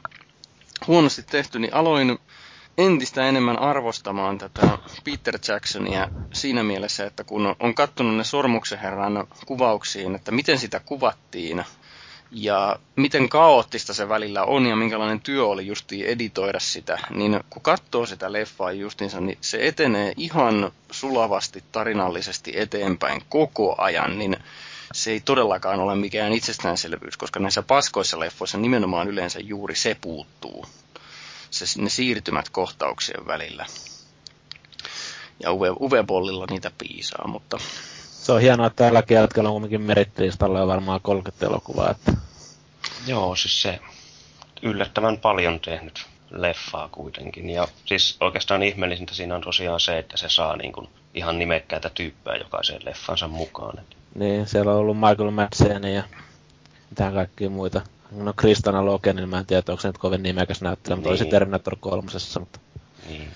huonosti tehty, niin aloin entistä enemmän arvostamaan tätä Peter Jacksonia siinä mielessä, että kun on katsonut ne Sormuksen herran kuvauksiin, että miten sitä kuvattiin ja miten kaoottista se välillä on ja minkälainen työ oli justiin editoida sitä, niin kun katsoo sitä leffaa justiinsa, niin se etenee ihan sulavasti tarinallisesti eteenpäin koko ajan, niin se ei todellakaan ole mikään itsestäänselvyys, koska näissä paskoissa leffoissa nimenomaan yleensä juuri se puuttuu se, ne siirtymät kohtauksien välillä. Ja Uwe, Uwe Bollilla niitä piisaa, mutta Se on hienoa, että tälläkin hetkellä on kuitenkin merittilistalla jo varmaan 30 elokuvaa. Että... Joo, siis se yllättävän paljon tehnyt leffaa kuitenkin. Ja siis oikeastaan ihmeellisintä siinä on tosiaan se, että se saa niin kuin ihan nimekkäitä tyyppejä jokaiseen leffansa mukaan. Niin, siellä on ollut Michael Madsen ja mitään kaikkia muita. No Kristana Loken, niin mä en tiedä, onko se nyt kovin nimekäs näyttelijä, mutta olisi niin. Terminator kolmosessa. Mutta... Niin.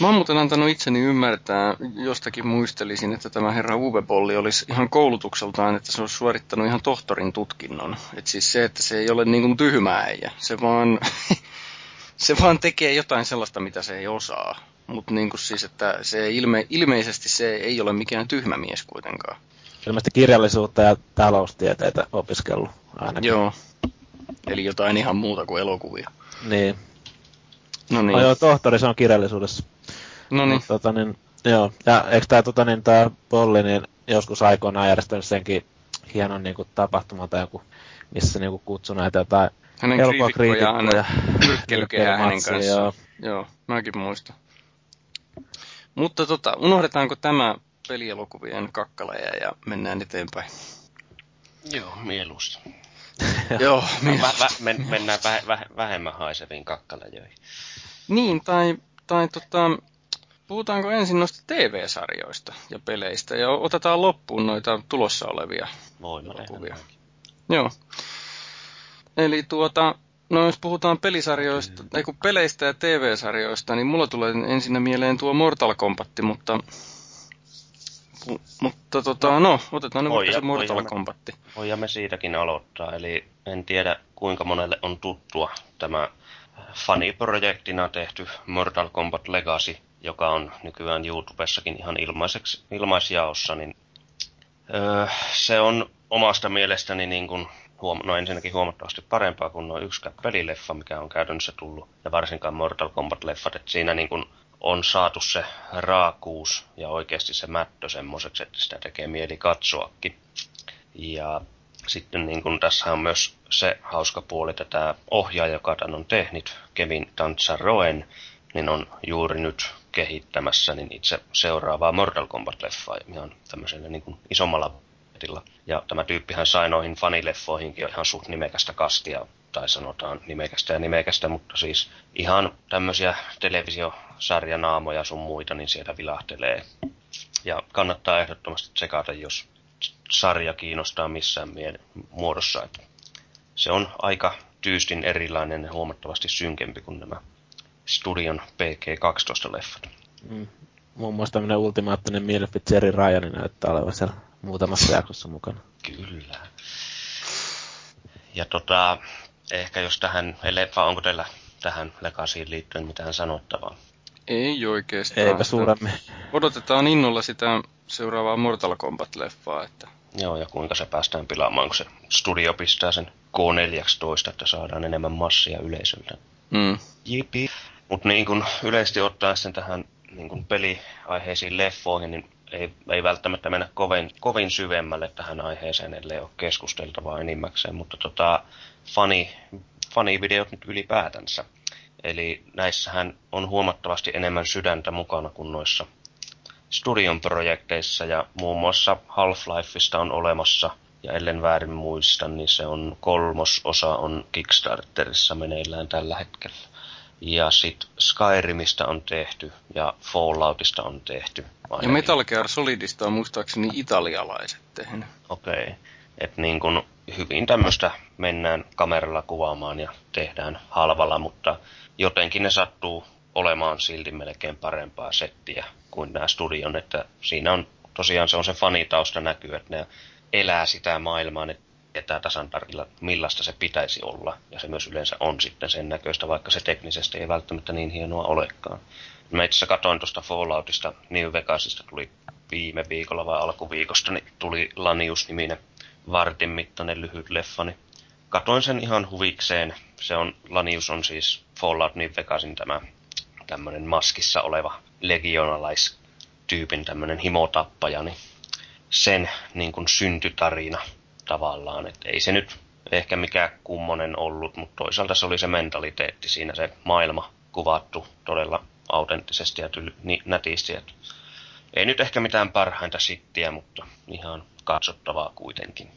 Mä oon muuten antanut itseni ymmärtää, jostakin muistelisin, että tämä herra Uwe Bolli olisi ihan koulutukseltaan, että se olisi suorittanut ihan tohtorin tutkinnon. Et siis se, että se ei ole niin kuin tyhmä äijä. Se vaan, se vaan tekee jotain sellaista, mitä se ei osaa. Mutta niin kuin siis, että se ilme, ilmeisesti se ei ole mikään tyhmä mies kuitenkaan. Ilmeisesti kirjallisuutta ja taloustieteitä opiskellut ainakin. Joo. Eli jotain ihan muuta kuin elokuvia. Niin. No niin. No joo, tohtori se on kirjallisuudessa. No niin. Tota, niin joo. Ja eikö tää, tota, niin, tää Polli niin joskus aikoinaan järjestänyt senkin hienon niin kuin, tapahtuman tai joku, missä niin kuin, kutsui näitä jotain hänen elokuvakriitikkojaan nyrkkelykehää hänen kanssaan. Joo. joo, mäkin muistan. Mutta tota, unohdetaanko tämä pelielokuvien kakkaleja ja mennään eteenpäin? Joo, mieluusti. Joo, mieluusti. Vä, vä, men, mennään väh, väh, vähemmän haiseviin kakkalejoihin. Niin, tai, tai tota, puhutaanko ensin noista TV-sarjoista ja peleistä ja otetaan loppuun noita tulossa olevia elokuvia. Joo. Eli tuota, no jos puhutaan pelisarjoista, ei kun peleistä ja TV-sarjoista, niin mulla tulee ensin mieleen tuo Mortal Kombat, mutta mutta tota, no, otetaan nyt vaikka se Mortal Kombat. Voimme siitäkin aloittaa, eli en tiedä kuinka monelle on tuttua tämä faniprojektina tehty Mortal Kombat Legacy, joka on nykyään YouTubessakin ihan ilmaiseksi, ilmaisjaossa, niin öö, se on omasta mielestäni niin kuin huom- no ensinnäkin huomattavasti parempaa kuin noin yksikään pelileffa, mikä on käytännössä tullut, ja varsinkaan Mortal Kombat-leffat, että siinä niin kuin on saatu se raakuus ja oikeasti se mättö semmoiseksi, että sitä tekee mieli katsoakin. Ja sitten niin kuin tässä on myös se hauska puoli, että tämä ohjaaja, joka tämän on tehnyt, Kevin Tantsaroen, niin on juuri nyt kehittämässä niin itse seuraavaa Mortal Kombat-leffaa ihan tämmöisellä niin kuin isommalla budjetilla. Ja tämä tyyppihän sai noihin fanileffoihinkin ihan suht nimekästä kastia, tai sanotaan nimekästä ja nimekästä, mutta siis ihan tämmöisiä televisiosarjanaamoja sun muita, niin sieltä vilahtelee. Ja kannattaa ehdottomasti tsekata, jos sarja kiinnostaa missään muodossa. Että se on aika tyystin erilainen ja huomattavasti synkempi kuin nämä Studion PG-12-leffat. Mm. Muun muassa tämmöinen ultimaattinen mielipit Jerry Ryan näyttää olevan siellä muutamassa jaksossa mukana. Kyllä. Ja tota, ehkä jos tähän, vai onko teillä tähän Legasiin liittyen mitään sanottavaa? Ei oikeastaan. Eipä suuremmin. Odotetaan innolla sitä seuraavaa Mortal Kombat-leffaa. Että... Joo, ja kuinka se päästään pilaamaan, kun se studio pistää sen K14, että saadaan enemmän massia yleisöltä. Mm. Jipi. Mutta niin kun yleisesti ottaen sen tähän niin kun peliaiheisiin leffoihin, niin ei, ei välttämättä mennä kovin, kovin syvemmälle tähän aiheeseen, ellei ole keskusteltavaa enimmäkseen, mutta tota, fani, fanivideot nyt ylipäätänsä. Eli näissähän on huomattavasti enemmän sydäntä mukana kuin noissa studion projekteissa ja muun muassa Half-Lifeista on olemassa ja ellen väärin muista, niin se on kolmososa on Kickstarterissa meneillään tällä hetkellä. Ja sitten Skyrimistä on tehty ja Falloutista on tehty. Ainakin. Ja Metal Gear Solidista on muistaakseni italialaiset tehnyt. Okei. Okay. Että niin kun hyvin tämmöistä mennään kameralla kuvaamaan ja tehdään halvalla, mutta jotenkin ne sattuu olemaan silti melkein parempaa settiä kuin nämä studion, että siinä on tosiaan se on se fanitausta näkyy, että ne elää sitä maailmaa, ne tietää tasan tarkilla, millaista se pitäisi olla. Ja se myös yleensä on sitten sen näköistä, vaikka se teknisesti ei välttämättä niin hienoa olekaan. Mä itse katoin tuosta Falloutista, New Vegasista tuli viime viikolla vai alkuviikosta, niin tuli Lanius-niminen vartin mittainen lyhyt leffa, niin katoin sen ihan huvikseen. Se on, Lanius on siis Fallout New Vegasin tämä tämmöinen maskissa oleva legionalaistyypin tämmöinen himotappaja, niin sen niin kuin syntytarina tavallaan. Et ei se nyt ehkä mikään kummonen ollut, mutta toisaalta se oli se mentaliteetti siinä, se maailma kuvattu todella autenttisesti ja tyl- ni- nätisti. Et ei nyt ehkä mitään parhainta sittiä, mutta ihan katsottavaa kuitenkin.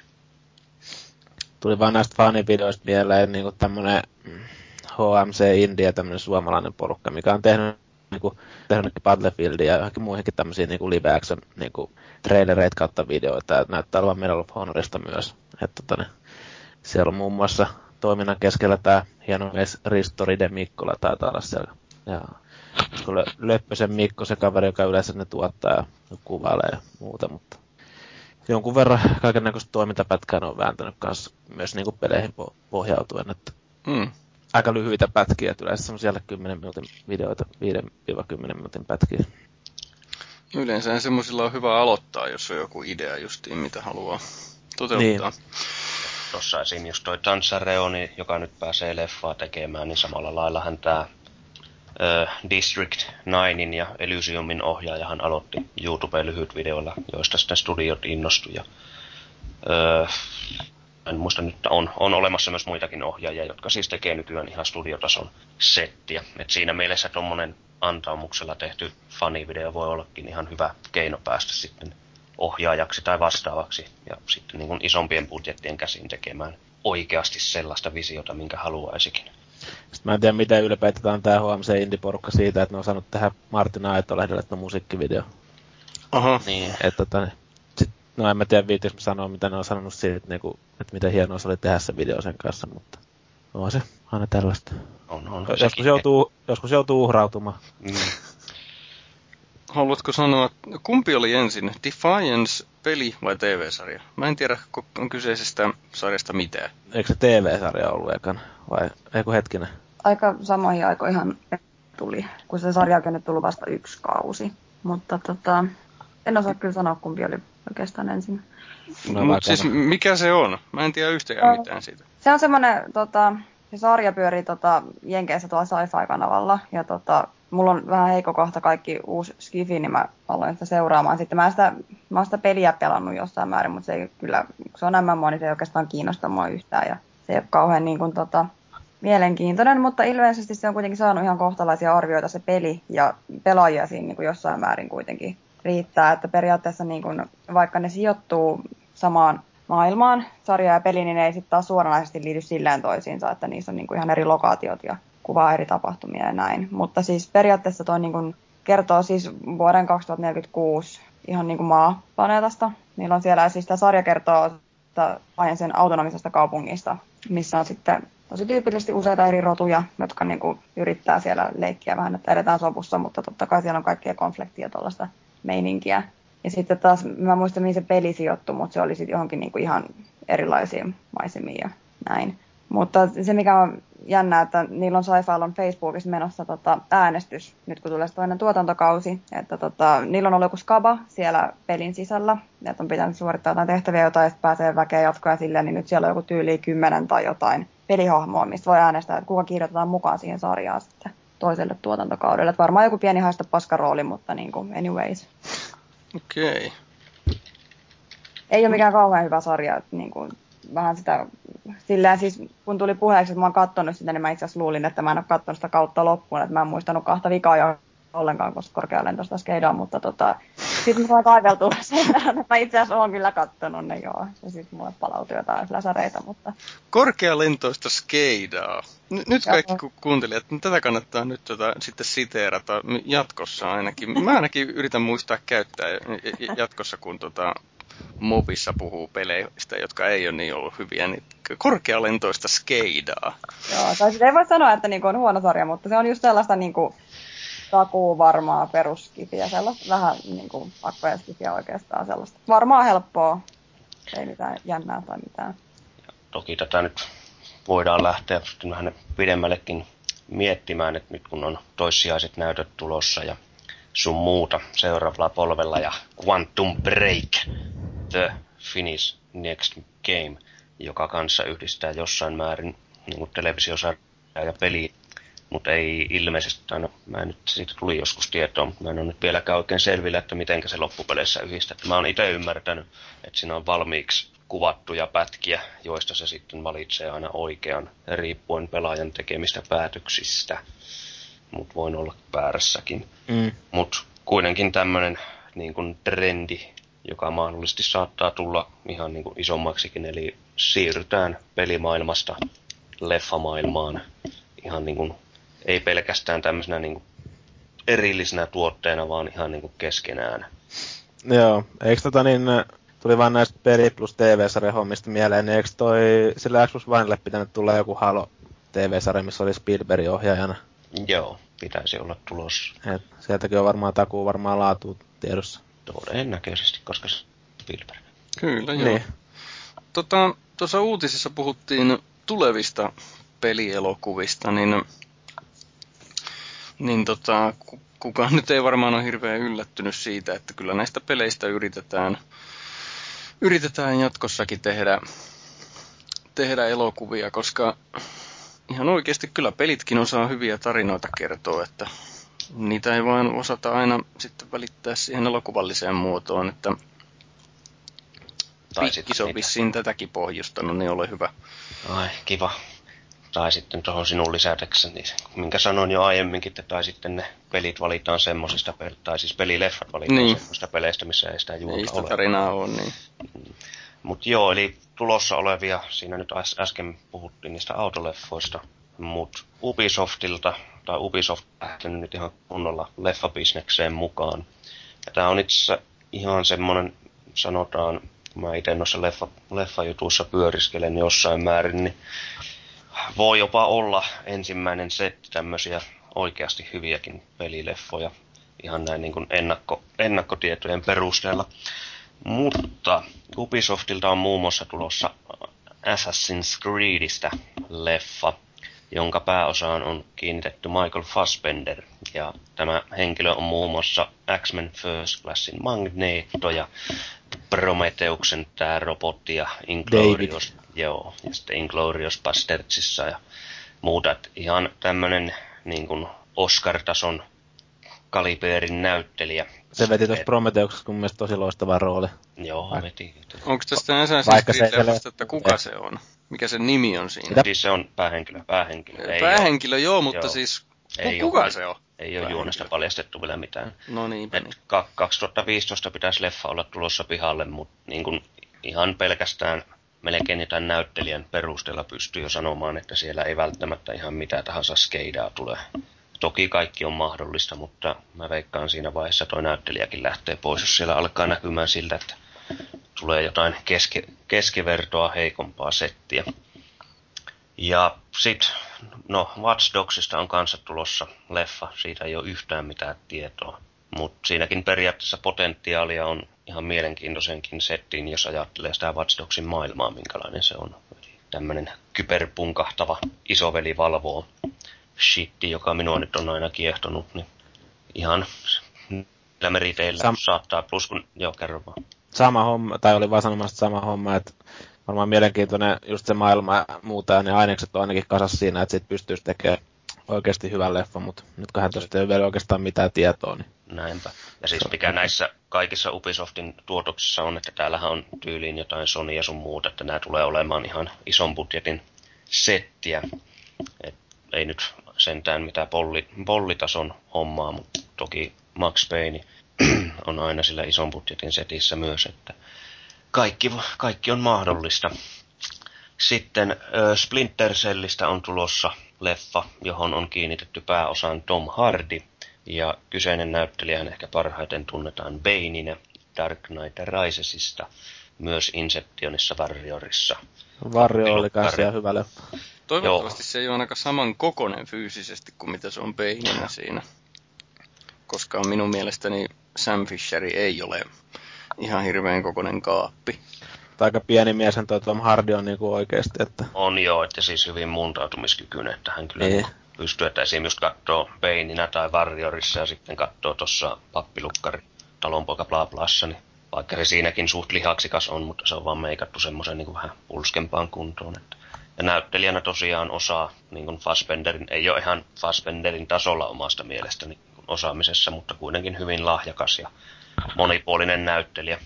Tuli vaan näistä fanivideoista mieleen niin kuin HMC India, tämmönen suomalainen porukka, mikä on tehnyt niinku, tehnyt Battlefieldia ja johonkin muihinkin tämmöisiä niinku live action niinku, trailereita kautta videoita, ja näyttää olevan Medal of Honorista myös. Että tota, niin, siellä on muun muassa toiminnan keskellä tämä hieno mies Ristori de Mikkola taitaa olla siellä. Ja Löppösen Mikko se kaveri, joka yleensä ne tuottaa ja kuvailee ja muuta, mutta jonkun verran kaiken näköistä toimintapätkää on vääntänyt kanssa myös niin kuin peleihin pohjautuen, että mm. aika lyhyitä pätkiä, että yleensä semmoisia 10 minuutin videoita, 5-10 minuutin pätkiä. Yleensä semmoisilla on hyvä aloittaa, jos on joku idea justiin, mitä haluaa toteuttaa. Niin. Tuossa esim. just toi Tansareoni, joka nyt pääsee leffaa tekemään, niin samalla laillahan tämä District 9 ja Elysiumin ohjaajahan aloitti YouTube lyhyt videoilla, joista sitten studiot innostui. Ja, öö, en muista nyt, on, on olemassa myös muitakin ohjaajia, jotka siis tekee nykyään ihan studiotason settiä. Et siinä mielessä tuommoinen antaumuksella tehty fanivideo voi ollakin ihan hyvä keino päästä sitten ohjaajaksi tai vastaavaksi ja sitten niin isompien budjettien käsiin tekemään oikeasti sellaista visiota, minkä haluaisikin. Sitten mä en tiedä, miten ylpeitä on tämä HMC Indie-porukka siitä, että ne on saanut tehdä Martin Aito-lehdelle musiikkivideo. Aha. Niin. Että, tota, sit, no en mä tiedä, viitis mä sanoa, mitä ne on sanonut siitä, että, niinku, että miten hienoa se oli tehdä se video sen kanssa, mutta on se aina tällaista. On, on. Joskus joutuu, joskus joutuu uhrautumaan. Mm. Haluatko sanoa, kumpi oli ensin, Defiance peli vai TV-sarja? Mä en tiedä, on kyseisestä sarjasta mitään. Eikö se TV-sarja ollut ekan? Vai eikö hetkinen? Aika samoihin aikoihin tuli, kun se sarja on tullut vasta yksi kausi. Mutta tota, en osaa kyllä sanoa, kumpi oli oikeastaan ensin. No, Mut siis mikä se on? Mä en tiedä yhtäkään mitään siitä. Se on semmoinen, tota, se sarja pyörii tota, Jenkeissä tuolla Sci-Fi-kanavalla. Ja tota, mulla on vähän heikko kohta kaikki uusi Skifi, niin mä aloin sitä seuraamaan. Sitten mä, sitä, mä oon sitä peliä pelannut jossain määrin, mutta se ei kyllä, se on MMO, niin se ei oikeastaan kiinnosta mua yhtään. Ja se ei ole kauhean niin kuin, tota, mielenkiintoinen, mutta ilmeisesti se on kuitenkin saanut ihan kohtalaisia arvioita se peli ja pelaajia siinä niin kuin jossain määrin kuitenkin riittää, että periaatteessa niin kuin, vaikka ne sijoittuu samaan maailmaan, sarja ja peli, niin ne ei sitten taas suoranaisesti liity silleen toisiinsa, että niissä on niin kuin ihan eri lokaatiot ja kuvaa eri tapahtumia ja näin. Mutta siis periaatteessa toi niin kertoo siis vuoden 2046 ihan niin kuin maaplaneetasta. Niillä on siellä, siis tämä sarja kertoo sen autonomisesta kaupungista, missä on sitten tosi tyypillisesti useita eri rotuja, jotka niin kuin yrittää siellä leikkiä vähän, että edetään sopussa, mutta totta kai siellä on kaikkia konfliktia tuollaista meininkiä. Ja sitten taas, mä muistan mihin se peli sijoittui, mutta se oli sitten johonkin niin kuin ihan erilaisiin maisemiin ja näin. Mutta se, mikä on jännää, että niillä on sci on Facebookissa menossa tota, äänestys, nyt kun tulee toinen tuotantokausi, että tota, niillä on ollut joku skaba siellä pelin sisällä, että on pitänyt suorittaa jotain tehtäviä, jotain, että pääsee väkeä jatkoa silleen, niin nyt siellä on joku tyyli kymmenen tai jotain pelihahmoa, mistä voi äänestää, että kuka kirjoitetaan mukaan siihen sarjaan sitten toiselle tuotantokaudelle. Että varmaan joku pieni haista paskarooli, mutta niin kuin anyways. Okei. Okay. Ei ole mikään kauhean hyvä sarja, että niin kuin, vähän sitä, sillä siis kun tuli puheeksi, että mä oon kattonut sitä, niin mä itse asiassa luulin, että mä en ole kattonut sitä kautta loppuun, että mä en muistanut kahta vikaa jo ollenkaan, koska korkealentoista skeidaa, mutta tota, sitten mä kaiveltua sen että mä itse asiassa oon kyllä kattonut ne joo, ja sitten mulle palautui jotain flasareita, mutta... Korkealentoista skeidaa. N- nyt kaikki ku- kuuntelijat, niin tätä kannattaa nyt tota, sitten siteerata jatkossa ainakin. Mä ainakin yritän muistaa käyttää jatkossa, kun tota, mobissa puhuu peleistä, jotka ei ole niin ollut hyviä, niin korkealentoista skeidaa. Joo, tai ei voi sanoa, että niinku on huono sarja, mutta se on just sellaista niinku takuu varmaa peruskipiä, sellaista vähän niinku pakkoja skipiä oikeastaan sellaista. Varmaa helppoa, ei mitään jännää tai mitään. Ja toki tätä nyt voidaan lähteä vähän pidemmällekin miettimään, että nyt kun on toissijaiset näytöt tulossa ja sun muuta seuraavalla polvella ja Quantum Break, The Finish Next Game, joka kanssa yhdistää jossain määrin niin televisiosarjaa ja peli, mutta ei ilmeisesti, no, mä en nyt, siitä tuli joskus tietoa, mutta mä en ole nyt vieläkään oikein selvillä, että miten se loppupeleissä yhdistää. Mä oon itse ymmärtänyt, että siinä on valmiiksi kuvattuja pätkiä, joista se sitten valitsee aina oikean, riippuen pelaajan tekemistä päätöksistä. Mutta voin olla väärässäkin. Mm. Mutta kuitenkin tämmöinen niin kuin trendi joka mahdollisesti saattaa tulla ihan niin kuin isommaksikin, eli siirrytään pelimaailmasta leffamaailmaan ihan niin kuin, ei pelkästään tämmöisenä niin kuin erillisenä tuotteena, vaan ihan niin kuin keskenään. Joo, eikö tota niin, tuli vaan näistä peli plus TV-sarjan hommista mieleen, niin eikö toi sillä Xbox Onelle pitänyt tulla joku Halo TV-sarja, missä oli Spielberg ohjaajana? Joo, pitäisi olla tulossa. Et sieltäkin on varmaan takuu varmaan laatu tiedossa. Todennäköisesti, koska Spielberg. Kyllä, joo. Niin. Tota, tuossa uutisissa puhuttiin tulevista pelielokuvista, niin, niin tota, kukaan nyt ei varmaan ole hirveän yllättynyt siitä, että kyllä näistä peleistä yritetään, yritetään jatkossakin tehdä, tehdä elokuvia, koska ihan oikeasti kyllä pelitkin osaa hyviä tarinoita kertoa, että niitä ei vaan osata aina sitten välittää siihen elokuvalliseen muotoon, että Pikkis on vissiin tätäkin pohjustanut, niin ole hyvä. Ai, kiva. Tai sitten tuohon sinun lisäteksi, niin minkä sanoin jo aiemminkin, että tai sitten ne pelit valitaan semmoisista, tai siis pelileffat valitaan niin. semmoisista peleistä, missä ei sitä juuri ole. tarinaa ole, niin. Mm. Mutta joo, eli tulossa olevia, siinä nyt äsken puhuttiin niistä autoleffoista, mutta Ubisoftilta, tai Ubisoft lähtenyt nyt ihan kunnolla leffabisnekseen mukaan. Ja tämä on itse ihan semmoinen, sanotaan, mä itse noissa leffa, leffajutuissa pyöriskelen jossain määrin, niin voi jopa olla ensimmäinen setti tämmöisiä oikeasti hyviäkin pelileffoja ihan näin niin kuin ennakko, ennakkotietojen perusteella. Mutta Ubisoftilta on muun muassa tulossa Assassin's Creedistä leffa, jonka pääosaan on kiinnitetty Michael Fassbender. Ja tämä henkilö on muun muassa X-Men First Classin Magneto ja Prometeuksen tämä robotti ja Inglorious, joo, ja sitten Inglorious Bastardsissa ja muuta. Et ihan tämmönen niin kuin Oscar-tason kalibeerin näyttelijä. Se veti tuossa Prometeuksessa kun mielestäni tosi loistava rooli. Joo, Vaik- veti. Onko tästä Assassin's Creed että kuka se on? Mikä se nimi on siinä? Siis se on päähenkilö. Päähenkilö, ei päähenkilö joo, mutta joo. siis ei kuka ole, se on? Ei ole juonesta paljastettu vielä mitään. No niin, niin. 2015 pitäisi leffa olla tulossa pihalle, mutta niin kuin ihan pelkästään melkein jotain näyttelijän perusteella pystyy jo sanomaan, että siellä ei välttämättä ihan mitä tahansa skeidaa tule. Toki kaikki on mahdollista, mutta mä veikkaan siinä vaiheessa toi näyttelijäkin lähtee pois, jos siellä alkaa näkymään siltä, että tulee jotain keske, keskivertoa heikompaa settiä. Ja sit, no Watch Dogsista on kanssa tulossa leffa, siitä ei ole yhtään mitään tietoa. Mutta siinäkin periaatteessa potentiaalia on ihan mielenkiintoisenkin settiin, jos ajattelee sitä Watch Dogsin maailmaa, minkälainen se on. Tämmöinen kyberpunkahtava isoveli valvoo shitti, joka minua nyt on aina kiehtonut, niin ihan meriteillä Sam- saattaa, plus kun, joo, kerro vaan. Sama homma, tai oli vaan sanomassa sama homma, että varmaan mielenkiintoinen just se maailma ja muuta, ja ne ainekset on ainakin kasas siinä, että sit pystyisi tekemään oikeasti hyvän leffa, mutta nyt hän tosta ei ole vielä oikeastaan mitään tietoa. Niin... Näinpä. Ja siis mikä näissä kaikissa Ubisoftin tuotoksissa on, että täällähän on tyyliin jotain Sony ja sun muuta, että nämä tulee olemaan ihan ison budjetin settiä. Et ei nyt sentään mitään polli, pollitason hommaa, mutta toki Max Payne on aina sillä ison budjetin setissä myös, että kaikki, kaikki on mahdollista. Sitten äh, Splinter Cellistä on tulossa leffa, johon on kiinnitetty pääosaan Tom Hardy. Ja kyseinen näyttelijähän ehkä parhaiten tunnetaan Baneina Dark Knight Risesista, myös Inceptionissa Warriorissa. Warrior oli kanssa ihan hyvä leffa. Toivottavasti Joo. se ei ole ainakaan saman kokonen fyysisesti kuin mitä se on Baneina siinä. Koska minun mielestäni Sam Fisheri ei ole ihan hirveän kokonen kaappi. aika pieni mies toi Tom Hardy on niinku oikeesti, että... On joo, että siis hyvin muuntautumiskykyinen, että hän kyllä niin. pystyy, että esimerkiksi katsoo Peininä tai Warriorissa ja sitten katsoo tuossa pappilukkari talonpoika bla blassa, niin vaikka se siinäkin suht lihaksikas on, mutta se on vaan meikattu semmoisen niin vähän pulskempaan kuntoon. Että. Ja näyttelijänä tosiaan osaa, niin kuin Fassbenderin, ei ole ihan Fassbenderin tasolla omasta mielestäni osaamisessa, mutta kuitenkin hyvin lahjakas ja monipuolinen näyttelijä.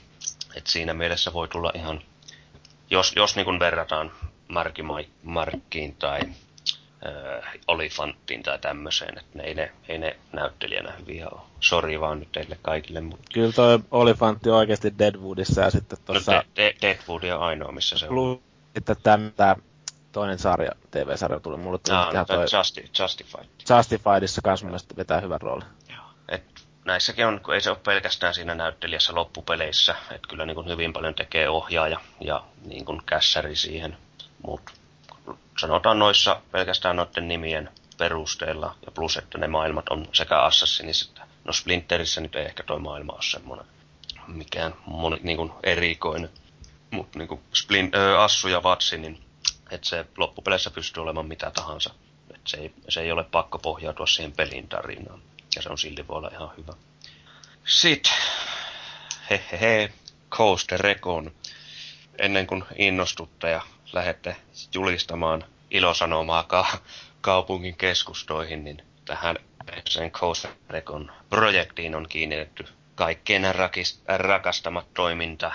Et siinä mielessä voi tulla ihan, jos, jos niin kuin verrataan Marki Markkiin tai äh, olifanttiin tai tämmöiseen, että ne ei ne, ei ne näyttelijänä hyviä ole. Sori vaan nyt teille kaikille. Mutta... Kyllä toi olifantti on oikeasti Deadwoodissa ja sitten tuossa... No, de- de- Deadwood on ainoa, missä se on. Sitten tämä toinen sarja, TV-sarja tuli mulle tuli no, toi... Justi, Justified. Justifiedissa kanssa mun mielestä vetää hyvän roolin. Joo. Et näissäkin on, kun ei se ole pelkästään siinä näyttelijässä loppupeleissä, että kyllä niin kuin hyvin paljon tekee ohjaaja ja niin kuin kässäri siihen, mutta sanotaan noissa pelkästään noiden nimien perusteella ja plus, että ne maailmat on sekä Assassinissa että no Splinterissä nyt ei ehkä toi maailma ole semmoinen mikään moni, niin kuin erikoinen, mutta niin kuin Splin, ö, Assu ja Vatsi, niin että se loppupeleissä pystyy olemaan mitä tahansa. Et se, ei, se ei ole pakko pohjautua siihen pelin tarinaan. Ja se on silti voi olla ihan hyvä. Sitten, hehehe, Coast Recon. Ennen kuin innostutte ja lähette julistamaan ilosanomaa ka- kaupungin keskustoihin, niin tähän sen Coast Recon projektiin on kiinnitetty kaikkien rakastamat toiminta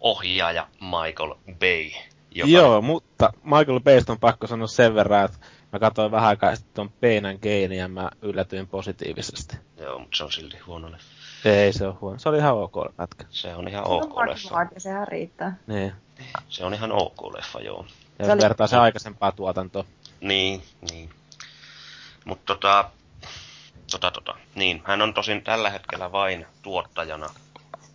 ohjaaja Michael Bay. Joka... Joo, mutta Michael Baysta on pakko sanoa sen verran, että mä katsoin vähän aikaa sitten tuon Peinan Gain ja mä yllätyin positiivisesti. Joo, mutta se on silti huono leffa. Ei se on huono. Se oli ihan ok pätkä. Se on ihan ok on leffa. sehän riittää. Niin. Se on ihan ok leffa, joo. Ja se vertaa se aikaisempaa tuotantoa. Niin, niin. Mutta tota, tota, tota, niin, hän on tosin tällä hetkellä vain tuottajana,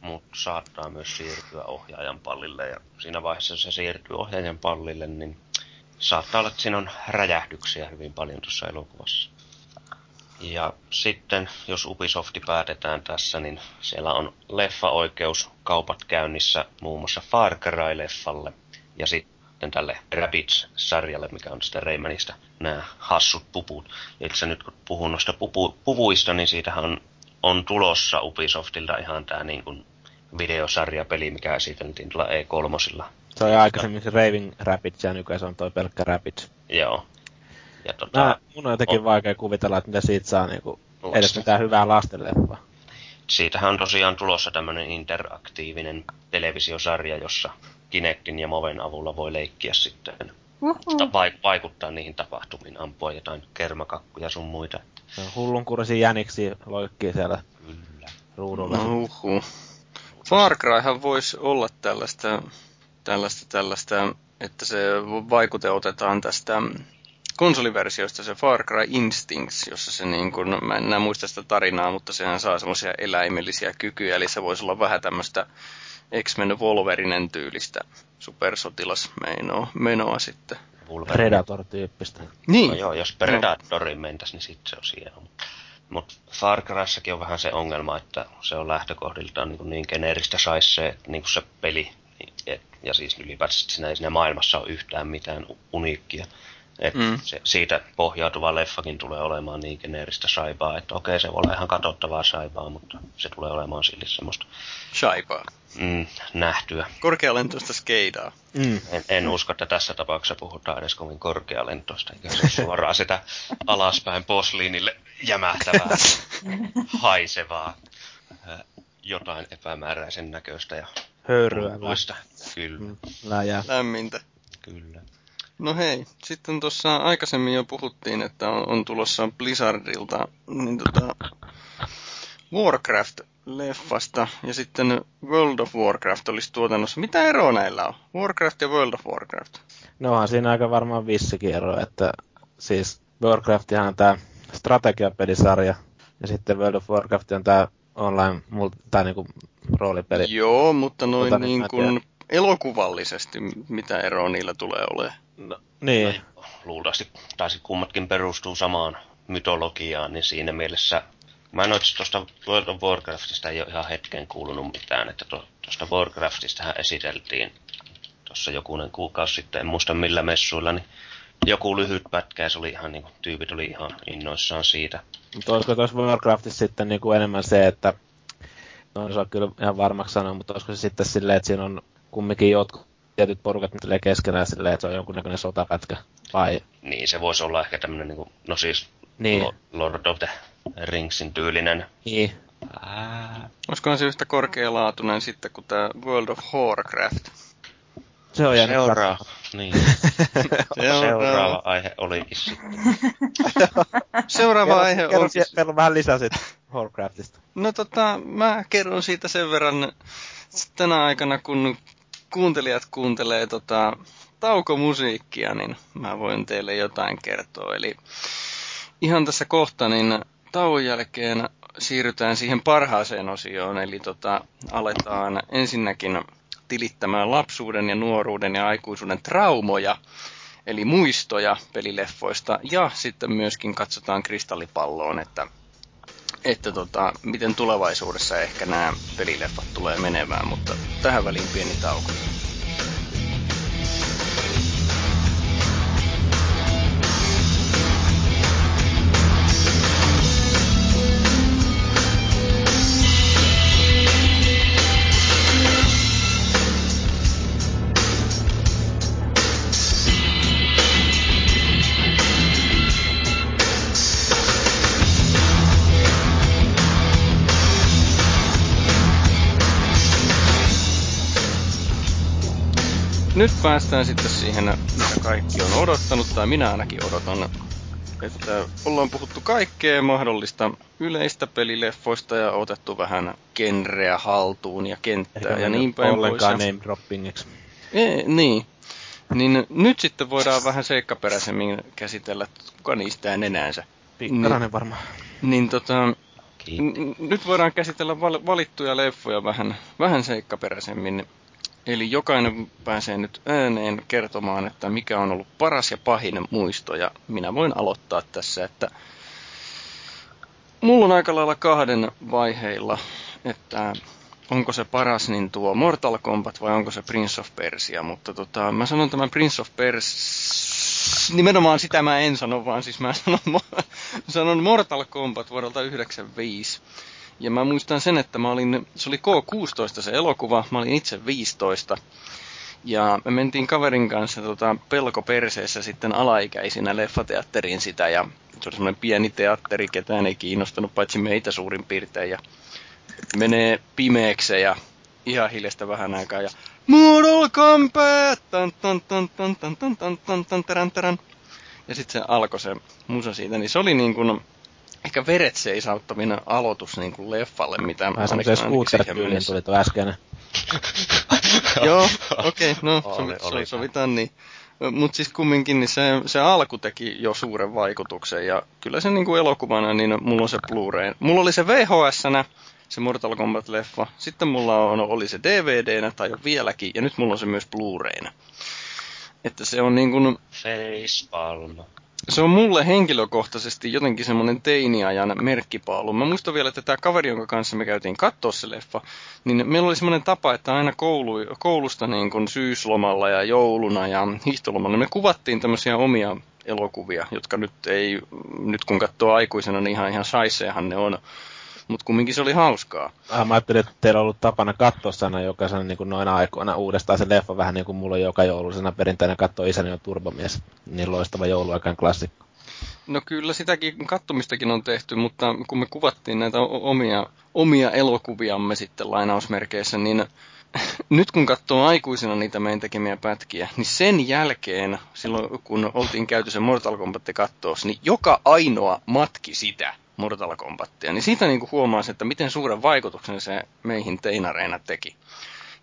mutta saattaa myös siirtyä ohjaajan pallille. Ja siinä vaiheessa, jos se siirtyy ohjaajan pallille, niin saattaa olla, että siinä on räjähdyksiä hyvin paljon tuossa elokuvassa. Ja sitten, jos Ubisofti päätetään tässä, niin siellä on leffa-oikeus kaupat käynnissä muun muassa Far Cry-leffalle ja sitten tälle Rabbids-sarjalle, mikä on sitä Raymanista, nämä hassut puput. Itse nyt kun puhun noista pupu, puvuista, niin siitähän on, on tulossa Ubisoftilta ihan tämä niin kuin videosarjapeli, mikä esiteltiin tuolla E3. Se on aikaisemmin se Raving Rapids ja nykyään se on toi pelkkä Rapids. Joo. Ja tota, Mä, mun on jotenkin on, vaikea kuvitella, että mitä siitä saa niinku, edes mitään hyvää lastenleffaa. Siitähän on tosiaan tulossa tämmöinen interaktiivinen televisiosarja, jossa Kinectin ja Moven avulla voi leikkiä sitten. Uh-huh. vaikuttaa niihin tapahtumiin, ampua jotain kermakakkuja sun muita. Se on hullunkurisia jäniksi loikkii siellä Kyllä. ruudulla. Uhuh. Far Cryhan voisi olla tällaista, tällaista, tällaista, että se vaikute otetaan tästä konsoliversiosta se Far Cry Instincts, jossa se niin kuin, mä en enää muista sitä tarinaa, mutta sehän saa semmoisia eläimellisiä kykyjä, eli se voisi olla vähän tämmöistä X-Men Wolverinen tyylistä supersotilasmenoa menoa sitten. Predator-tyyppistä. Niin. No joo, jos Predatorin mentäisi, niin sitten se on hieno. Mutta Far Cryssakin on vähän se ongelma, että se on lähtökohdiltaan niin, niin geneeristä saisi se, että niin se peli, et, ja siis ylipäätään siinä ei siinä maailmassa ole yhtään mitään uniikkia. Et mm. se, siitä pohjautuva leffakin tulee olemaan niin geneeristä saipaa, että okei se voi olla ihan katsottavaa saipaa, mutta se tulee olemaan silti semmoista... Saipaa. Mm, nähtyä. Korkealentoista skeidaa. Mm. En, en usko, että tässä tapauksessa puhutaan edes kovin korkealentoista, eikä se suoraan sitä alaspäin posliinille jämähtävää, haisevaa, jotain epämääräisen näköistä ja höyryä. Kyllä. Mm, läjää. Lämmintä. Kyllä. No hei, sitten tuossa aikaisemmin jo puhuttiin, että on, on tulossa Blizzardilta niin tota, Warcraft-leffasta ja sitten World of Warcraft olisi tuotannossa. Mitä eroa näillä on? Warcraft ja World of Warcraft? No onhan siinä aika varmaan vissikin ero, että siis Warcraftihan on tämä strategiapelisarja ja sitten World of Warcraft on tämä online tai niinku roolipeli. Joo, mutta noin niin kuin elokuvallisesti, mitä eroa niillä tulee olemaan? No, niin. No, luultavasti taisi kummatkin perustuu samaan mytologiaan, niin siinä mielessä Mä en tuosta World of Warcraftista ei ole ihan hetken kuulunut mitään, että tuosta Warcraftistahan esiteltiin tuossa jokunen kuukausi sitten, en muista millä messuilla, niin joku lyhyt pätkä ja se oli ihan niin kuin, tyypit oli ihan innoissaan siitä. Mutta olisiko tuossa Warcraftissa sitten niin kuin enemmän se, että no en saa kyllä ihan varmaksi sanoa, mutta olisiko se sitten silleen, että siinä on kumminkin jotkut tietyt porukat tulee keskenään silleen, että se on jonkunnäköinen sotapätkä, vai? Niin, se voisi olla ehkä tämmöinen, niin kuin, no siis niin. Lord of the Ringsin tyylinen. Niin. Olisikohan se yhtä korkealaatuinen sitten kuin tämä World of Warcraft? Se on jäänyt Seuraava, niin. Seuraava aihe olikin sitten. Seuraava Kerro, aihe kerro, on... sie- kerro vähän lisää siitä Warcraftista. No tota, mä kerron siitä sen verran tänä aikana, kun kuuntelijat kuuntelee tota, taukomusiikkia, niin mä voin teille jotain kertoa. Eli ihan tässä kohta, niin tauon jälkeen siirrytään siihen parhaaseen osioon, eli tota, aletaan ensinnäkin tilittämään lapsuuden ja nuoruuden ja aikuisuuden traumoja, eli muistoja pelileffoista, ja sitten myöskin katsotaan kristallipalloon, että, että tota, miten tulevaisuudessa ehkä nämä pelileffat tulee menemään, mutta tähän väliin pieni tauko. Nyt päästään sitten siihen, mitä kaikki on odottanut, tai minä ainakin odotan. Että ollaan puhuttu kaikkea mahdollista yleistä pelileffoista ja otettu vähän genreä haltuun ja kenttää Eikä ja niin päin pois. ollenkaan Ja- name droppingiksi. Ee, niin. Niin nyt sitten voidaan vähän seikkaperäisemmin käsitellä, että kuka niistä enäänsä. Pikkarainen varmaan. Niin tota, Kiitos. n- nyt voidaan käsitellä val- valittuja leffoja vähän, vähän seikkaperäisemmin. Eli jokainen pääsee nyt ääneen kertomaan, että mikä on ollut paras ja pahin muisto. Ja minä voin aloittaa tässä, että mulla on aika lailla kahden vaiheilla, että onko se paras niin tuo Mortal Kombat vai onko se Prince of Persia. Mutta tota, mä sanon tämän Prince of Persia, nimenomaan sitä mä en sano, vaan siis mä sanon, sanon Mortal Kombat vuodelta 1995. Ja mä muistan sen, että mä olin, se oli K16 se elokuva, mä olin itse 15. Ja me mentiin kaverin kanssa tota, pelko perseessä sitten alaikäisinä leffateatteriin sitä ja se oli semmoinen pieni teatteri, ketään ei kiinnostanut, paitsi meitä suurin piirtein. Ja menee pimeäksi ja ihan hiljaista vähän aikaa ja Mortal Kombat! Tan, tan, tan, tan, tan, tan, tan, tan, tan. Ja sitten se alkoi se musa siitä, niin se oli niin kuin ehkä veret seisauttaminen aloitus niin kuin leffalle, mitä Vähän semmoisen ainakin siihen scooter-tyylin mennessä- tuli tuo äskeinen. Joo, okei, okay, no Oli, sovi, oli. so, sovitaan niin. Mutta siis kumminkin niin se, se alku teki jo suuren vaikutuksen ja kyllä se niinku elokuvana, niin mulla on se Blu-ray. Mulla oli se vhs se Mortal Kombat-leffa. Sitten mulla on, oli se DVD-nä tai on vieläkin ja nyt mulla on se myös Blu-rayna. Että se on niin kuin, Facepalm. Se on mulle henkilökohtaisesti jotenkin semmoinen teiniajan merkkipaalu. Mä muistan vielä, että tämä kaveri, jonka kanssa me käytiin katsoa se leffa, niin meillä oli semmoinen tapa, että aina koulu, koulusta niin kuin syyslomalla ja jouluna ja hiihtolomalla, niin me kuvattiin tämmöisiä omia elokuvia, jotka nyt ei, nyt kun katsoo aikuisena, niin ihan, ihan saisseehan ne on. Mutta kumminkin se oli hauskaa. Ah, mä ajattelin, että teillä on ollut tapana katsoa sana jokaisena niin kuin noina aikoina uudestaan se leffa, vähän niin kuin mulla on joka joulusena perinteinen katsoa Isäni on turbomies. Niin loistava jouluaikaan klassikko. No kyllä sitäkin kattomistakin on tehty, mutta kun me kuvattiin näitä omia, omia elokuviamme sitten lainausmerkeissä, niin nyt kun katsoo aikuisena niitä meidän tekemiä pätkiä, niin sen jälkeen, silloin kun oltiin käyty se Mortal Kombat kattoos, niin joka ainoa matki sitä Mortal Kombatia, niin siitä niin kuin huomaa että miten suuren vaikutuksen se meihin teinareina teki.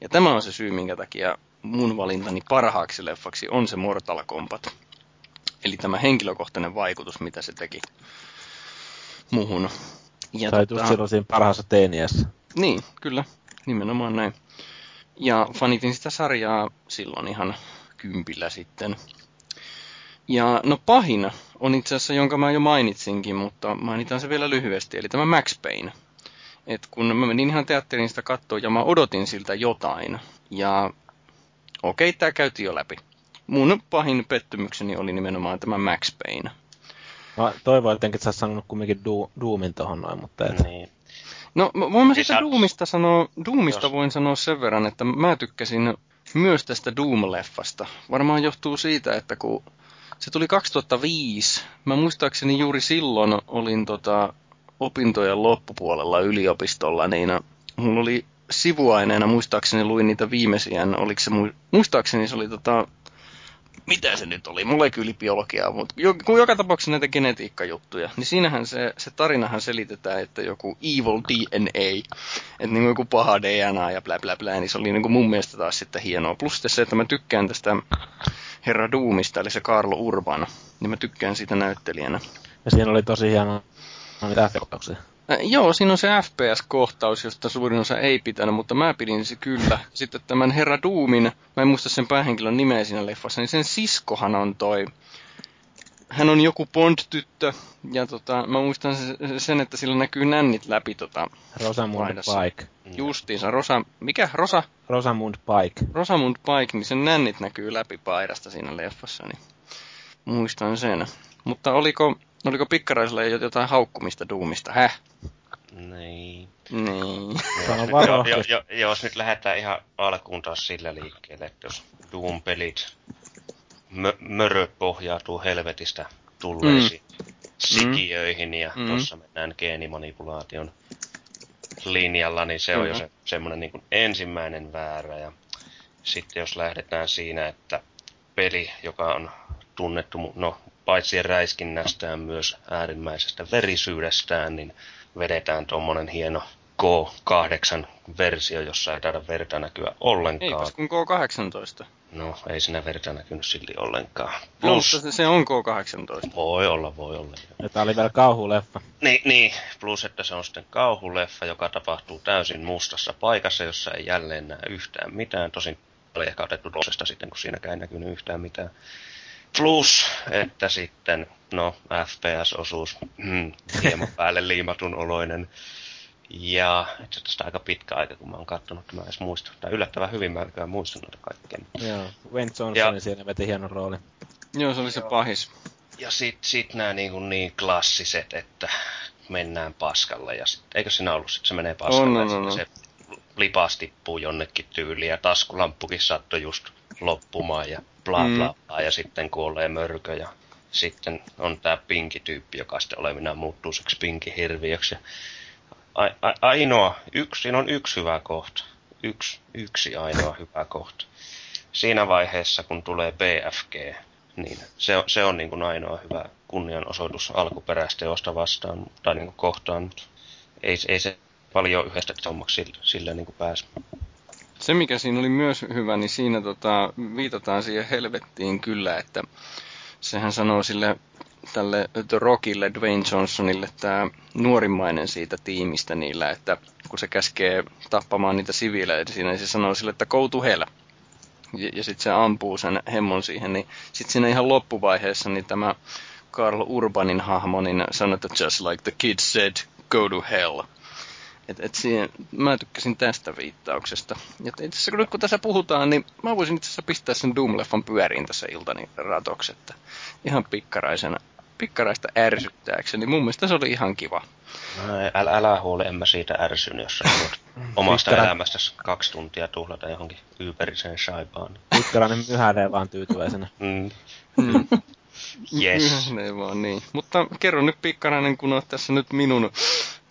Ja tämä on se syy, minkä takia mun valintani parhaaksi leffaksi on se Mortal Kombat. Eli tämä henkilökohtainen vaikutus, mitä se teki muhun. Ja Sä olit just silloin siinä parhaassa teiniässä. Niin, kyllä. Nimenomaan näin. Ja fanitin sitä sarjaa silloin ihan kympillä sitten. Ja no pahin on itse asiassa, jonka mä jo mainitsinkin, mutta mainitaan se vielä lyhyesti, eli tämä Max Payne. Et kun mä menin ihan teatteriin sitä katsoa ja mä odotin siltä jotain. Ja okei, tää käytiin jo läpi. Mun pahin pettymykseni oli nimenomaan tämä Max Payne. Mä toivoin jotenkin, että sä oot sanonut kumminkin du- Doomin tohon noin, mutta et. Niin. No voin mä sitä Doomista sanoa, Doomista Jos- voin sanoa sen verran, että mä tykkäsin myös tästä Doom-leffasta. Varmaan johtuu siitä, että kun se tuli 2005, mä muistaakseni juuri silloin olin tota opintojen loppupuolella yliopistolla, niin mulla oli sivuaineena muistaakseni luin niitä viimeisiä, oliko se, muistaakseni se oli tota, mitä se nyt oli, molekyylibiologiaa, mutta kun joka tapauksessa näitä genetiikkajuttuja, niin siinähän se, se tarinahan selitetään, että joku evil DNA, että niin joku paha DNA ja bla bla bla, niin se oli niin kuin mun mielestä taas sitten hienoa. Plus se, että mä tykkään tästä Herra Doomista, eli se Carlo Urban, niin mä tykkään siitä näyttelijänä. Ja siinä oli tosi hieno. Äh, joo, siinä on se FPS-kohtaus, josta suurin osa ei pitänyt, mutta mä pidin se kyllä. Sitten tämän Herra Doomin, mä en muista sen päähenkilön nimeä siinä leffassa, niin sen siskohan on toi. Hän on joku Bond-tyttö, ja tota, mä muistan sen, että sillä näkyy nännit läpi tota Rosamund Pike. Justiinsa, Rosa, mikä? Rosa? Rosamund Pike. Rosamund Pike, niin sen nännit näkyy läpi paidasta siinä leffassa, niin muistan sen. Mutta oliko Oliko pikkaraisella jotain haukkumista duumista, häh? Niin. Niin. Sano varo. Jo, jo, jo, jos nyt lähdetään ihan alkuun taas sillä liikkeelle, että jos Doom-pelit mö- mörö pohjautuu helvetistä tulleisiin mm. sikiöihin ja mm. tuossa mennään geenimanipulaation linjalla, niin se on mm. jo se, semmoinen niin ensimmäinen väärä. Ja sitten jos lähdetään siinä, että peli, joka on tunnettu, no paitsi räiskinnästään myös äärimmäisestä verisyydestään, niin vedetään tuommoinen hieno K8-versio, jossa ei taida verta näkyä ollenkaan. Eipäs kun K18. No, ei siinä verta näkynyt silti ollenkaan. Plus, no, se on K18. Voi olla, voi olla. Ja tää oli vielä kauhuleffa. Niin, niin, plus että se on sitten kauhuleffa, joka tapahtuu täysin mustassa paikassa, jossa ei jälleen näe yhtään mitään. Tosin oli ehkä otettu sitten, kun siinäkään ei näkynyt yhtään mitään. Plus, että sitten, no, FPS-osuus, mm, hieman päälle liimatun oloinen. Ja itse tästä aika pitkä aika, kun mä oon katsonut, että mä edes muista. Tai yllättävän hyvin mä en muista noita kaikkea. Joo, Wayne Johnson siinä veti hienon roolin. Joo, se oli se Joo. pahis. Ja sit, sit nää niin, kuin niin klassiset, että mennään paskalle. Ja sit, eikö siinä ollut, että se menee paskalle on, on, on, se lipas tippuu jonnekin tyyliin ja taskulamppukin saattoi just loppumaan ja bla bla mm. bla, ja sitten kuolee mörkö, ja sitten on tämä pinkityyppi, joka sitten olevinaan muuttuu seksi pinkihirviöksi. A, a, ainoa, yksi, siinä on yksi hyvä kohta. Yksi, yksi ainoa hyvä kohta. Siinä vaiheessa, kun tulee BFG, niin se, se on niin kuin ainoa hyvä kunnianosoitus alkuperäisteosta vastaan, tai niin kuin kohtaan, mutta ei, ei se paljon yhdestä hommaksi sillä, sillä niin kuin pääse. Se, mikä siinä oli myös hyvä, niin siinä tota, viitataan siihen helvettiin kyllä, että sehän sanoo sille tälle The Rockille, Dwayne Johnsonille, tämä nuorimmainen siitä tiimistä niillä, että kun se käskee tappamaan niitä siviilejä siinä, niin se sanoo sille, että go to hell. Ja, ja sitten se ampuu sen hemmon siihen, niin sitten siinä ihan loppuvaiheessa niin tämä Karl Urbanin hahmo niin sanoo, että just like the kid said, go to hell. Et, et siihen, mä tykkäsin tästä viittauksesta. Ja itse asiassa kun nyt kun tässä puhutaan, niin mä voisin itse asiassa pistää sen Doom-leffan pyöriin tässä iltani ratoksi, että ihan pikkaraisena, pikkaraista ärsyttääkseni. Mun mielestä se oli ihan kiva. No, älä, älä huole, en mä siitä ärsyn, jos sä voit omasta Pikkara... elämästäsi kaksi tuntia tuhlata johonkin yyperiseen shaibaan. Pikkarainen myhäilee vaan tyytyväisenä. Mm. Mm. Yes. Myhäilee vaan niin. Mutta kerro nyt pikkarainen, kun oot tässä nyt minun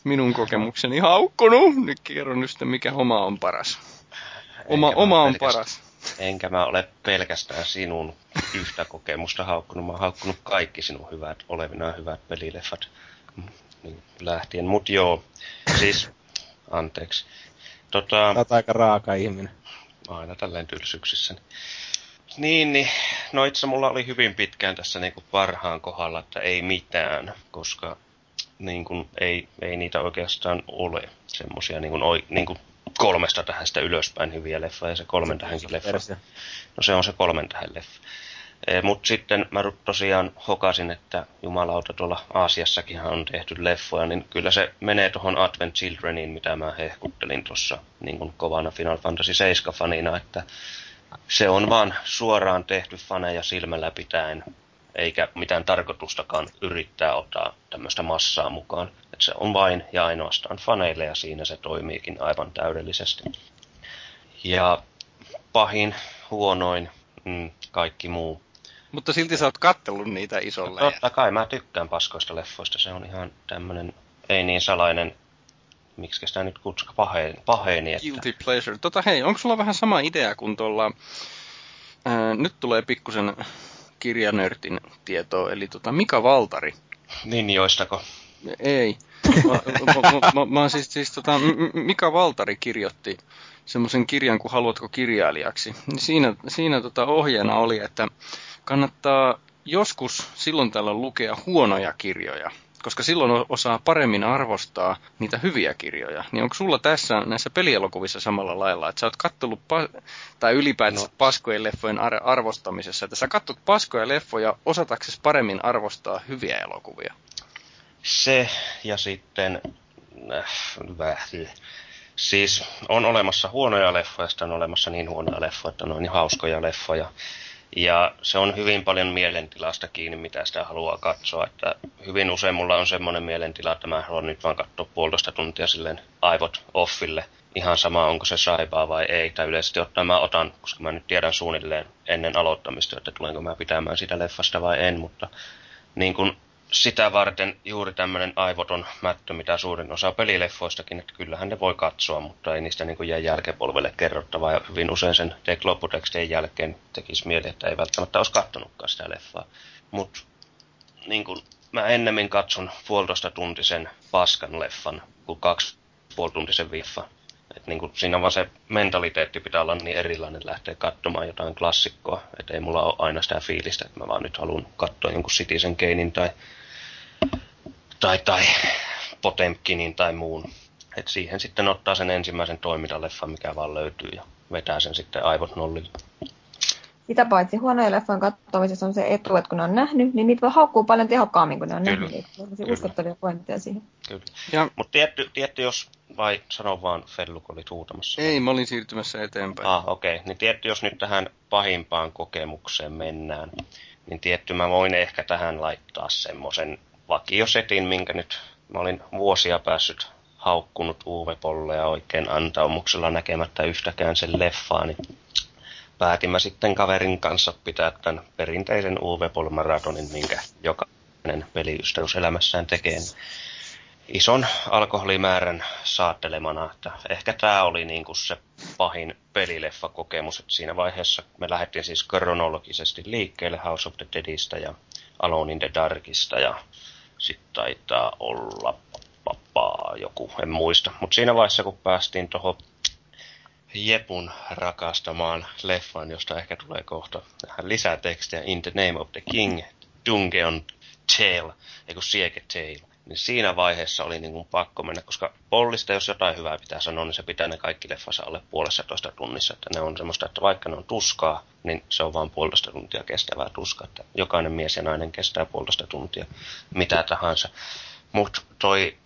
minun kokemukseni haukkunut, niin kerron nyt sitten, mikä oma on paras. Oma, oma on paras. Enkä mä ole pelkästään sinun yhtä kokemusta haukkunut. Mä oon haukkunut kaikki sinun hyvät, olevinaan hyvät pelileffat niin lähtien. Mut joo, siis, anteeksi. Tota, Olet aika raaka ihminen. Aina tälleen tylsyksissä. Niin, niin. No itse mulla oli hyvin pitkään tässä niin kuin parhaan kohdalla, että ei mitään, koska niin kuin, ei, ei niitä oikeastaan ole semmosia niin kuin, niin kuin kolmesta tähästä ylöspäin hyviä leffoja ja se kolmen tähänkin leffa. No se on se kolmen tähän leffa. E, Mutta sitten mä tosiaan hokasin, että jumalauta tuolla Aasiassakin on tehty leffoja, niin kyllä se menee tuohon Advent Childreniin, mitä mä hehkuttelin tuossa niin kovana Final Fantasy 7-fanina, että se on vaan suoraan tehty faneja silmällä pitäen eikä mitään tarkoitustakaan yrittää ottaa tämmöistä massaa mukaan. Et se on vain ja ainoastaan faneille ja siinä se toimiikin aivan täydellisesti. Ja pahin, huonoin, mm, kaikki muu. Mutta silti sä oot kattellut niitä isolle. Totta kai, mä tykkään paskoista leffoista. Se on ihan tämmönen, ei niin salainen miksi sitä nyt kutsuka paheni. paheni että... Guilty pleasure. Tota hei, onko sulla vähän sama idea kuin tuolla, ää, nyt tulee pikkusen kirjanörtin tietoa, eli tota Mika Valtari. Ninjoistako? Ei. Mä, mä, mä, mä siis, siis tota, Mika Valtari kirjoitti semmoisen kirjan kuin Haluatko kirjailijaksi. Niin siinä siinä tota ohjeena oli, että kannattaa joskus silloin tällöin lukea huonoja kirjoja, koska silloin osaa paremmin arvostaa niitä hyviä kirjoja. Niin onko sulla tässä näissä pelielokuvissa samalla lailla, että sä oot kattellut pa- tai ylipäätään no. paskojen leffojen ar- arvostamisessa, että sä katsot paskoja leffoja osataksesi paremmin arvostaa hyviä elokuvia? Se ja sitten... Äh, Siis on olemassa huonoja leffoja, sitten on olemassa niin huonoja leffoja, että ne on niin hauskoja leffoja. Ja se on hyvin paljon mielentilasta kiinni, mitä sitä haluaa katsoa. Että hyvin usein mulla on semmoinen mielentila, että mä haluan nyt vaan katsoa puolitoista tuntia silleen aivot offille. Ihan sama, onko se saipaa vai ei. Tai yleisesti ottaen mä otan, koska mä nyt tiedän suunnilleen ennen aloittamista, että tulenko mä pitämään sitä leffasta vai en. Mutta niin kun sitä varten juuri tämmöinen aivoton mättö, mitä suurin osa pelileffoistakin, että kyllähän ne voi katsoa, mutta ei niistä niin jää jälkepolvelle kerrottavaa. Ja hyvin usein sen lopputekstien jälkeen tekisi mieli, että ei välttämättä olisi kattonutkaan sitä leffaa. Mutta niin mä ennemmin katson puolitoista tuntisen paskan leffan kuin kaksi puolituntisen viffa. Et niin kuin, siinä vaan se mentaliteetti pitää olla niin erilainen lähteä katsomaan jotain klassikkoa. Että ei mulla ole aina sitä fiilistä, että mä vaan nyt haluan katsoa jonkun Citizen Kanein tai tai, tai Potemkinin tai muun. Et siihen sitten ottaa sen ensimmäisen toimintaleffan, mikä vaan löytyy ja vetää sen sitten aivot nollille. Sitä paitsi huonoja leffojen katsomisessa on se etu, että kun ne on nähnyt, niin niitä voi haukkua paljon tehokkaammin, kun ne on Kyllä. nähnyt. On uskottavia pointteja siihen. Kyllä. Mutta tietty, tietty, jos, vai sano vaan Fellu, kun olit huutamassa. Ei, mä olin siirtymässä eteenpäin. Ah, okei. Okay. Niin tietty, jos nyt tähän pahimpaan kokemukseen mennään, niin tietty mä voin ehkä tähän laittaa semmoisen vakiosetin, minkä nyt mä olin vuosia päässyt haukkunut Uwe Polleja oikein antaumuksella näkemättä yhtäkään sen leffaa, niin päätimme sitten kaverin kanssa pitää tämän perinteisen Uwe Boll maratonin, minkä jokainen peliystävyys elämässään tekee. Ison alkoholimäärän saattelemana, että ehkä tämä oli niin kuin se pahin pelileffa-kokemus, että siinä vaiheessa me lähdettiin siis kronologisesti liikkeelle House of the Deadistä ja Alone in the Darkista ja sitten taitaa olla vapaa joku, en muista. Mutta siinä vaiheessa, kun päästiin tuohon Jepun rakastamaan leffaan, josta ehkä tulee kohta lisää tekstiä, In the Name of the King, Dungeon Tale, eikö Siege Tale niin siinä vaiheessa oli niin kuin pakko mennä, koska Pollista, jos jotain hyvää pitää sanoa, niin se pitää ne kaikki leffansa alle puolessa toista tunnissa. Että ne on semmoista, että vaikka ne on tuskaa, niin se on vain puolitoista tuntia kestävää tuskaa. Että jokainen mies ja nainen kestää puolitoista tuntia mitä tahansa. Mutta toi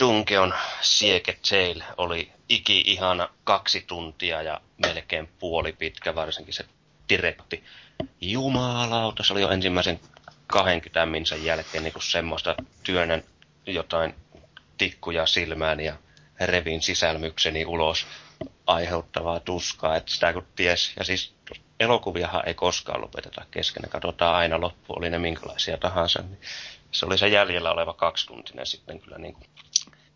Dunkeon Siege Tale oli iki ihana kaksi tuntia ja melkein puoli pitkä, varsinkin se direkti. Jumalauta, se oli jo ensimmäisen 20 minsan jälkeen niin kuin semmoista työnnän jotain tikkuja silmään ja revin sisälmykseni ulos aiheuttavaa tuskaa, että sitä kun ties, ja siis elokuviahan ei koskaan lopeteta kesken, ne katsotaan aina loppu, oli ne minkälaisia tahansa, niin se oli se jäljellä oleva kaksituntinen sitten kyllä niin kuin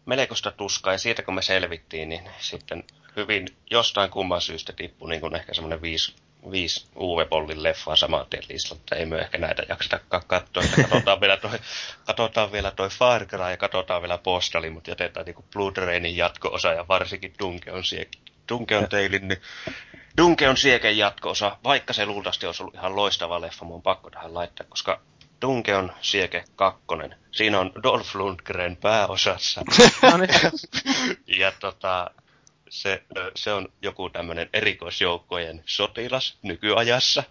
melkoista tuskaa, ja siitä kun me selvittiin, niin sitten hyvin jostain kumman syystä tippui niin kuin ehkä semmoinen viisi viisi Uwe Bollin leffaa saman tien listalta. Ei me ehkä näitä jaksetakaan katsoa. Että katsotaan, vielä toi, katsotaan vielä toi Far Cry ja katsotaan vielä Postali, mutta jätetään niinku Blood Rainin jatko-osa ja varsinkin Dunkeon, sie, Dunkeon Tailin, niin Dunkeon Sieken jatko-osa, vaikka se luultavasti olisi ollut ihan loistava leffa, mun on pakko tähän laittaa, koska Dunkeon Sieke 2. Siinä on Dolph Lundgren pääosassa. No niin. ja tota, se, se on joku tämmöinen erikoisjoukkojen sotilas nykyajassa,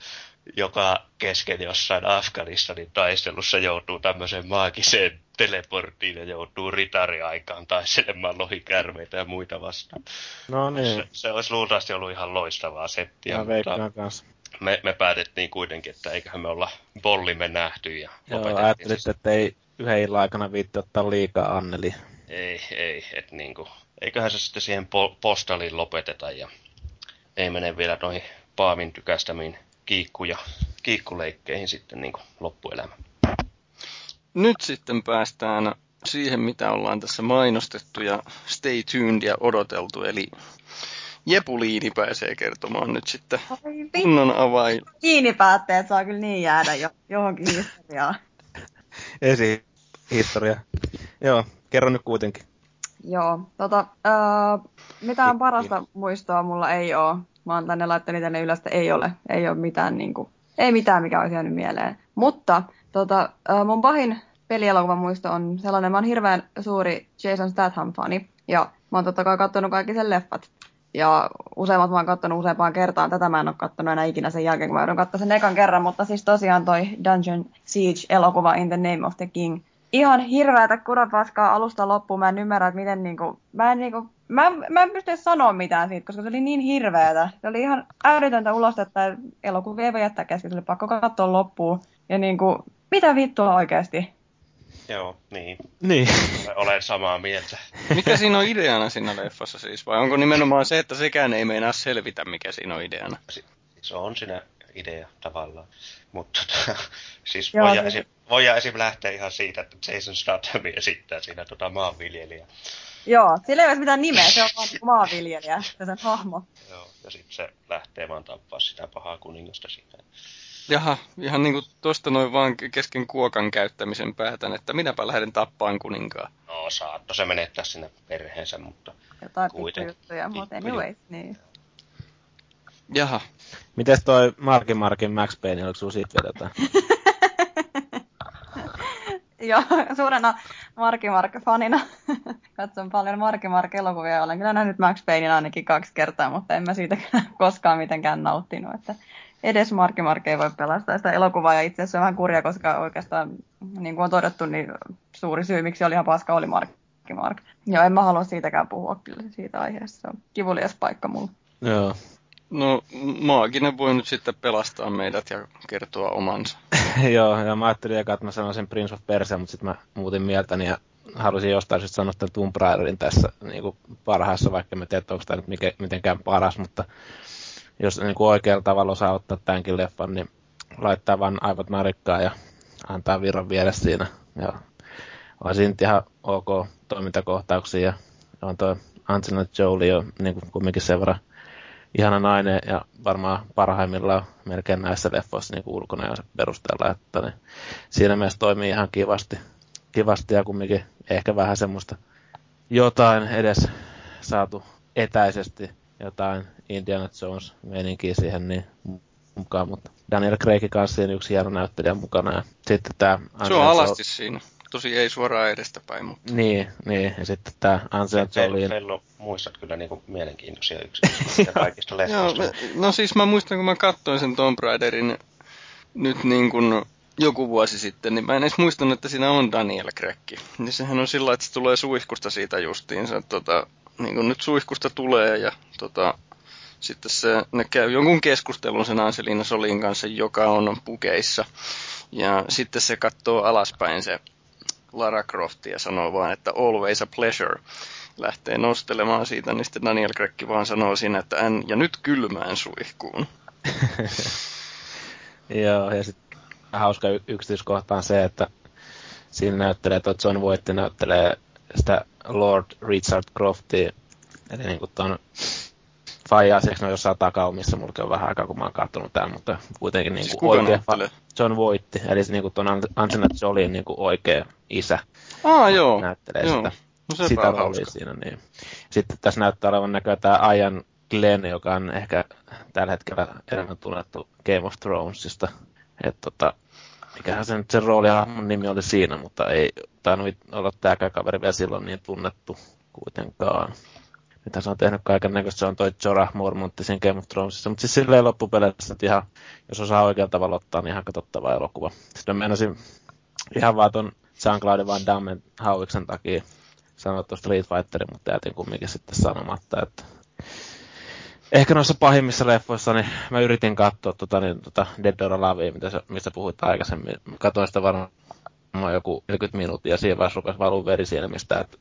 joka kesken jossain Afganistanin taistelussa joutuu tämmöiseen maagiseen teleporttiin ja joutuu ritariaikaan taistelemaan lohikärmeitä ja muita vastaan. No niin. Se, se olisi luultavasti ollut ihan loistavaa settiä. Mä mutta kanssa. Me, me päätettiin kuitenkin, että eiköhän me olla bollimme nähty ja Joo, ajattelit, että ei yhden illan aikana viitti ottaa liikaa Anneli. Ei, ei, että niinku, eiköhän se sitten siihen po- postaliin lopeteta ja ei mene vielä noihin Paavin tykästämiin kiikkuja, kiikkuleikkeihin sitten niin loppuelämä. Nyt sitten päästään siihen, mitä ollaan tässä mainostettu ja stay tuned ja odoteltu. Eli Jepuliini pääsee kertomaan nyt sitten kunnon avain. Kiinni päätteet saa kyllä niin jäädä jo johonkin historiaan. Esi historia. Joo, kerro nyt kuitenkin. Joo, tota, äh, mitään parasta muistoa mulla ei ole. Mä oon tänne laittanut tänne ylös, ei ole. Ei ole mitään, niin kuin, ei mitään, mikä olisi jäänyt mieleen. Mutta tota, äh, mun pahin pelielokuvan muisto on sellainen, mä oon hirveän suuri Jason Statham-fani. Ja mä oon totta kai katsonut kaikki sen leffat. Ja useimmat mä oon katsonut useampaan kertaan. Tätä mä en ole katsonut enää ikinä sen jälkeen, kun mä joudun katsoa sen ekan kerran. Mutta siis tosiaan toi Dungeon Siege-elokuva In the Name of the King. Ihan hirveätä kurapaskaa alusta loppuun. Mä en ymmärrä, että miten niinku... Mä en niinku... Mä, mä en pysty sanoa mitään siitä, koska se oli niin hirveätä. Se oli ihan älytöntä ulostetta, että elokuvia ei voi jättää kesken. Se oli pakko katsoa loppuun. Ja niinku, mitä vittua oikeasti? Joo, niin. Niin. Olen samaa mieltä. Mikä siinä on ideana siinä leffassa siis? Vai onko nimenomaan se, että sekään ei meinaa selvitä, mikä siinä on ideana? Se on siinä idea tavallaan. Mutta tota, siis Joo, voidaan, esim, voidaan esim. lähteä ihan siitä, että Jason Statham esittää siinä tota maanviljelijä. Joo, sillä ei ole mitään nimeä, se on vaan maanviljelijä, se sen hahmo. Joo, ja sitten se lähtee vaan tappaa sitä pahaa kuningasta siitä. Jaha, ihan niinku tosta noin vaan kesken kuokan käyttämisen päätän, että minäpä lähden tappaan kuninkaan. No saatto se menettää sinne perheensä, mutta Jotain pikkujuttuja, mutta anyways, niin. Jaha. Mites toi Markin Markin Max Payne, oliko sun siitä vedetä? Joo, suurena Marki Mark-fanina. Katson paljon Marki Mark-elokuvia. Olen kyllä nähnyt Max Paynein ainakin kaksi kertaa, mutta en mä siitä koskaan mitenkään nauttinut. Että edes Markki Mark ei voi pelastaa sitä elokuvaa, ja itse asiassa on vähän kurja, koska oikeastaan, niin kuin on todettu, niin suuri syy, miksi oli ihan paska, oli Markki Mark. Joo, en mä halua siitäkään puhua kyllä siitä aiheesta, se on kivulias paikka mulla. Joo. No, maaginen voi nyt sitten pelastaa meidät ja kertoa omansa. Joo, ja mä ajattelin eka, että mä sanoisin Prince of Persia, mutta sitten mä muutin mieltäni ja halusin jostain syystä sanoa tämän Tomb Raiderin tässä niin kuin parhaassa, vaikka mä tiedä, onko tämä nyt mitenkään paras, mutta jos niin kuin oikealla tavalla osaa ottaa tämänkin leffan, niin laittaa vaan aivot narikkaa ja antaa virran viedä siinä. Ja on siinä ihan ok toimintakohtauksia ja on tuo Angelina Jolie on niin kuin kumminkin sen verran ihana nainen ja varmaan parhaimmillaan melkein näissä leffoissa niin ulkona ja perusteella, että niin siinä mielessä toimii ihan kivasti, kivasti ja kumminkin ehkä vähän semmoista jotain edes saatu etäisesti jotain Indiana Jones meininkiä siihen niin mukaan, mutta Daniel Craigin kanssa on yksi hieno näyttelijä mukana. Ja sitten tämä Se on alasti so- siinä. Tosi ei suoraan edestäpäin, mutta... Niin, niin. Ja sitten tämä Angelina Jolie... Fello, muistat kyllä niinku mielenkiintoisia yksityiskohtia kaikista leffoista. Joo, no siis mä muistan, kun mä katsoin sen Tomb Raiderin nyt niin kuin joku vuosi sitten, niin mä en edes muistanut, että siinä on Daniel Craig. Niin sehän on sillä että se tulee suihkusta siitä justiinsa. Tota, niin kuin nyt suihkusta tulee ja tota, sitten se, ne käy jonkun keskustelun sen Anselina Solin kanssa, joka on pukeissa. Ja sitten se katsoo alaspäin se Lara Croft ja sanoo vaan, että always a pleasure. Lähtee nostelemaan siitä, niin sitten Daniel Craig vaan sanoo siinä, että en, ja nyt kylmään suihkuun. Joo, ja sitten hauska y- yksityiskohta on se, että siinä näyttelee, että John Voight näyttelee sitä Lord Richard Croftia, eli niin kuin ton Faijaseksi on jossain takaumissa, mulla on vähän aikaa, kun mä oon katsonut tämän, mutta kuitenkin niin siis oikea fa- John Voight, eli se niin kuin ton Angelina Jolien niin kuin oikea isä. Aa, joo. Näyttelee joo. sitä, no sitä roolia siinä. Niin. Sitten tässä näyttää olevan näköä tämä Ian Glenn, joka on ehkä tällä hetkellä enemmän tunnettu Game of Thronesista. Että tota, mikähän se nyt sen roolihahmon nimi oli siinä, mutta ei tainnut olla tämäkään kaveri vielä silloin niin tunnettu kuitenkaan. Mitä se on tehnyt kaiken näköistä, se on toi Jorah Mormontti siinä Game of Thronesissa. Mutta siis silleen loppupeleissä, että ihan, jos osaa oikealla tavalla ottaa, niin ihan katsottava elokuva. Sitten mä menisin ihan vaan ton Jean-Claude Van Damme hauiksen takia sanoa tuosta Street Fighterin, mutta jätin kumminkin sitten sanomatta, että ehkä noissa pahimmissa leffoissa, niin mä yritin katsoa tota, niin, tota Dead or Alive, mitä, mistä puhuit aikaisemmin. Mä katsoin sitä varmaan joku 40 minuuttia, ja siinä vaiheessa rupesi valuu veri silmistä, että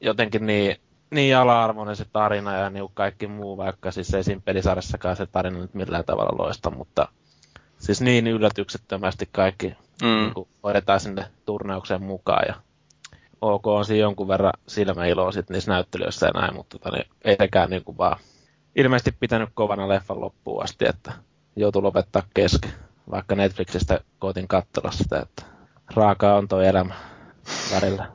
jotenkin niin, niin ala-arvoinen se tarina ja niin kaikki muu, vaikka siis ei siinä pelisarjassakaan se tarina nyt millään tavalla loista, mutta siis niin yllätyksettömästi kaikki mm. niin kuin, hoidetaan sinne turnaukseen mukaan ja ok on siinä jonkun verran silmäiloa sit niissä näyttelyissä ja näin, mutta tota, niin ei sekään niinku vaan ilmeisesti pitänyt kovana leffan loppuun asti, että joutui lopettaa kesken. Vaikka Netflixistä koitin katsella sitä, että raakaa on toi elämä välillä.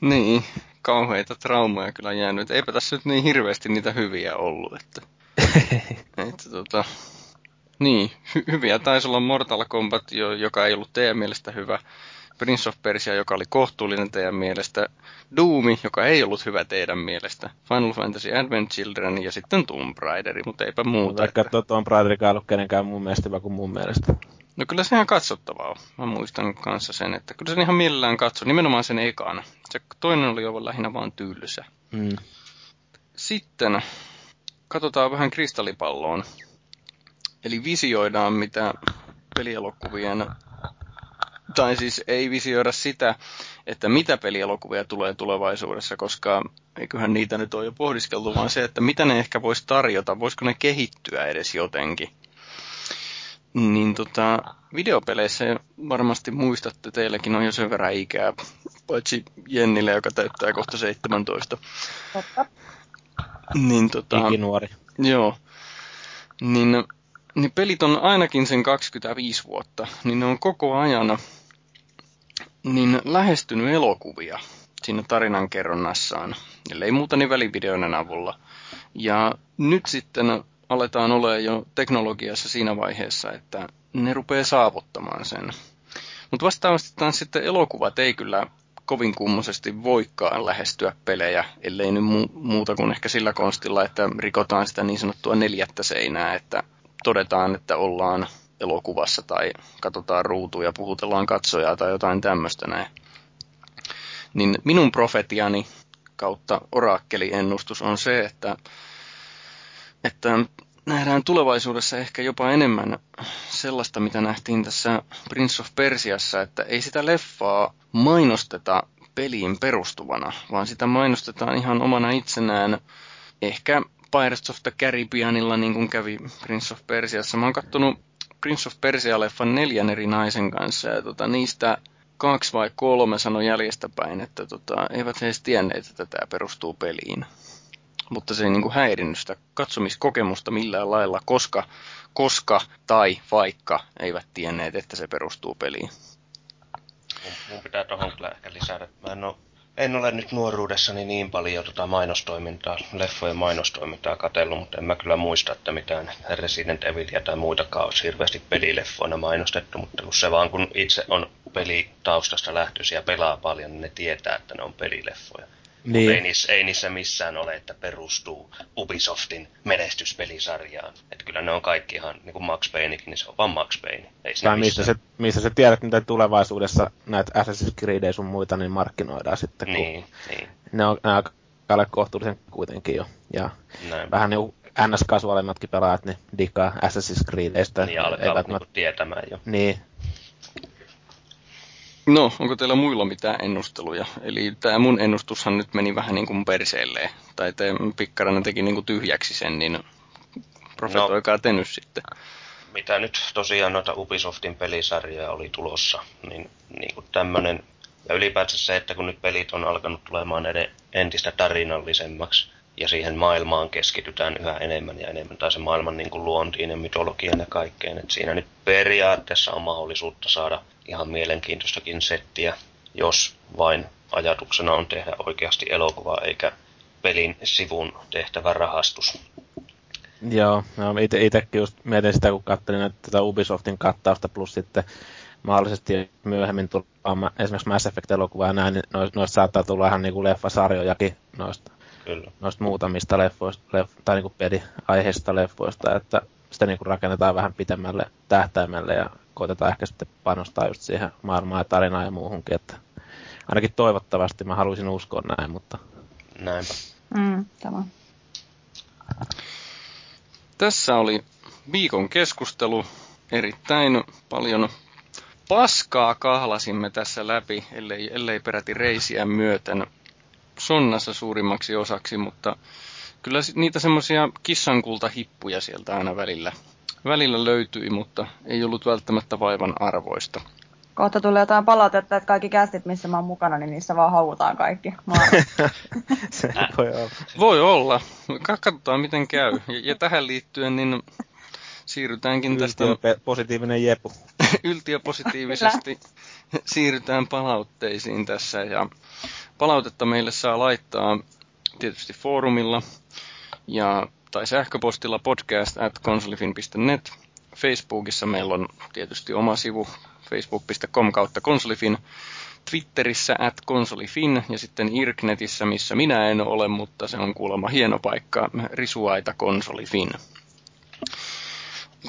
niin, kauheita traumaja kyllä jäänyt. Eipä tässä nyt niin hirveästi niitä hyviä ollut, että, että tota, niin, hy- hyviä taisi olla Mortal Kombat, jo, joka ei ollut teidän mielestä hyvä. Prince of Persia, joka oli kohtuullinen teidän mielestä. Doomi, joka ei ollut hyvä teidän mielestä. Final Fantasy Advent Children ja sitten Tomb Raideri, mutta eipä muuta. Mutta että... Tomb Raiderikaan ollut kenenkään mun mielestä hyvä kuin mun mielestä. No kyllä se ihan katsottavaa on. Mä muistan kanssa sen, että kyllä sen ihan millään katso. Nimenomaan sen ekana. Se toinen oli jo lähinnä vaan tylsä. Mm. Sitten katsotaan vähän kristallipalloon. Eli visioidaan, mitä pelielokuvien, tai siis ei visioida sitä, että mitä pelielokuvia tulee tulevaisuudessa, koska eiköhän niitä nyt ole jo pohdiskeltu, vaan se, että mitä ne ehkä voisi tarjota, voisiko ne kehittyä edes jotenkin. Niin tota, videopeleissä varmasti muistatte, teilläkin on jo sen verran ikää, paitsi Jennille, joka täyttää kohta 17. Totta. Niin tota... Ikinuori. Joo. Niin niin pelit on ainakin sen 25 vuotta, niin ne on koko ajan niin lähestynyt elokuvia siinä tarinankerronnassaan, ellei muuta niin välivideoiden avulla. Ja nyt sitten aletaan olemaan jo teknologiassa siinä vaiheessa, että ne rupeaa saavuttamaan sen. Mutta vastaavasti taas sitten elokuvat ei kyllä kovin kummoisesti voikaan lähestyä pelejä, ellei nyt mu- muuta kuin ehkä sillä konstilla, että rikotaan sitä niin sanottua neljättä seinää, että todetaan, että ollaan elokuvassa tai katsotaan ruutuja, puhutellaan katsojaa tai jotain tämmöistä näin. Niin minun profetiani kautta orakkeliennustus on se, että, että nähdään tulevaisuudessa ehkä jopa enemmän sellaista, mitä nähtiin tässä Prince of Persiassa, että ei sitä leffaa mainosteta peliin perustuvana, vaan sitä mainostetaan ihan omana itsenään ehkä Pirates of the Caribbeanilla, niin kuin kävi Prince of Persiassa. Mä oon kattonut Prince of Persia-leffan neljän eri naisen kanssa, ja tota, niistä kaksi vai kolme sanoi jäljestäpäin, että tota, eivät he edes tienneet, että tämä perustuu peliin. Mutta se ei niin kuin häirinnyt sitä katsomiskokemusta millään lailla, koska, koska tai vaikka eivät tienneet, että se perustuu peliin. Mun, pitää tuohon kyllä ehkä lisätä. Mä en ole en ole nyt nuoruudessani niin paljon tota mainostoimintaa, leffojen mainostoimintaa katsellut, mutta en mä kyllä muista, että mitään Resident Evilia tai muitakaan olisi hirveästi pelileffoina mainostettu, mutta kun se vaan kun itse on pelitaustasta lähtöisiä ja pelaa paljon, niin ne tietää, että ne on pelileffoja. Niin. Ei niissä, ei niissä missään ole, että perustuu Ubisoftin menestyspelisarjaan. Että kyllä ne on kaikki ihan, niin kuin Max Paynekin, niin se on vaan Max Payne. Ei tai missä se, missä sä tiedät, miten tulevaisuudessa näitä Assassin's Creed sun muita niin markkinoidaan sitten. Niin, niin. Ne on, on kohtuullisen kuitenkin jo. Ja Näin. vähän niin NS-kasuaalimmatkin pelaajat, niin digaa Assassin's Creedistä. Niin, alkaa eivät niinku tietämään jo. Niin, No, onko teillä muilla mitään ennusteluja? Eli tämä mun ennustushan nyt meni vähän niin kuin perseelleen. Tai te Pikkarainen teki niin kuin tyhjäksi sen, niin profetoikaa no, te nyt sitten. Mitä nyt tosiaan noita Ubisoftin pelisarjoja oli tulossa, niin, niin kuin tämmönen, ja ylipäätään se, että kun nyt pelit on alkanut tulemaan ed- entistä tarinallisemmaksi, ja siihen maailmaan keskitytään yhä enemmän ja enemmän, tai se maailman niin kuin luontiin ja mytologian ja kaikkeen. Et siinä nyt periaatteessa on mahdollisuutta saada ihan mielenkiintoistakin settiä, jos vain ajatuksena on tehdä oikeasti elokuva eikä pelin sivun tehtävä rahastus. Joo, no ite, itekin just mietin sitä, kun katselin että tätä Ubisoftin kattausta plus sitten mahdollisesti myöhemmin tullaan esimerkiksi Mass Effect-elokuvaa näin, niin noista, noista saattaa tulla ihan niinku leffasarjojakin noista, Kyllä. noista muutamista leffoista, leff, tai niinku peliaiheista leffoista, että sitä niinku rakennetaan vähän pitemmälle tähtäimelle ja koitetaan ehkä sitten panostaa just siihen maailmaan ja tarinaan ja muuhunkin, että ainakin toivottavasti mä haluaisin uskoa näin, mutta... Näinpä. Mm, tämä. Tässä oli viikon keskustelu. Erittäin paljon paskaa kahlasimme tässä läpi, ellei, ellei peräti reisiä myöten sonnassa suurimmaksi osaksi, mutta kyllä niitä semmoisia kissankultahippuja sieltä aina välillä välillä löytyi, mutta ei ollut välttämättä vaivan arvoista. Kohta tulee jotain palautetta, että kaikki kästit, missä mä oon mukana, niin niissä vaan hauutaan kaikki. se voi olla. Voi olla. Katsotaan miten käy. Ja, ja tähän liittyen niin siirrytäänkin tästä... positiivinen jepu. yltiöpositiivisesti siirrytään palautteisiin tässä. Ja palautetta meille saa laittaa tietysti foorumilla ja, tai sähköpostilla podcast at konsolifin.net. Facebookissa meillä on tietysti oma sivu facebook.com kautta konsolifin. Twitterissä at konsolifin ja sitten Irknetissä, missä minä en ole, mutta se on kuulemma hieno paikka, risuaita konsolifin.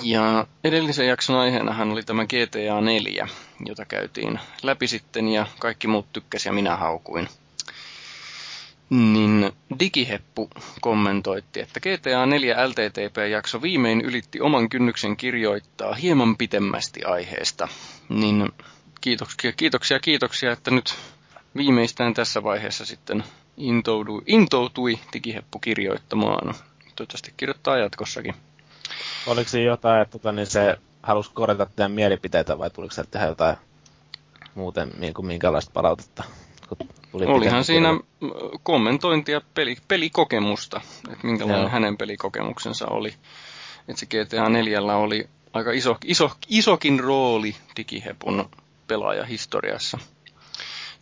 Ja edellisen jakson aiheenahan oli tämä GTA 4, jota käytiin läpi sitten ja kaikki muut tykkäsi ja minä haukuin. Niin Digiheppu kommentoitti, että GTA 4 LTTP-jakso viimein ylitti oman kynnyksen kirjoittaa hieman pitemmästi aiheesta. Niin kiitoksia, kiitoksia, kiitoksia, että nyt viimeistään tässä vaiheessa sitten intoutui, intoutui Digiheppu kirjoittamaan. Toivottavasti kirjoittaa jatkossakin. Oliko siinä jotain, että tota, niin se halusi korjata teidän mielipiteitä vai tuliko se tehdä jotain muuten niin kuin minkälaista palautetta? Tuli Olihan siinä kirjoittaa. kommentointia peli, pelikokemusta, että minkälainen Joo. hänen pelikokemuksensa oli. Että se GTA 4 oli aika iso, iso, isokin rooli digihepun pelaajahistoriassa.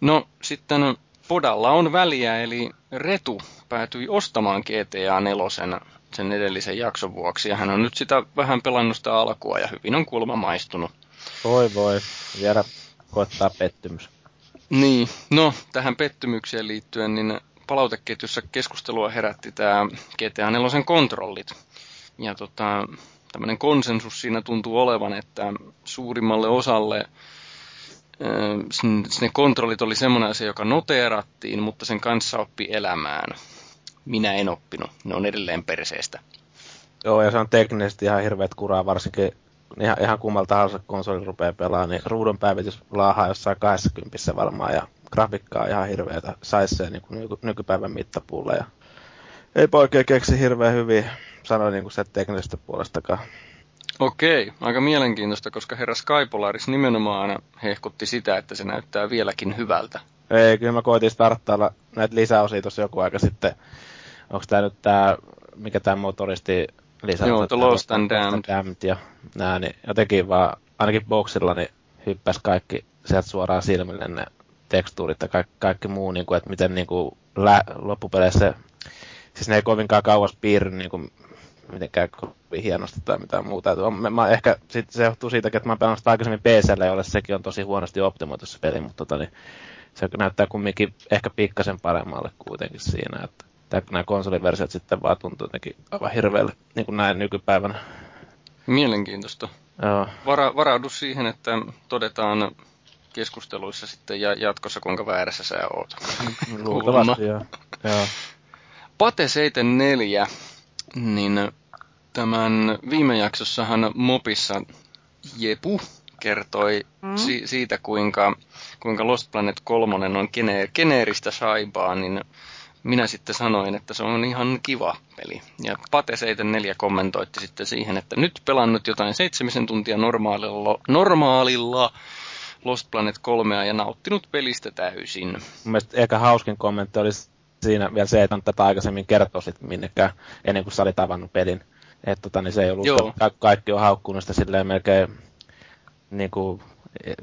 No sitten Podalla on väliä, eli Retu päätyi ostamaan GTA 4 sen edellisen jakson vuoksi. Ja hän on nyt sitä vähän pelannut sitä alkua ja hyvin on kulma maistunut. Voi voi, vielä koettaa pettymys. Niin, no tähän pettymykseen liittyen, niin palauteketjussa keskustelua herätti tämä GTA 4 kontrollit. Ja tota, tämmöinen konsensus siinä tuntuu olevan, että suurimmalle osalle ne kontrollit oli semmoinen asia, joka noteerattiin, mutta sen kanssa oppi elämään minä en oppinut. Ne on edelleen perseestä. Joo, ja se on teknisesti ihan hirveät kuraa, varsinkin ihan, ihan kummalta tahansa konsoli rupeaa pelaamaan, niin ruudun päivitys laahaa jossain 20 varmaan, ja grafiikkaa on ihan hirveätä saisi niin kuin nyky, nykypäivän mittapuulla, ja ei oikein keksi hirveän hyvin sanoa niin kuin se teknisestä puolestakaan. Okei, aika mielenkiintoista, koska herra Skypolaris nimenomaan hehkutti sitä, että se näyttää vieläkin hyvältä. Ei, kyllä mä koitin starttailla näitä lisäosia tuossa joku aika sitten onko tämä nyt tämä, mikä tämä motoristi lisää? Joo, The Lost and Damned. Damned ja nää, niin jotenkin vaan, ainakin boxilla, niin hyppäsi kaikki sieltä suoraan silmille ne tekstuurit ja kaikki, kaikki muu, niin kuin, että miten niin kuin, lä, loppupeleissä, siis ne ei kovinkaan kauas piirry niin kuin, mitenkään kovin hienosti tai mitään muuta. Mä, mä ehkä sit se johtuu siitä, että mä oon pelannut aikaisemmin PCllä, jolle sekin on tosi huonosti optimoitu se peli, mutta tota, niin, se näyttää kumminkin ehkä pikkasen paremmalle kuitenkin siinä, että tai nämä konsoliversiot sitten vaan tuntuu jotenkin aivan hirveälle, niin kuin näin nykypäivänä. Mielenkiintoista. Joo. Vara, varaudu siihen, että todetaan keskusteluissa sitten ja jatkossa, kuinka väärässä sä oot. Luultavasti, joo. joo. Pate 74, niin tämän viime jaksossahan Mopissa Jepu kertoi mm. si- siitä, kuinka, kuinka Lost Planet 3 on gene- geneeristä saibaa, niin minä sitten sanoin, että se on ihan kiva peli. Ja Pate 74 kommentoitti sitten siihen, että nyt pelannut jotain seitsemisen tuntia normaalilla, normaalilla Lost Planet 3 ja nauttinut pelistä täysin. Mielestäni ehkä hauskin kommentti olisi siinä vielä se, että on tätä aikaisemmin kertoa sitten minnekään ennen kuin sä olit avannut pelin. Että tota, niin se ei ollut, Joo. Ka- kaikki on haukkunut sitä silleen melkein niin kuin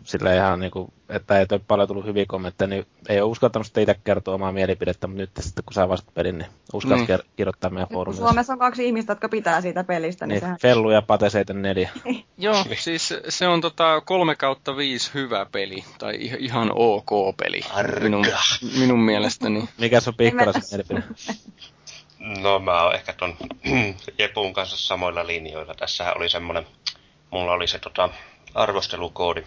sillä ihan niin kuin, että ei paljon tullut hyviä kommentteja, niin ei ole uskaltanut sitten itse kertoa omaa mielipidettä, mutta nyt sitten kun saa vasta pelin, niin uskaltaa niin. kirjoittaa meidän foorumissa. Suomessa on kaksi ihmistä, jotka pitää siitä pelistä. Niin, niin sehän... Fellu ja Pate 74. Joo, siis se on tota 3 kautta 5 hyvä peli, tai ihan ok peli, minun, minun mielestäni. Mikä se on pikkaraisen mielipide? No mä oon ehkä ton Jepun kanssa samoilla linjoilla. Tässähän oli semmonen, mulla oli se tota, arvostelukoodi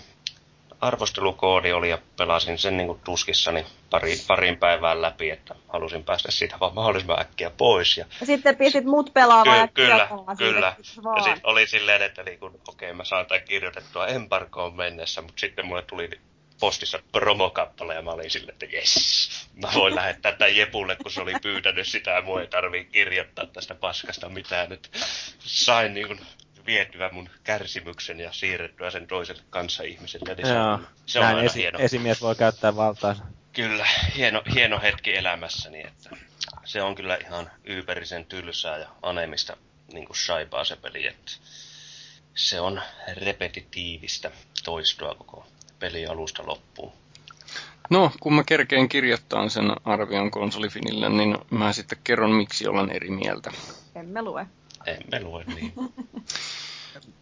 arvostelukoodi oli ja pelasin sen niin tuskissani pari, parin päivään läpi, että halusin päästä siitä vaan mahdollisimman äkkiä pois. Ja, sitten pistit mut pelaamaan Ky- Kyllä, kyllä. Ja sitten oli silleen, että niin okei okay, mä saan tämän kirjoitettua embarkoon mennessä, mutta sitten mulle tuli postissa promokappale ja mä olin silleen, että jes, mä voin lähettää tämän Jepulle, kun se oli pyytänyt sitä ja mua ei tarvii kirjoittaa tästä paskasta mitään. Nyt sain niin kuin vietyä mun kärsimyksen ja siirrettyä sen toiselle kanssa-ihmiselle. Niin se on, se on esi- hieno. esimies voi käyttää valtaa. Kyllä, hieno, hieno hetki elämässäni, että se on kyllä ihan yyperisen tylsää ja anemista niin kuin shaipaa se peli, että se on repetitiivistä toistoa koko peli alusta loppuun. No, kun mä kerkeen kirjoittaa sen arvion konsolifinille, niin mä sitten kerron, miksi olen eri mieltä. Emme lue. Emme lue, niin.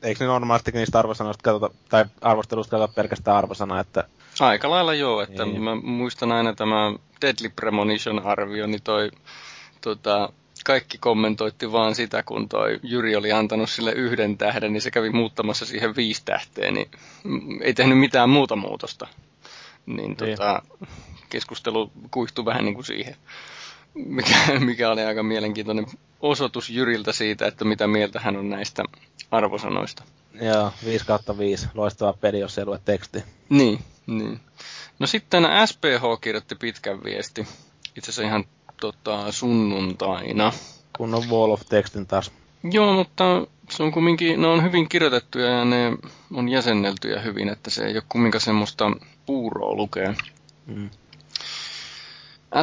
Eikö ne normaalisti niistä arvosanoista katsota, tai arvostelusta katsota pelkästään arvosana, että... Aika lailla joo, että niin. mä muistan aina tämä Deadly Premonition-arvio, niin toi tota, kaikki kommentoitti vaan sitä, kun toi Jyri oli antanut sille yhden tähden, niin se kävi muuttamassa siihen viisi tähteä, niin ei tehnyt mitään muuta muutosta. Niin, niin. tota, keskustelu kuihtui vähän niin kuin siihen, mikä, mikä oli aika mielenkiintoinen osoitus Jyriltä siitä, että mitä mieltä hän on näistä arvosanoista. Joo, 5 kautta 5. Loistava peli, jos ei lue teksti. Niin, niin. No sitten SPH kirjoitti pitkän viesti. Itse asiassa ihan tota, sunnuntaina. Kun on Wall of Textin taas. Joo, mutta se on kumminkin, ne on hyvin kirjoitettuja ja ne on jäsenneltyjä hyvin, että se ei ole kumminkaan semmoista puuroa lukea. Mm.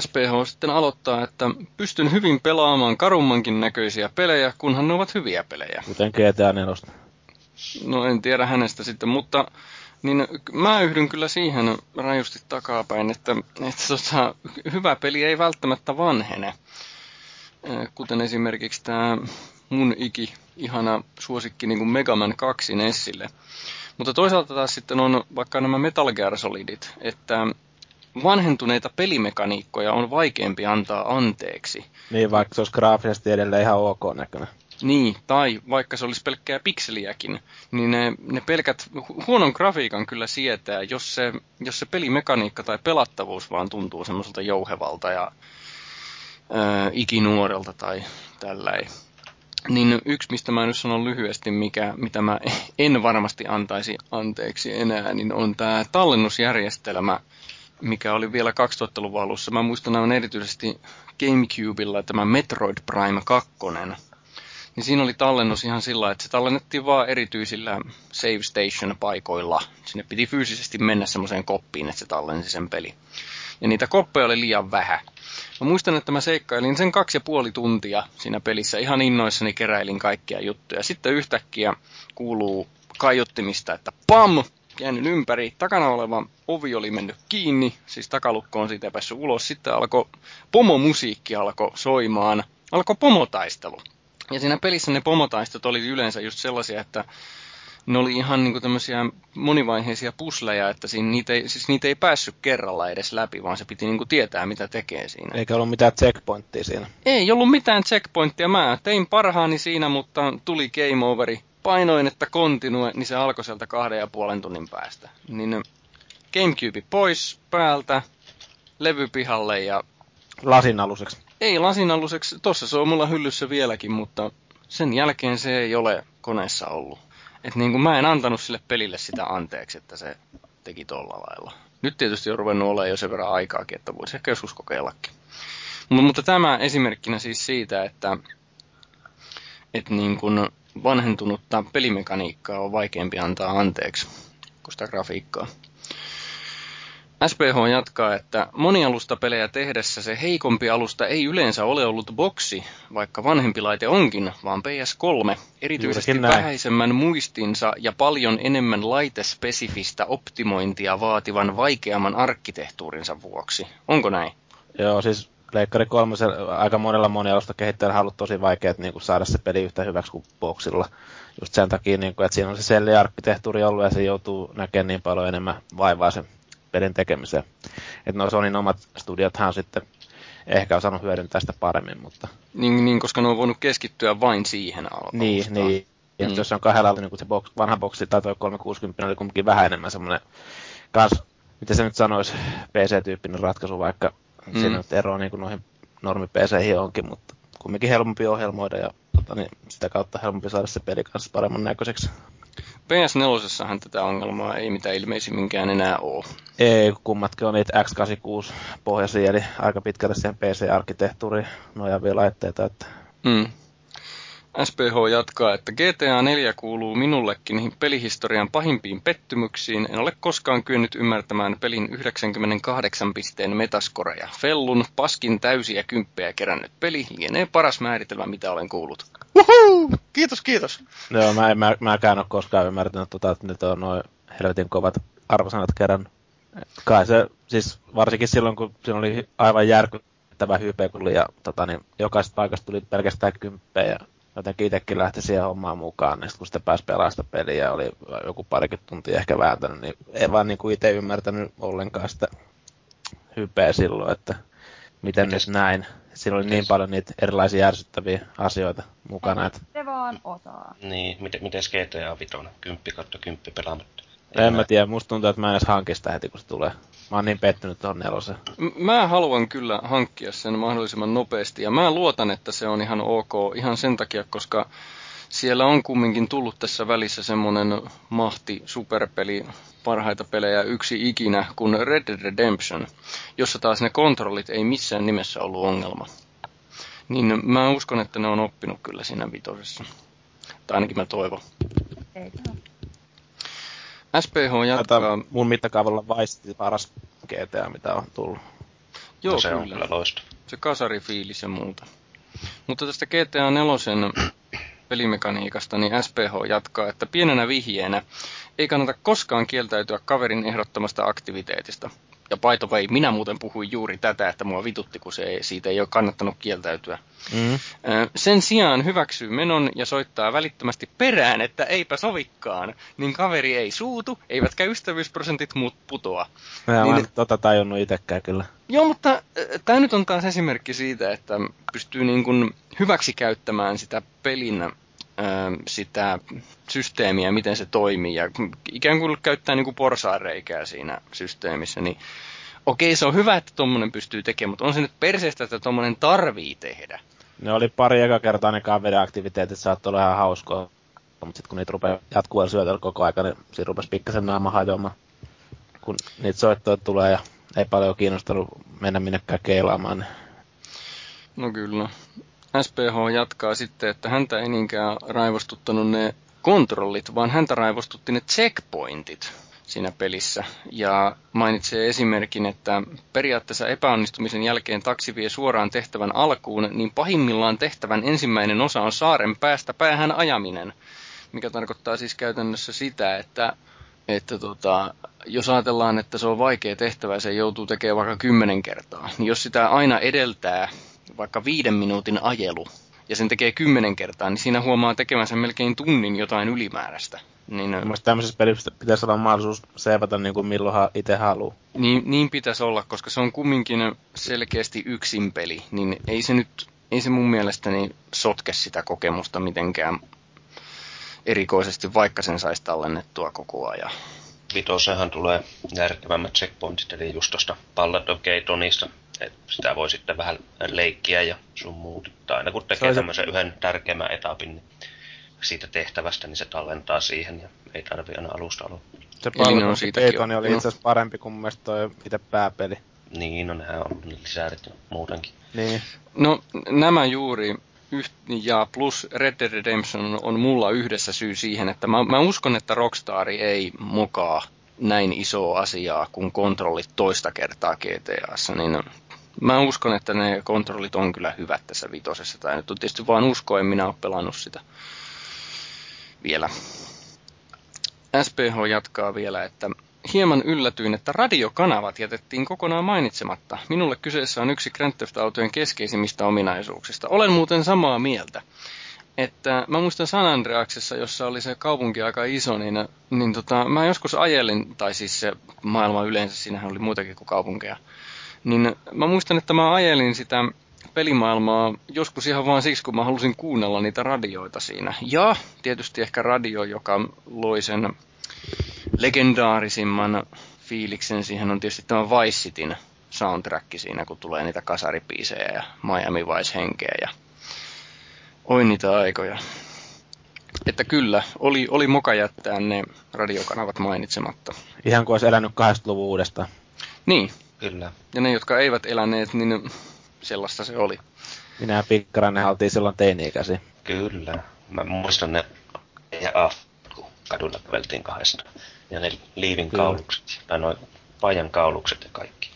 SPH sitten aloittaa, että pystyn hyvin pelaamaan karummankin näköisiä pelejä, kunhan ne ovat hyviä pelejä. Kuten GTA 4. No en tiedä hänestä sitten, mutta niin mä yhdyn kyllä siihen rajusti takapäin, että, että tota, hyvä peli ei välttämättä vanhene. Kuten esimerkiksi tämä mun iki ihana suosikki niin kuin Mega Man 2 Nessille. Mutta toisaalta taas sitten on vaikka nämä Metal Gear Solidit, että vanhentuneita pelimekaniikkoja on vaikeampi antaa anteeksi. Niin, vaikka se olisi graafisesti edelleen ihan ok näköinen. Niin, tai vaikka se olisi pelkkää pikseliäkin, niin ne, ne pelkät huonon grafiikan kyllä sietää, jos se, jos se pelimekaniikka tai pelattavuus vaan tuntuu semmoiselta jouhevalta ja ää, ikinuorelta tai tälläin. Niin yksi, mistä mä nyt sanon lyhyesti, mikä, mitä mä en varmasti antaisi anteeksi enää, niin on tämä tallennusjärjestelmä, mikä oli vielä 2000-luvun alussa. Mä muistan aivan erityisesti Gamecubella tämä Metroid Prime 2. Niin siinä oli tallennus ihan sillä, että se tallennettiin vaan erityisillä save station paikoilla. Sinne piti fyysisesti mennä semmoiseen koppiin, että se tallensi sen peli. Ja niitä koppeja oli liian vähän. Mä muistan, että mä seikkailin sen kaksi ja puoli tuntia siinä pelissä. Ihan innoissani keräilin kaikkia juttuja. Sitten yhtäkkiä kuuluu kaiuttimista, että PAM! Käännyn ympäri. Takana oleva ovi oli mennyt kiinni, siis takalukko on siitä päässyt ulos. Sitten alkoi pomomusiikki alkoi soimaan. Alkoi pomotaistelu. Ja siinä pelissä ne pomotaistot oli yleensä just sellaisia, että ne oli ihan niin tämmöisiä monivaiheisia pusleja, että siinä niitä ei, siis niitä ei päässyt kerralla edes läpi, vaan se piti niin tietää, mitä tekee siinä. Eikä ollut mitään checkpointtia siinä. Ei ollut mitään checkpointtia. Mä tein parhaani siinä, mutta tuli game overi. Painoin, että continue, niin se alkoi sieltä kahden ja puolen tunnin päästä. Niin Gamecube pois päältä, levy pihalle ja... Lasin aluseksi. Ei lasin aluseksi. Tossa se on mulla hyllyssä vieläkin, mutta sen jälkeen se ei ole koneessa ollut. Et niin kuin mä en antanut sille pelille sitä anteeksi, että se teki tolla lailla. Nyt tietysti on ruvennut olemaan jo sen verran aikaakin, että voisi ehkä joskus kokeillakin. Mutta, mutta tämä esimerkkinä siis siitä, että, että niin kuin vanhentunutta pelimekaniikkaa on vaikeampi antaa anteeksi kuin sitä grafiikkaa. SPH jatkaa, että monialustapelejä tehdessä se heikompi alusta ei yleensä ole ollut boksi, vaikka vanhempi laite onkin, vaan PS3, erityisesti vähäisemmän muistinsa ja paljon enemmän laitespesifistä optimointia vaativan vaikeamman arkkitehtuurinsa vuoksi. Onko näin? Joo, siis Leikkari 3 aika monella monialusta kehittäjällä on ollut tosi vaikeaa niin kuin saada se peli yhtä hyväksi kuin boksilla. Just sen takia, niin kuin, että siinä on se selli-arkkitehtuuri ollut ja se joutuu näkemään niin paljon enemmän vaivaa sen pelin tekemiseen. Että no Sonin omat studiothan on sitten ehkä osannut hyödyntää sitä paremmin, mutta... Niin, niin koska ne on voinut keskittyä vain siihen alustaan. Niin, niin. Ja mm. jos on kahdella niin se box, vanha boksi tai tuo 360 oli kuitenkin vähän enemmän semmoinen kans, miten se nyt sanoisi, PC-tyyppinen ratkaisu, vaikka mm. siinä nyt eroa niin kuin noihin normi pc onkin, mutta kumminkin helpompi ohjelmoida ja tota, niin sitä kautta helpompi saada se peli kanssa paremman näköiseksi. PS4 tätä ongelmaa ei mitä ilmeisimminkään enää ole. Ei, kummatkin on niitä x86 pohjaisia, eli aika pitkälle siihen PC-arkkitehtuuriin nojaavia laitteita. Että... Mm. SPH jatkaa, että GTA 4 kuuluu minullekin pelihistorian pahimpiin pettymyksiin. En ole koskaan kyennyt ymmärtämään pelin 98 pisteen metaskoreja. Fellun paskin täysiä kymppejä kerännyt peli lienee paras määritelmä, mitä olen kuullut. Uhuu! Kiitos, kiitos. Joo, mä en mä, mäkään ole koskaan ymmärtänyt, tota, että nyt on noin helvetin kovat arvosanat kerran. Kai se, siis varsinkin silloin, kun siinä oli aivan järkyttävä hype, ja tota, niin jokaisesta paikasta tuli pelkästään kymppejä jotenkin itsekin lähti siihen hommaan mukaan, niin kun sitten pääsi pelaamaan peliä ja oli joku parikymmentä tuntia ehkä vääntänyt, niin ei vaan niin kuin itse ymmärtänyt ollenkaan sitä hypeä silloin, että miten Mites? nyt näin. Siinä oli Mites? niin paljon niitä erilaisia järsyttäviä asioita mukana. Että... Se vaan osaa. Niin, miten, miten GTA 5, 10 kautta 10 pelaamatta? En, en mä tiedä, musta tuntuu, että mä en edes hanki sitä heti, kun se tulee. Mä oon niin pettynyt tuohon neloseen. Mä haluan kyllä hankkia sen mahdollisimman nopeasti ja mä luotan, että se on ihan ok ihan sen takia, koska siellä on kumminkin tullut tässä välissä semmonen mahti superpeli, parhaita pelejä yksi ikinä, kuin Red Dead Redemption, jossa taas ne kontrollit ei missään nimessä ollut ongelma. Niin mä uskon, että ne on oppinut kyllä siinä vitosessa. Tai ainakin mä toivon. Ei SPH jatkaa... Tätä mun mittakaavalla vaisti paras GTA, mitä on tullut. Joo, no se kyllä. on kyllä loista. Se kasarifiilis ja muuta. Mutta tästä GTA 4 pelimekaniikasta, niin SPH jatkaa, että pienenä vihjeenä ei kannata koskaan kieltäytyä kaverin ehdottamasta aktiviteetista. Ja by way, minä muuten puhuin juuri tätä, että mua vitutti, kun se ei, siitä ei ole kannattanut kieltäytyä. Mm. Sen sijaan hyväksyy menon ja soittaa välittömästi perään, että eipä sovikkaan, niin kaveri ei suutu, eivätkä ystävyysprosentit muut putoa. Mä niin, en tota tajunnut itsekään kyllä. Joo, mutta tämä nyt on taas esimerkki siitä, että pystyy niin kuin hyväksi käyttämään sitä pelin sitä systeemiä, miten se toimii, ja ikään kuin käyttää niin kuin porsaareikää siinä systeemissä, niin okei, se on hyvä, että tuommoinen pystyy tekemään, mutta on se nyt perseestä, että tuommoinen tarvii tehdä. Ne oli pari eka kertaa ne kaveriaktiviteetit, saattoi olla ihan hauskoa, mutta sitten kun niitä rupeaa jatkuvalla syötellä koko aika, niin siinä rupesi pikkasen naama hajoamaan, kun niitä soittoja tulee ja ei paljon kiinnostanut mennä minnekään keilaamaan. Niin. No kyllä. SPH jatkaa sitten, että häntä ei niinkään raivostuttanut ne kontrollit, vaan häntä raivostutti ne checkpointit siinä pelissä. Ja mainitsee esimerkin, että periaatteessa epäonnistumisen jälkeen taksi vie suoraan tehtävän alkuun, niin pahimmillaan tehtävän ensimmäinen osa on saaren päästä päähän ajaminen. Mikä tarkoittaa siis käytännössä sitä, että, että tota, jos ajatellaan, että se on vaikea tehtävä ja se joutuu tekemään vaikka kymmenen kertaa, niin jos sitä aina edeltää vaikka viiden minuutin ajelu, ja sen tekee kymmenen kertaa, niin siinä huomaa tekemänsä melkein tunnin jotain ylimääräistä. Niin, Mielestäni tämmöisessä pelissä pitäisi olla mahdollisuus seivata niin kuin milloin itse haluaa. Niin, niin pitäisi olla, koska se on kumminkin selkeästi yksin peli, niin ei se nyt, ei se mun mielestäni sotke sitä kokemusta mitenkään erikoisesti, vaikka sen saisi tallennettua koko ajan. Vitosehan tulee järkevämmät checkpointit, eli just tuosta Palladokeitonista et sitä voi sitten vähän leikkiä ja sun muut. Tai aina kun tekee tämmöisen yhden tärkeimmän etapin niin siitä tehtävästä, niin se tallentaa siihen ja ei tarvi aina alusta aloittaa. Se paljon Keitoni oli itse asiassa parempi kuin mun mielestä toi itse pääpeli. Niin, no nehän on lisäärit muutenkin. Niin. No nämä juuri yht, ja plus Red Dead Redemption on mulla yhdessä syy siihen, että mä, mä uskon, että Rockstar ei mukaa näin isoa asiaa kuin kontrollit toista kertaa GTAssa, niin mä uskon, että ne kontrollit on kyllä hyvät tässä vitosessa. Tai nyt on tietysti vaan usko, en minä ole pelannut sitä vielä. SPH jatkaa vielä, että hieman yllätyin, että radiokanavat jätettiin kokonaan mainitsematta. Minulle kyseessä on yksi Grand Theft Autojen keskeisimmistä ominaisuuksista. Olen muuten samaa mieltä. Että mä muistan San Andreaksessa, jossa oli se kaupunki aika iso, niin, niin tota, mä joskus ajelin, tai siis se maailma yleensä, siinähän oli muitakin kuin kaupunkeja niin mä muistan, että mä ajelin sitä pelimaailmaa joskus ihan vaan siksi, kun mä halusin kuunnella niitä radioita siinä. Ja tietysti ehkä radio, joka loi sen legendaarisimman fiiliksen siihen on tietysti tämä Vice Cityn soundtrack siinä, kun tulee niitä kasaripiisejä ja Miami Vice-henkeä ja oi niitä aikoja. Että kyllä, oli, oli moka jättää ne radiokanavat mainitsematta. Ihan kuin olisi elänyt 80-luvun uudestaan. Niin, Kyllä. Ja ne, jotka eivät eläneet, niin sellaista se oli. Minä ja Pikkarainen oltiin silloin teini-ikäisiä. Kyllä. Mä muistan ne ja af, kun kadulla käveltiin kahdesta. Ja ne liivin Kyllä. kaulukset, tai noin pajan kaulukset ja kaikki.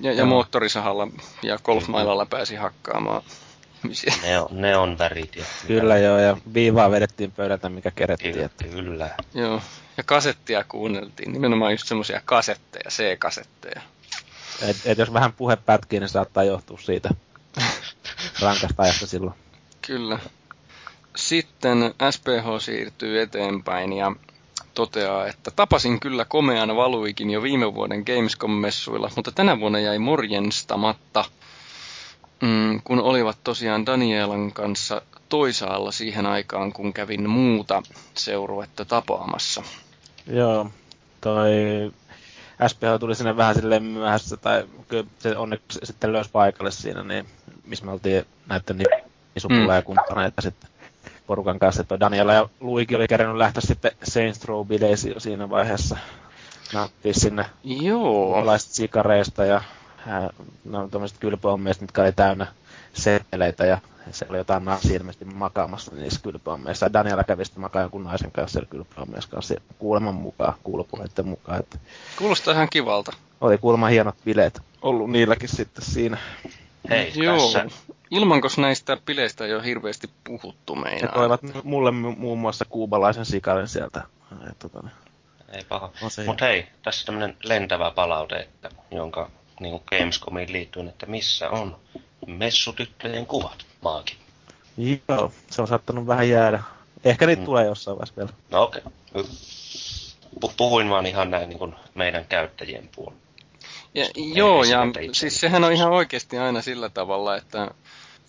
Ja, ja moottorisahalla ja golfmailalla pääsi hakkaamaan. Ne on, ne on värit. Ja Kyllä joo, ja viivaa vedettiin pöydältä, mikä kerettiin. Kyllä, että... kyllä. Joo, ja kasettia kuunneltiin. Nimenomaan just semmoisia kasetteja, C-kasetteja. Et, et jos vähän puhe pätkii, niin saattaa johtua siitä rankasta ajasta silloin. Kyllä. Sitten SPH siirtyy eteenpäin ja toteaa, että tapasin kyllä komean valuikin jo viime vuoden Gamescom-messuilla, mutta tänä vuonna jäi morjenstamatta, mm, kun olivat tosiaan Danielan kanssa toisaalla siihen aikaan, kun kävin muuta seuruetta tapaamassa. Joo, toi SPH tuli sinne vähän silleen myöhässä, tai kyllä se onneksi sitten löysi paikalle siinä, niin missä me oltiin näiden nisupulla mm. kumppaneita sitten porukan kanssa. Että Daniela ja Luigi oli kerännyt lähteä sitten Saints Row bileisiin jo siinä vaiheessa. Nauttii sinne Joo. sikareista ja no, tämmöiset kylpyommeista, mitkä oli täynnä seteleitä ja se oli jotain naisia ilmeisesti makaamassa niissä kylpyommeissa. Daniela kävi sitten makaa jonkun naisen kanssa siellä kylpyommeissa kanssa kuuleman mukaan, kuulopuheiden mukaan. Että Kuulostaa ihan kivalta. Oli kuulemma hienot bileet ollut niilläkin sitten siinä. Hei, Joo. tässä Ilmankos näistä bileistä ei ole hirveästi puhuttu meinaa? Ne toivat mulle muun muassa kuubalaisen sikarin sieltä. Tota, ei paha. Mutta hei, tässä tämmöinen lentävä palaute, että, jonka niin kuin Gamescomiin liittyen, että missä on messutyttöjen kuvat maakin. Joo, se on saattanut vähän jäädä. Ehkä niitä mm. tulee jossain vaiheessa vielä. No okei. Okay. Puhuin vaan ihan näin niin kuin meidän käyttäjien puolella. Ja, joo, ja siis sehän on ihan oikeasti aina sillä tavalla, että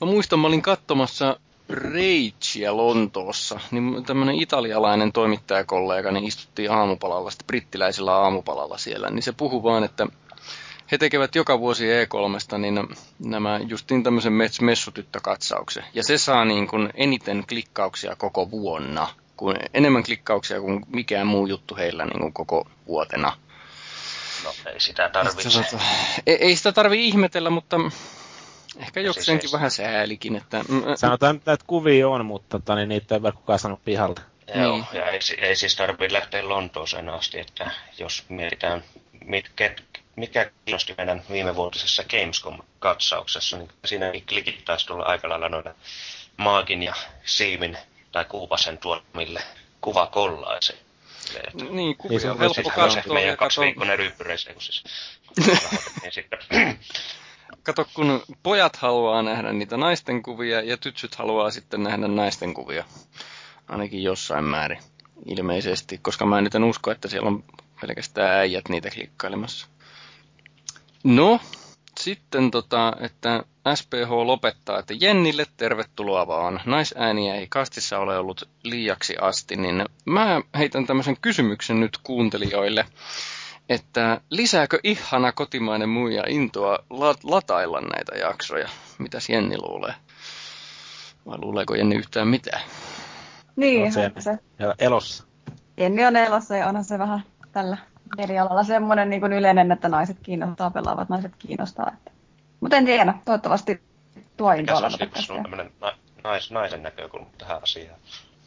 Mä muistan, mä olin katsomassa Ragea Lontoossa, niin tämmönen italialainen toimittajakollega, niin istuttiin aamupalalla, sitten brittiläisellä aamupalalla siellä, niin se puhuu vaan, että he tekevät joka vuosi E3, niin nämä justiin tämmöisen messutyttökatsauksen. Ja se saa niin kuin eniten klikkauksia koko vuonna, kuin enemmän klikkauksia kuin mikään muu juttu heillä niin kuin koko vuotena. No ei sitä tarvitse. Ei, ei sitä tarvi ihmetellä, mutta Ehkä jokseenkin siis vähän säälikin, että... Mm, mm. Sanotaan, että näitä kuvia on, mutta tota, niin niitä ei ole kukaan sanonut pihalta. Joo, niin. ja ei, ei siis tarvitse lähteä Lontooseen asti, että jos mietitään, mitkä, mikä kiinnosti meidän viimevuotisessa Gamescom-katsauksessa, niin siinä klikittäisi tulla aika lailla noille Maagin ja Siimin tai Kuupasen tuomille kuvakollaisen. Niin, kuvia niin, on helppo katsoa. Meidän kaksiviikkoinen ryyppyreissu, siis sitten kato, kun pojat haluaa nähdä niitä naisten kuvia ja tytsyt haluaa sitten nähdä naisten kuvia. Ainakin jossain määrin ilmeisesti, koska mä nyt en usko, että siellä on pelkästään äijät niitä klikkailemassa. No, sitten tota, että SPH lopettaa, että Jennille tervetuloa vaan. Naisääniä ei kastissa ole ollut liiaksi asti, niin mä heitän tämmöisen kysymyksen nyt kuuntelijoille että lisääkö ihana kotimainen muija intoa latailla näitä jaksoja? Mitäs Jenni luulee? Vai luuleeko Jenni yhtään mitään? Niin, se, se. elossa. Jenni on elossa ja onhan se vähän tällä medialalla semmoinen niin kuin yleinen, että naiset kiinnostaa, pelaavat naiset kiinnostaa. Että... Mutta en tiedä, toivottavasti tuo intoa Mikä se on tämmöinen nais, naisen näkökulma tähän asiaan?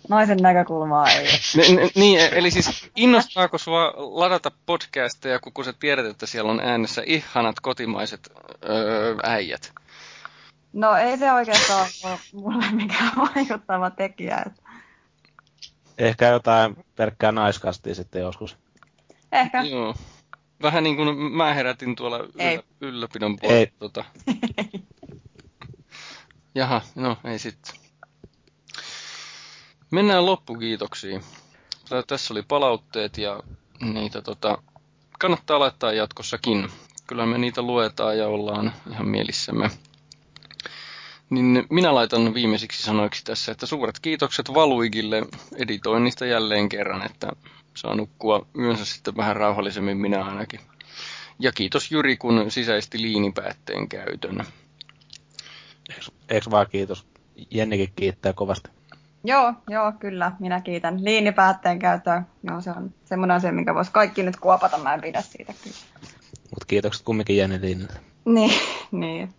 naisen näkökulmaa ei Niin, eli siis innostaako sua ladata podcasteja, kun sä tiedät, että siellä on äänessä ihanat kotimaiset öö, äijät? No ei se oikeastaan ole mulle mikään vaikuttava tekijä. Että... Ehkä jotain pelkkää naiskastia sitten joskus. Ehkä. Joo. Vähän niin kuin mä herätin tuolla yllä, ylläpidon puolella. Tota. Jaha, no ei sitten. Mennään loppukiitoksiin. Tässä oli palautteet ja niitä tota, kannattaa laittaa jatkossakin. Kyllä me niitä luetaan ja ollaan ihan mielissämme. Niin minä laitan viimeisiksi sanoiksi tässä, että suuret kiitokset Valuigille editoinnista jälleen kerran, että saa nukkua yönsä sitten vähän rauhallisemmin minä ainakin. Ja kiitos Jyri, kun sisäisti liinipäätteen käytön. Eikö vaan kiitos? Jennikin kiittää kovasti. Joo, joo, kyllä. Minä kiitän liinipäätteen käyttöä. Joo, se on semmoinen asia, minkä voisi kaikki nyt kuopata. Mä en pidä siitä kyllä. Mutta kiitokset kumminkin Jenni Liinille. Niin, niin.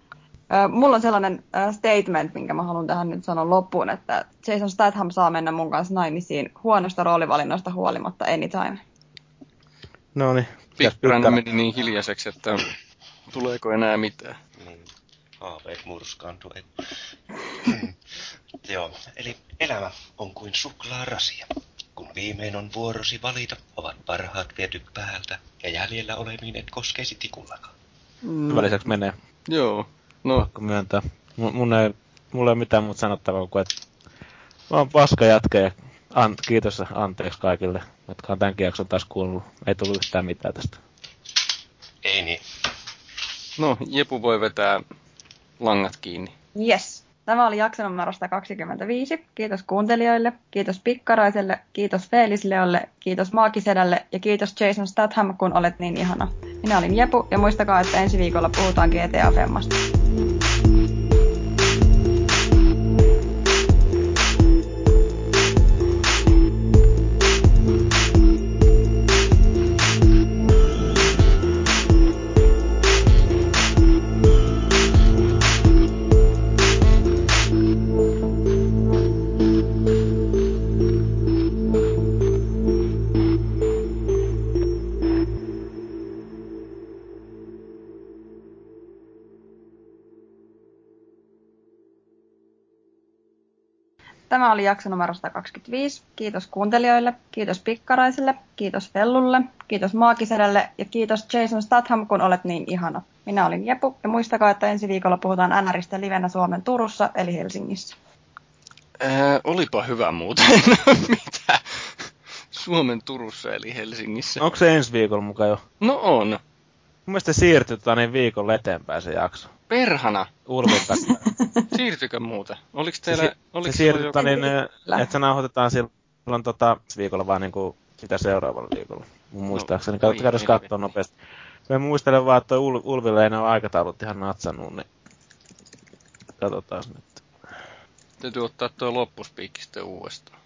Mulla on sellainen statement, minkä mä haluan tähän nyt sanoa loppuun, että Jason Statham saa mennä mun kanssa naimisiin huonosta roolivalinnosta huolimatta anytime. No niin. Meni niin hiljaiseksi, että tuleeko enää mitään. Niin, haaveet murskaantuu. Joo, eli elämä on kuin suklaarasia. Kun viimein on vuorosi valita, ovat parhaat viety päältä, ja jäljellä olemiin et koskeisi tikullakaan. Mm. Väliseksi menee. Joo. No. Pakko myöntää. M- mun ei, mulla ei ole mitään muuta sanottavaa kuin, että mä oon paska jätkä ja an, kiitos anteeksi kaikille, jotka on tämänkin jakson taas kuullut. Ei tullut yhtään mitään tästä. Ei niin. No, Jepu voi vetää langat kiinni. Yes. Tämä oli jakso numero 125. Kiitos kuuntelijoille, kiitos Pikkaraiselle, kiitos Feelisleolle, kiitos Maakisedälle ja kiitos Jason Statham, kun olet niin ihana. Minä olin Jepu ja muistakaa, että ensi viikolla puhutaan GTA Femmasta. Tämä oli jakso numero 125. Kiitos kuuntelijoille, kiitos Pikkaraiselle, kiitos Fellulle, kiitos Maakisedälle ja kiitos Jason Statham, kun olet niin ihana. Minä olin Jepu ja muistakaa, että ensi viikolla puhutaan NRistä livenä Suomen Turussa eli Helsingissä. Ää, olipa hyvä muuten. Mitä? Suomen Turussa eli Helsingissä. Onko se ensi viikolla mukaan jo? No on. Mun mielestä siirtyy niin viikolla eteenpäin se jakso. Perhana. Ulvin Siirtykö muuta? Oliko teillä... Se, oliko se joku... niin, että se nauhoitetaan silloin tota, viikolla vaan niinku sitä seuraavalla viikolla. Mun no, muistaakseni. No, Katsotaan katsoa nopeasti. Mä muistelen vaan, että Ul- Ulville ei ne ole aikataulut ihan natsannut, niin katsotaan nyt. Täytyy ottaa tuo loppuspiikki sitten uudestaan.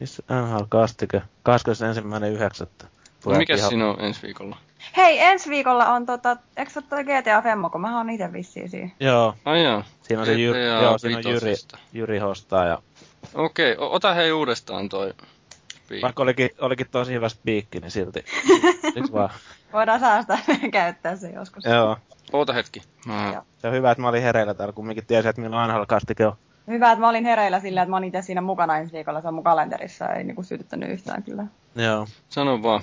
Missä NHL kastike? 21.9. No mikä siinä on ensi viikolla? Hei, ensi viikolla on tota, eikö se ole GTA Femmo, kun mä oon itse vissiin siinä. Joo. Ai joo. Siinä on se Jyri, joo, siinä on Jyri, Jyri hostaa ja... Okei, okay, ota hei uudestaan toi spiikki. Vaikka olikin, olikin tosi hyvä spiikki, niin silti. Eiks vaan? Voidaan säästää käyttää se joskus. Joo. Oota hetki. Mä... Se on hyvä, että mä olin hereillä täällä, kumminkin tiesi, että milloin Anhal kastike on. Hyvä, että mä olin hereillä sillä, että mä olin itse siinä mukana ensi viikolla, se on mun kalenterissa, ei niinku sytyttänyt yhtään kyllä. Joo. Sano vaan.